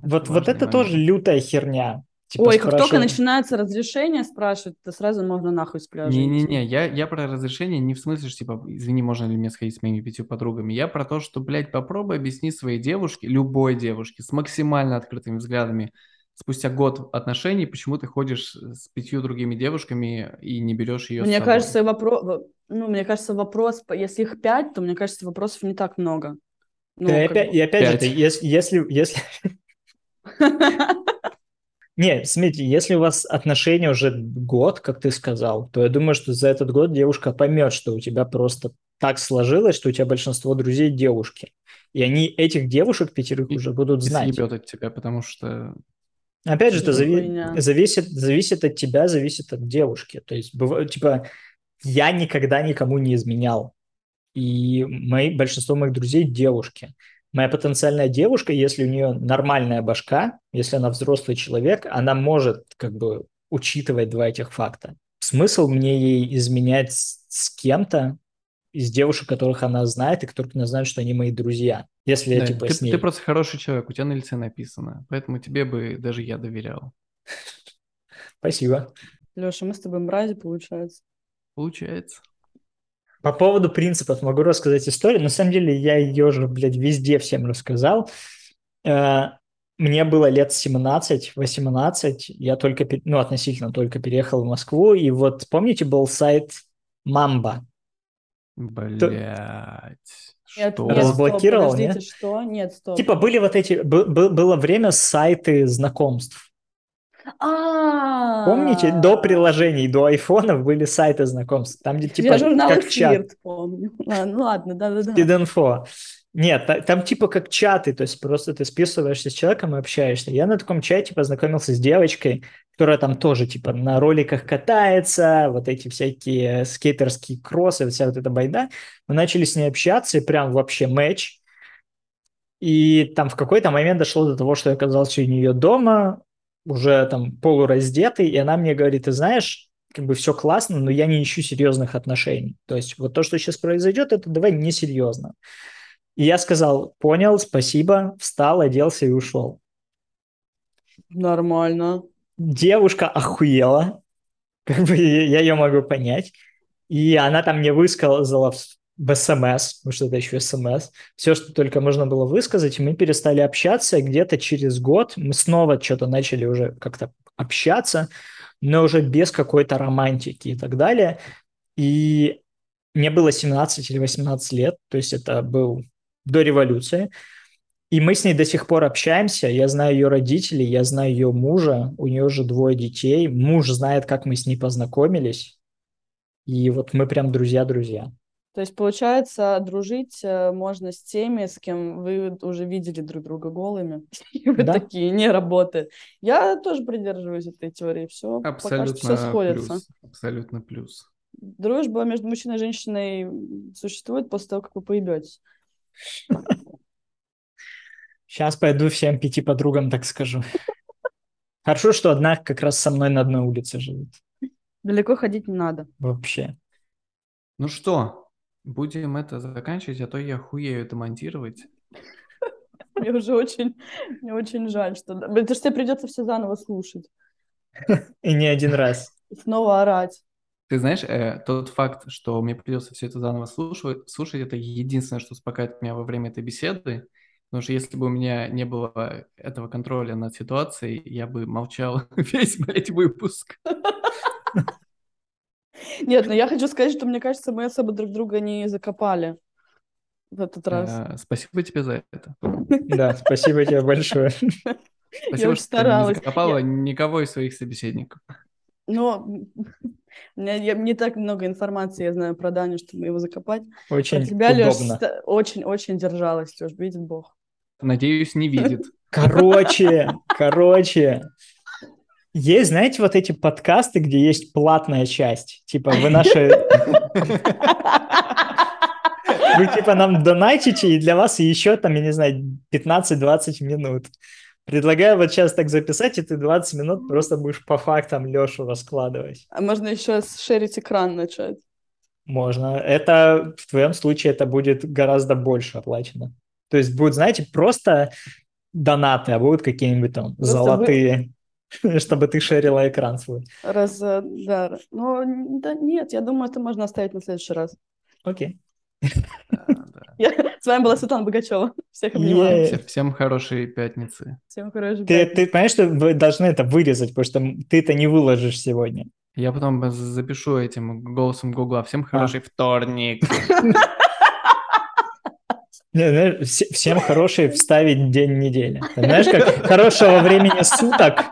вот, вот важный это тоже момент. лютая херня. Типа Ой, как только начинается разрешение спрашивать, то сразу можно нахуй с пляжа. Не-не-не, я, я про разрешение не в смысле, что, типа, извини, можно ли мне сходить с моими пятью подругами. Я про то, что, блядь, попробуй объясни своей девушке, любой девушке, с максимально открытыми взглядами, спустя год отношений, почему ты ходишь с пятью другими девушками и не берешь ее Мне кажется, вопрос, ну, мне кажется, вопрос, если их пять, то мне кажется, вопросов не так много. Ну, Да, и как опять, бы- и опять же, ты, если, если, если... Не, смотрите, если у вас отношения уже год, как ты сказал, то я думаю, что за этот год девушка поймет, что у тебя просто так сложилось, что у тебя большинство друзей девушки. И они этих девушек пятерых И- уже будут И знать. съебет от тебя, потому что... Опять же, это зави- зависит, зависит от тебя, зависит от девушки. То есть, быва- типа, я никогда никому не изменял. И мои, большинство моих друзей девушки. Моя потенциальная девушка, если у нее нормальная башка, если она взрослый человек, она может как бы учитывать два этих факта. Смысл мне ей изменять с, кем-то из девушек, которых она знает, и которых она знает, что они мои друзья. Если я Да, типа ты, с ней... ты просто хороший человек, у тебя на лице написано. Поэтому тебе бы даже я доверял. Спасибо. Леша, мы с тобой мрази, получается. Получается. По поводу принципов могу рассказать историю. На самом деле я ее же, блядь, везде всем рассказал. Э, Мне было лет 17-18, я только, ну, относительно только переехал в Москву, и вот помните, был сайт Мамба? Блять. Нет, Что? нет, Разблокировал, стоп, нет? что? Нет, стоп. Типа были вот эти, бы- было время сайты знакомств. А, Помните, до приложений, до айфонов были сайты знакомств, там где типа Я журнал как чат. Помню. Ладно, ладно, да-да-да. Спид-инфо. Нет, та- там типа как чаты, то есть просто ты списываешься с человеком и общаешься. Я на таком чате познакомился с девочкой, которая там тоже типа на роликах катается, вот эти всякие скейтерские кроссы, вся вот эта байда. Мы начали с ней общаться, и прям вообще матч. И там в какой-то момент дошло до того, что я оказался у нее дома, уже там полураздетый, и она мне говорит, ты знаешь, как бы все классно, но я не ищу серьезных отношений. То есть вот то, что сейчас произойдет, это давай несерьезно. И я сказал, понял, спасибо, встал, оделся и ушел. Нормально. Девушка охуела, как бы я ее могу понять. И она там мне высказала в, СМС, потому что это еще СМС, все, что только можно было высказать, мы перестали общаться, где-то через год мы снова что-то начали уже как-то общаться, но уже без какой-то романтики и так далее. И мне было 17 или 18 лет, то есть это был до революции. И мы с ней до сих пор общаемся. Я знаю ее родителей, я знаю ее мужа. У нее уже двое детей. Муж знает, как мы с ней познакомились. И вот мы прям друзья-друзья. То есть, получается, дружить э, можно с теми, с кем вы уже видели друг друга голыми. И вы Да. такие, не работает. Я тоже придерживаюсь этой теории. Все, пока что Абсолютно все сходится. плюс. Абсолютно плюс. Дружба между мужчиной и женщиной существует после того, как вы поебетесь. Сейчас пойду всем пяти подругам так скажу. Хорошо, что одна как раз со мной на одной улице живет. Далеко ходить не надо. Вообще. Ну что, будем это заканчивать, а то я хуею это монтировать. Мне уже очень, мне очень жаль, что... Это же тебе придется все заново слушать. И не один раз. И снова орать. Ты знаешь, э, тот факт, что мне придется все это заново слушать, слушать, это единственное, что успокаивает меня во время этой беседы. Потому что если бы у меня не было этого контроля над ситуацией, я бы молчал весь, блядь, выпуск. Нет, но я хочу сказать, что мне кажется, мы особо друг друга не закопали в этот раз. Э, Спасибо тебе за это. Да, спасибо тебе большое. Спасибо, очень что ты не старалась. закопала никого из своих собеседников. Но у меня я- не так много информации я знаю про Даню, чтобы его закопать. Про Очень тебя, Леш, удобно. очень-очень держалась, Леш, видит Бог. Надеюсь, не видит. Короче, короче. Есть, знаете, вот эти подкасты, где есть платная часть. Типа, вы наши... Вы типа нам донатите, и для вас еще там, я не знаю, 15-20 минут. Предлагаю вот сейчас так записать, и ты 20 минут просто будешь по фактам Лешу раскладывать. А можно еще шерить экран начать. Можно. Это в твоем случае это будет гораздо больше оплачено. То есть будут, знаете, просто донаты, а будут какие-нибудь там Просто вы- золотые, чтобы ты шерила экран свой. Раз, э, да. Но н- да, нет, я думаю, это можно оставить на следующий раз. Окей. С вами была Светлана Богачева. Всех обнимаю. Всем хорошей пятницы. Всем хорошей пятницы. ты понимаешь, что вы должны это вырезать, потому что ты это не выложишь сегодня. Я потом запишу этим голосом Гугла. Всем А. хороший вторник. Всем хороший вставить день недели. Знаешь, как хорошего времени суток.